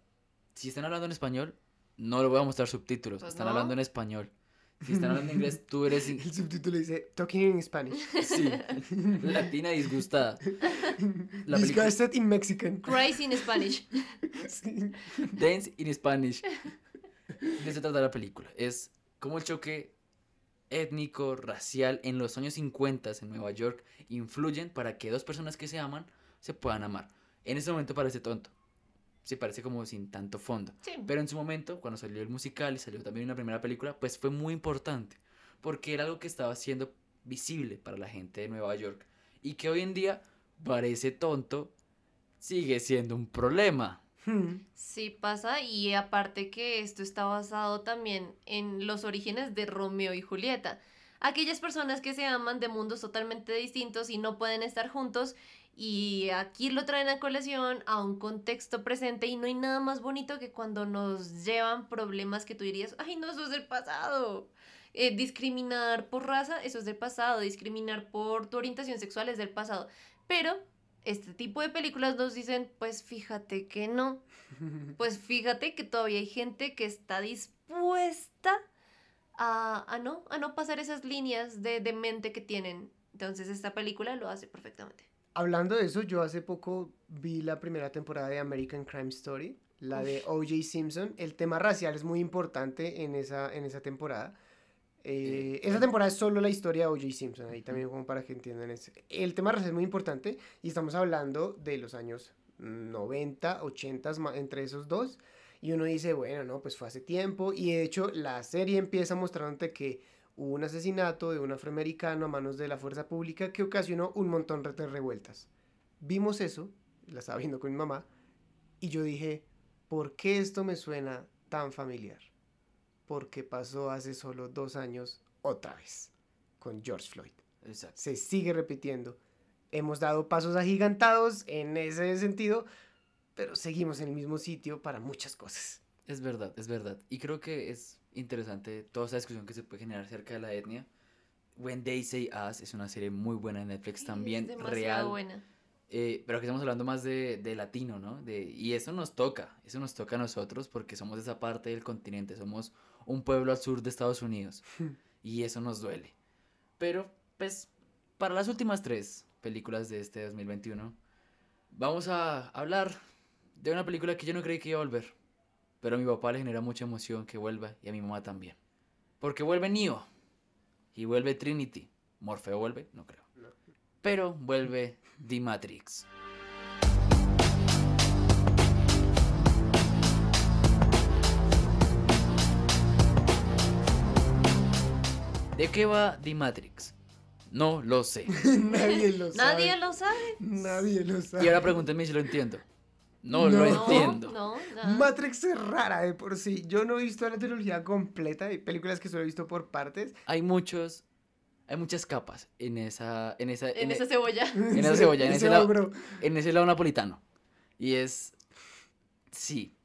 Speaker 1: Si están hablando en español, no le voy a mostrar subtítulos,
Speaker 2: Pues
Speaker 1: están
Speaker 2: no.
Speaker 1: hablando en español. Si están hablando inglés, tú eres
Speaker 7: El subtítulo dice Talking in Spanish.
Speaker 1: sí, latina disgustada. La película
Speaker 7: Disgusted in Mexican.
Speaker 2: Crazy in Spanish.
Speaker 7: Sí.
Speaker 1: Dance in Spanish. De eso trata la película. Es cómo el choque étnico, racial en los años 50 en Nueva York influyen para que dos personas que se aman se puedan amar. En ese momento parece tonto. Sí, parece como sin tanto fondo.
Speaker 2: Sí.
Speaker 1: Pero en su momento, cuando salió el musical y salió también una primera película, pues fue muy importante. Porque era algo que estaba siendo visible para la gente de Nueva York. Y que hoy en día parece tonto, sigue siendo un problema.
Speaker 7: Hmm.
Speaker 2: Sí pasa y aparte que esto está basado también en los orígenes de Romeo y Julieta. Aquellas personas que se aman de mundos totalmente distintos y no pueden estar juntos y aquí lo traen a colación a un contexto presente y no hay nada más bonito que cuando nos llevan problemas que tú dirías, ay no, eso es del pasado. Eh, discriminar por raza, eso es del pasado. Discriminar por tu orientación sexual es del pasado. Pero este tipo de películas nos dicen, pues fíjate que no. Pues fíjate que todavía hay gente que está dispuesta a, a no, a no pasar esas líneas de, de mente que tienen. Entonces esta película lo hace perfectamente.
Speaker 7: Hablando de eso, yo hace poco vi la primera temporada de American Crime Story, la de O.J. Simpson. El tema racial es muy importante en esa, en esa temporada. Eh, esa temporada es solo la historia de O.J. Simpson, ahí también como para que entiendan eso. El tema racial es muy importante y estamos hablando de los años 90, 80, ma- entre esos dos. Y uno dice, bueno, no, pues fue hace tiempo. Y de hecho la serie empieza mostrándote que hubo un asesinato de un afroamericano a manos de la fuerza pública que ocasionó un montón de revueltas. Vimos eso, la estaba viendo con mi mamá, y yo dije, ¿por qué esto me suena tan familiar? Porque pasó hace solo dos años otra vez con George Floyd.
Speaker 1: Exacto.
Speaker 7: Se sigue repitiendo. Hemos dado pasos agigantados en ese sentido, pero seguimos en el mismo sitio para muchas cosas.
Speaker 1: Es verdad, es verdad. Y creo que es interesante toda esa discusión que se puede generar acerca de la etnia. When They Say Us es una serie muy buena en Netflix también,
Speaker 2: es
Speaker 1: real.
Speaker 2: buena.
Speaker 1: Eh, pero que estamos hablando más de, de latino, ¿no? De, y eso nos toca, eso nos toca a nosotros porque somos esa parte del continente, somos un pueblo al sur de Estados Unidos y eso nos duele. Pero, pues, para las últimas tres películas de este 2021, vamos a hablar de una película que yo no creí que iba a volver, pero a mi papá le genera mucha emoción que vuelva y a mi mamá también. Porque vuelve Neo y vuelve Trinity. Morfeo vuelve, no creo. Pero vuelve The Matrix. ¿De qué va The Matrix? No lo sé.
Speaker 7: Nadie lo sabe.
Speaker 2: Nadie lo sabe.
Speaker 7: Nadie lo sabe.
Speaker 1: Y ahora pregúntenme si lo entiendo. No, lo
Speaker 7: No.
Speaker 1: entiendo.
Speaker 2: No.
Speaker 7: Matrix es rara de por sí. Yo no he visto la trilogía completa. Hay películas que solo he visto por partes.
Speaker 1: Hay muchos, hay muchas capas en esa, en esa,
Speaker 2: En
Speaker 1: e-
Speaker 2: esa cebolla.
Speaker 1: en esa cebolla, en ese, lado, en ese lado napolitano. Y es, sí,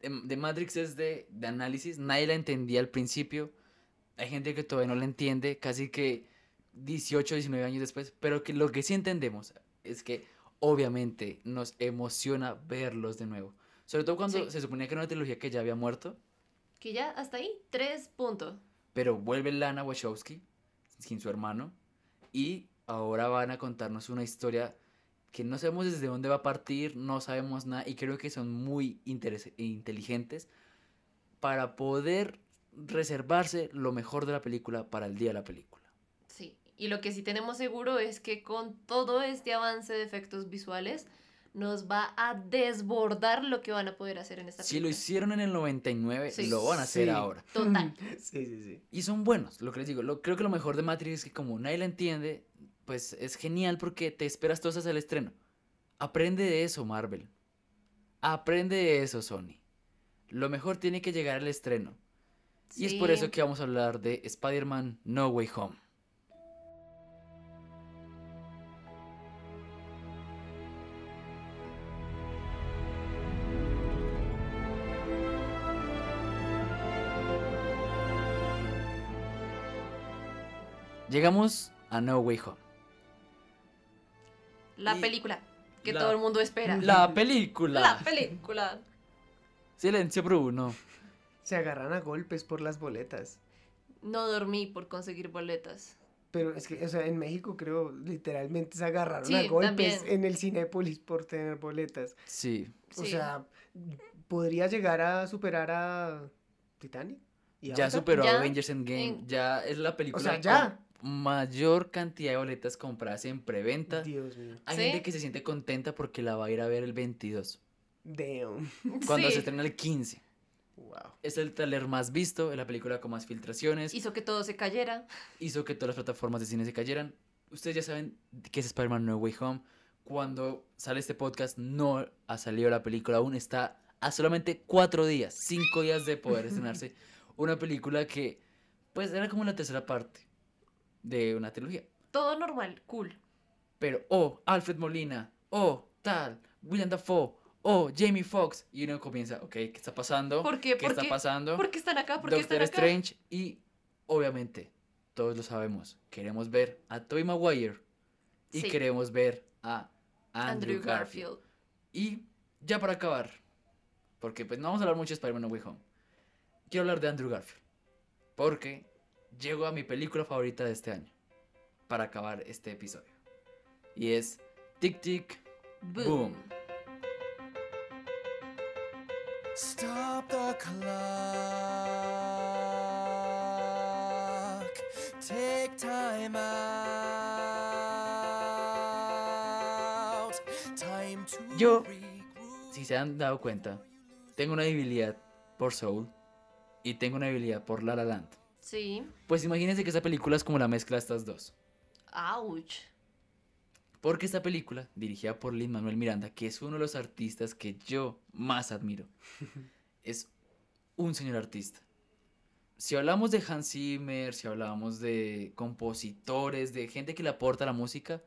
Speaker 1: de, de Matrix es de, de análisis, nadie la entendía al principio, hay gente que todavía no la entiende, casi que 18, 19 años después, pero que lo que sí entendemos es que obviamente nos emociona verlos de nuevo. Sobre todo cuando
Speaker 2: Sí.
Speaker 1: se suponía que era una trilogía que ya había muerto,
Speaker 2: Que ya hasta ahí, tres puntos.
Speaker 1: pero vuelve Lana Wachowski sin su hermano y ahora van a contarnos una historia que no sabemos desde dónde va a partir, no sabemos nada y creo que son muy inteligentes para poder reservarse lo mejor de la película para el día de la película.
Speaker 2: Y lo que sí tenemos seguro es que con todo este avance de efectos visuales nos va a desbordar lo que van a poder hacer en esta
Speaker 1: Si lo hicieron en el 99,
Speaker 2: Sí.
Speaker 1: lo van a hacer
Speaker 7: Sí.
Speaker 1: ahora.
Speaker 2: Total.
Speaker 7: Sí, sí, sí.
Speaker 1: Y son buenos, lo que les digo. Lo, creo que lo mejor de Matrix es que como nadie la entiende, pues es genial porque te esperas todas hasta el estreno. Aprende de eso, Marvel. Aprende de eso, Sony. Lo mejor tiene que llegar al estreno. Y es por eso que vamos a hablar de Spider-Man No Way Home. Llegamos a No Way Home.
Speaker 2: La
Speaker 1: Y
Speaker 2: película que
Speaker 1: la-
Speaker 2: todo el mundo espera.
Speaker 1: La película.
Speaker 2: La película.
Speaker 1: Silencio, Bruno.
Speaker 7: Se agarran a golpes por las boletas.
Speaker 2: No dormí por conseguir boletas.
Speaker 7: Pero es que, o sea, en México creo literalmente se agarraron
Speaker 2: Sí,
Speaker 7: a golpes
Speaker 2: también.
Speaker 7: en el Cinépolis por tener boletas.
Speaker 1: Sí.
Speaker 7: O
Speaker 2: Sí.
Speaker 7: sea, ¿podría llegar a superar a Titanic? ¿Y
Speaker 1: Ya superó
Speaker 2: Ya,
Speaker 1: a Avengers Endgame.
Speaker 2: en-
Speaker 1: Ya es la película
Speaker 7: sea, ya.
Speaker 1: Mayor cantidad de boletas compradas en preventa.
Speaker 7: Dios mío.
Speaker 1: Hay
Speaker 2: ¿Sí?
Speaker 1: gente que se siente contenta porque la va a ir a ver el 22.
Speaker 7: Damn.
Speaker 1: Cuando
Speaker 2: Sí.
Speaker 1: se estrena el 15.
Speaker 7: Wow.
Speaker 1: Es el trailer más visto, es la película con más filtraciones.
Speaker 2: Hizo que todo se cayera.
Speaker 1: hizo que todas las plataformas de cine se cayeran. Ustedes ya saben qué es Spider-Man No Way Home. Cuando sale este podcast no ha salido la película aún. Está a solamente cuatro días, cinco días de poder estrenarse. Una película que pues era como la tercera parte de una trilogía.
Speaker 2: Todo normal, cool.
Speaker 1: Pero, oh, Alfred Molina, oh, tal, William Dafoe, oh, Jamie Foxx. Y uno comienza, ok, ¿qué está pasando?
Speaker 2: ¿Por qué?
Speaker 1: ¿Qué
Speaker 2: ¿Por
Speaker 1: está
Speaker 2: qué?
Speaker 1: pasando?
Speaker 2: ¿Por qué están acá? ¿Por qué
Speaker 1: Doctor
Speaker 2: están acá?
Speaker 1: Strange y obviamente todos lo sabemos, queremos ver a Tobey Maguire y
Speaker 2: Sí.
Speaker 1: queremos ver a Andrew,
Speaker 2: Andrew
Speaker 1: Garfield.
Speaker 2: Garfield.
Speaker 1: Y ya para acabar, porque pues no vamos a hablar mucho de Spider-Man No Way Home. Quiero hablar de Andrew Garfield, porque llego a mi película favorita de este año para acabar este episodio. Y es Tic Tic
Speaker 2: Boom.
Speaker 1: Boom.
Speaker 10: Stop the clock. Take time out. Time to
Speaker 1: Yo, si se han dado cuenta, tengo una debilidad por Soul y tengo una debilidad por La La Land.
Speaker 2: Sí.
Speaker 1: Pues imagínense que esta película es como la mezcla de estas dos.
Speaker 2: Ouch.
Speaker 1: Porque esta película, dirigida por Lin Manuel Miranda, que es uno de los artistas que yo más admiro, es un señor artista. Si hablamos de Hans Zimmer, si hablamos de compositores, de gente que le aporta la música,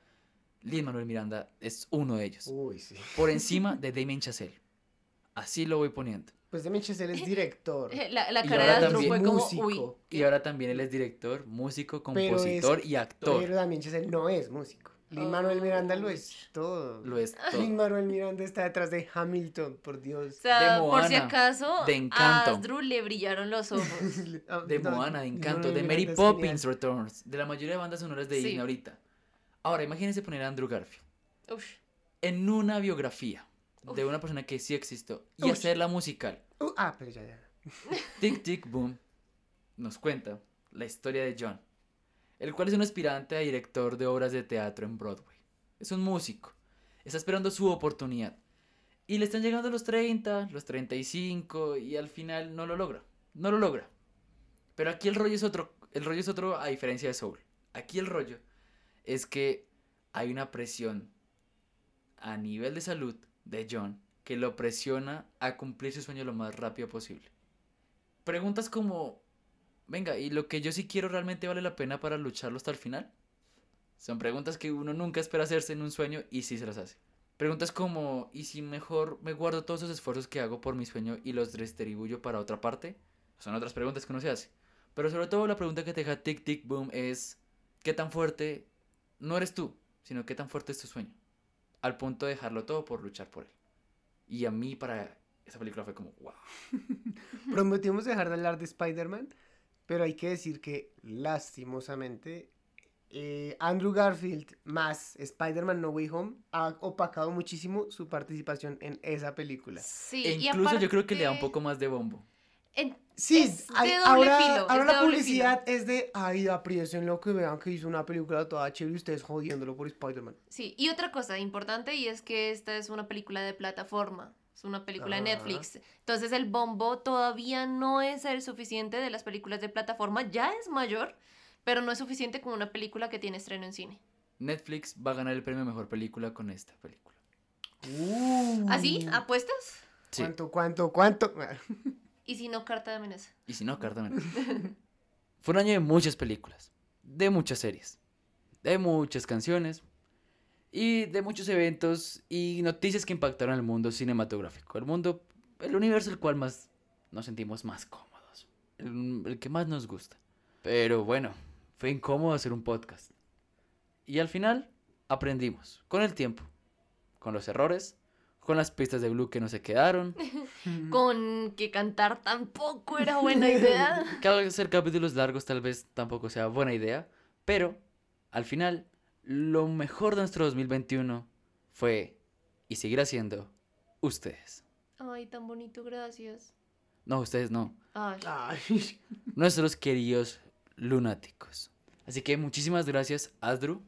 Speaker 1: Lin Manuel Miranda es uno de ellos.
Speaker 7: Uy, sí.
Speaker 1: Por encima de Damien Chazelle. Así lo voy poniendo.
Speaker 7: Pues Damien Chazelle es director.
Speaker 2: La, la cara de Andrew
Speaker 1: también
Speaker 2: fue como,
Speaker 7: músico.
Speaker 2: uy.
Speaker 1: Y ahora también él es director, músico,
Speaker 7: es-
Speaker 1: compositor y actor.
Speaker 7: Pero Damien Chazelle no es músico. Lin Manuel Miranda lo es todo.
Speaker 1: Lo es
Speaker 7: Lin
Speaker 1: todo.
Speaker 7: Manuel Miranda está detrás de Hamilton, por Dios.
Speaker 2: O sea,
Speaker 1: De
Speaker 2: por si
Speaker 1: Moana,
Speaker 2: acaso,
Speaker 1: de Encanto.
Speaker 2: a Andrew le brillaron los ojos.
Speaker 7: Ah,
Speaker 1: De
Speaker 7: no,
Speaker 1: Moana, de
Speaker 7: Lin
Speaker 1: Encanto,
Speaker 7: Manuel
Speaker 1: de Mary Poppins
Speaker 7: genial.
Speaker 1: Returns, de la mayoría de bandas sonoras de
Speaker 2: Sí.
Speaker 1: Disney ahorita. Ahora, imagínense poner a Andrew Garfield
Speaker 2: Uf.
Speaker 1: en una biografía de una persona que sí existió y
Speaker 7: Uy.
Speaker 1: hacerla musical.
Speaker 7: Uh, ah, pero ya, ya.
Speaker 1: Tic Tic Boom nos cuenta la historia de John, el cual es un aspirante a director de obras de teatro en Broadway. Es un músico, está esperando su oportunidad. Y le están llegando los 30, los 35 y al final no lo logra. No lo logra. Pero aquí el rollo es otro, el rollo es otro a diferencia de Soul. Aquí el rollo es que hay una presión a nivel de salud de John que lo presiona a cumplir su sueño lo más rápido posible. Preguntas como, venga, ¿y lo que yo sí quiero realmente vale la pena para lucharlo hasta el final? Son preguntas que uno nunca espera hacerse en un sueño y sí se las hace. Preguntas como, ¿y si mejor me guardo todos esos esfuerzos que hago por mi sueño y los distribuyo para otra parte? Son otras preguntas que uno se hace. Pero sobre todo la pregunta que te deja Tic Tic Boom es, ¿qué tan fuerte no eres tú, sino qué tan fuerte es tu sueño? Al punto de dejarlo todo por luchar por él. Y a mí para esa película fue como, wow.
Speaker 7: Prometimos dejar de hablar de Spider-Man, pero hay que decir que lastimosamente eh, Andrew Garfield más Spider-Man No Way Home ha opacado muchísimo su participación en esa película.
Speaker 2: Sí,
Speaker 1: E
Speaker 2: y
Speaker 1: incluso yo creo que le da un
Speaker 2: aparte,
Speaker 1: poco más de bombo.
Speaker 2: En-
Speaker 7: Sí,
Speaker 2: es de
Speaker 7: hay-
Speaker 2: doble
Speaker 7: ahora,
Speaker 2: filo,
Speaker 7: ahora
Speaker 2: es de
Speaker 7: la publicidad es de, ay, apriesen lo que vean que hizo una película toda chévere y ustedes jodiéndolo por Spider-Man.
Speaker 2: Sí, y otra cosa importante y es que esta es una película de plataforma, es una película de
Speaker 7: Ah.
Speaker 2: Netflix. Entonces el bombo todavía no es el suficiente de las películas de plataforma, ya es mayor, pero no es suficiente como una película que tiene estreno en cine.
Speaker 1: Netflix va a ganar el premio a mejor película con esta película.
Speaker 2: ¿Así? ¿Apuestas?
Speaker 1: Sí.
Speaker 7: ¿Cuánto, cuánto, cuánto?
Speaker 2: Y si no, carta de amenaza.
Speaker 1: Y si no, carta menor. Fue un año de muchas películas, de muchas series, de muchas canciones y de muchos eventos y noticias que impactaron al mundo cinematográfico, el mundo, el universo el cual más nos sentimos más cómodos, el, el que más nos gusta. Pero bueno, fue incómodo hacer un podcast. Y al final aprendimos, con el tiempo, con los errores, con las pistas de Blue que no se quedaron,
Speaker 2: Con que cantar tampoco era buena idea.
Speaker 1: que hacer capítulos largos tal vez tampoco sea buena idea, pero al final lo mejor de nuestro 2021 fue y seguirá siendo ustedes.
Speaker 2: Ay, tan bonito, gracias.
Speaker 1: No, ustedes no.
Speaker 2: Ay,
Speaker 7: Ay,
Speaker 1: Nuestros queridos lunáticos. Así que muchísimas gracias, Asdru.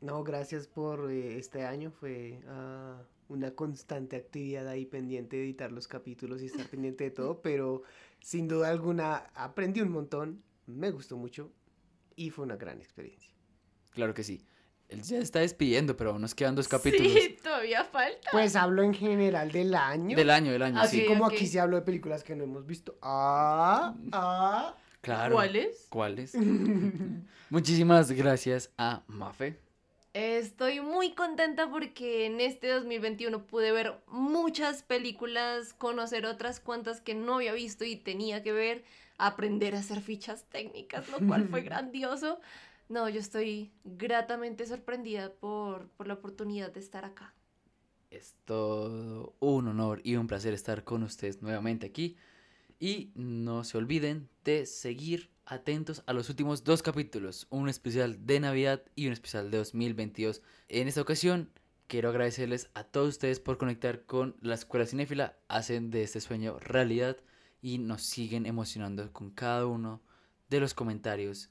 Speaker 7: no, gracias por eh, este año. Fue ah, una constante actividad ahí pendiente de editar los capítulos y estar pendiente de todo, pero sin duda alguna aprendí un montón, me gustó mucho y fue una gran experiencia.
Speaker 1: Claro que sí. Él ya está despidiendo, pero aún nos quedan dos capítulos.
Speaker 2: Sí, todavía falta.
Speaker 7: Pues hablo en general del año.
Speaker 1: Del año, del año,
Speaker 2: Ah,
Speaker 1: sí.
Speaker 7: Como aquí se hablo de películas que no hemos visto. Ah, ah.
Speaker 1: Claro.
Speaker 2: ¿Cuáles?
Speaker 1: ¿Cuáles? Muchísimas gracias a Mafe.
Speaker 2: Estoy muy contenta porque en este 2021 pude ver muchas películas, conocer otras cuantas que no había visto y tenía que ver, aprender a hacer fichas técnicas, lo cual fue grandioso. No, yo estoy gratamente sorprendida por, por la oportunidad de estar acá.
Speaker 1: Es todo un honor y un placer estar con ustedes nuevamente aquí. Y no se olviden de seguir atentos a los últimos dos capítulos, un especial de Navidad y un especial de 2022. En esta ocasión quiero agradecerles a todos ustedes por conectar con la Escuela Cinéfila, hacen de este sueño realidad y nos siguen emocionando con cada uno de los comentarios,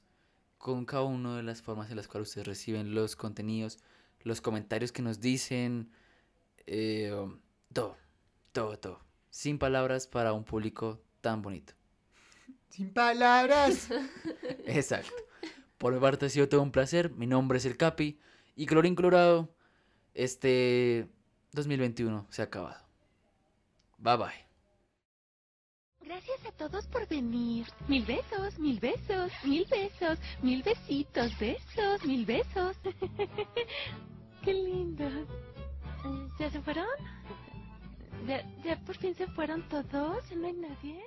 Speaker 1: con cada una de las formas en las cuales ustedes reciben los contenidos, los comentarios que nos dicen, eh, todo, todo, todo. Sin palabras para un público tan bonito.
Speaker 7: Sin palabras.
Speaker 1: Exacto. Por mi parte ha sido todo un placer. Mi nombre es el Capi. Y Colorín Colorado, este 2021 se ha acabado. Bye bye.
Speaker 11: Gracias a todos por venir. Mil besos, mil besos, mil besos, mil besitos, besos, mil besos. Qué lindos. ¿Ya se fueron? ¿Ya, ¿Ya por fin se fueron todos? ¿Ya no hay nadie?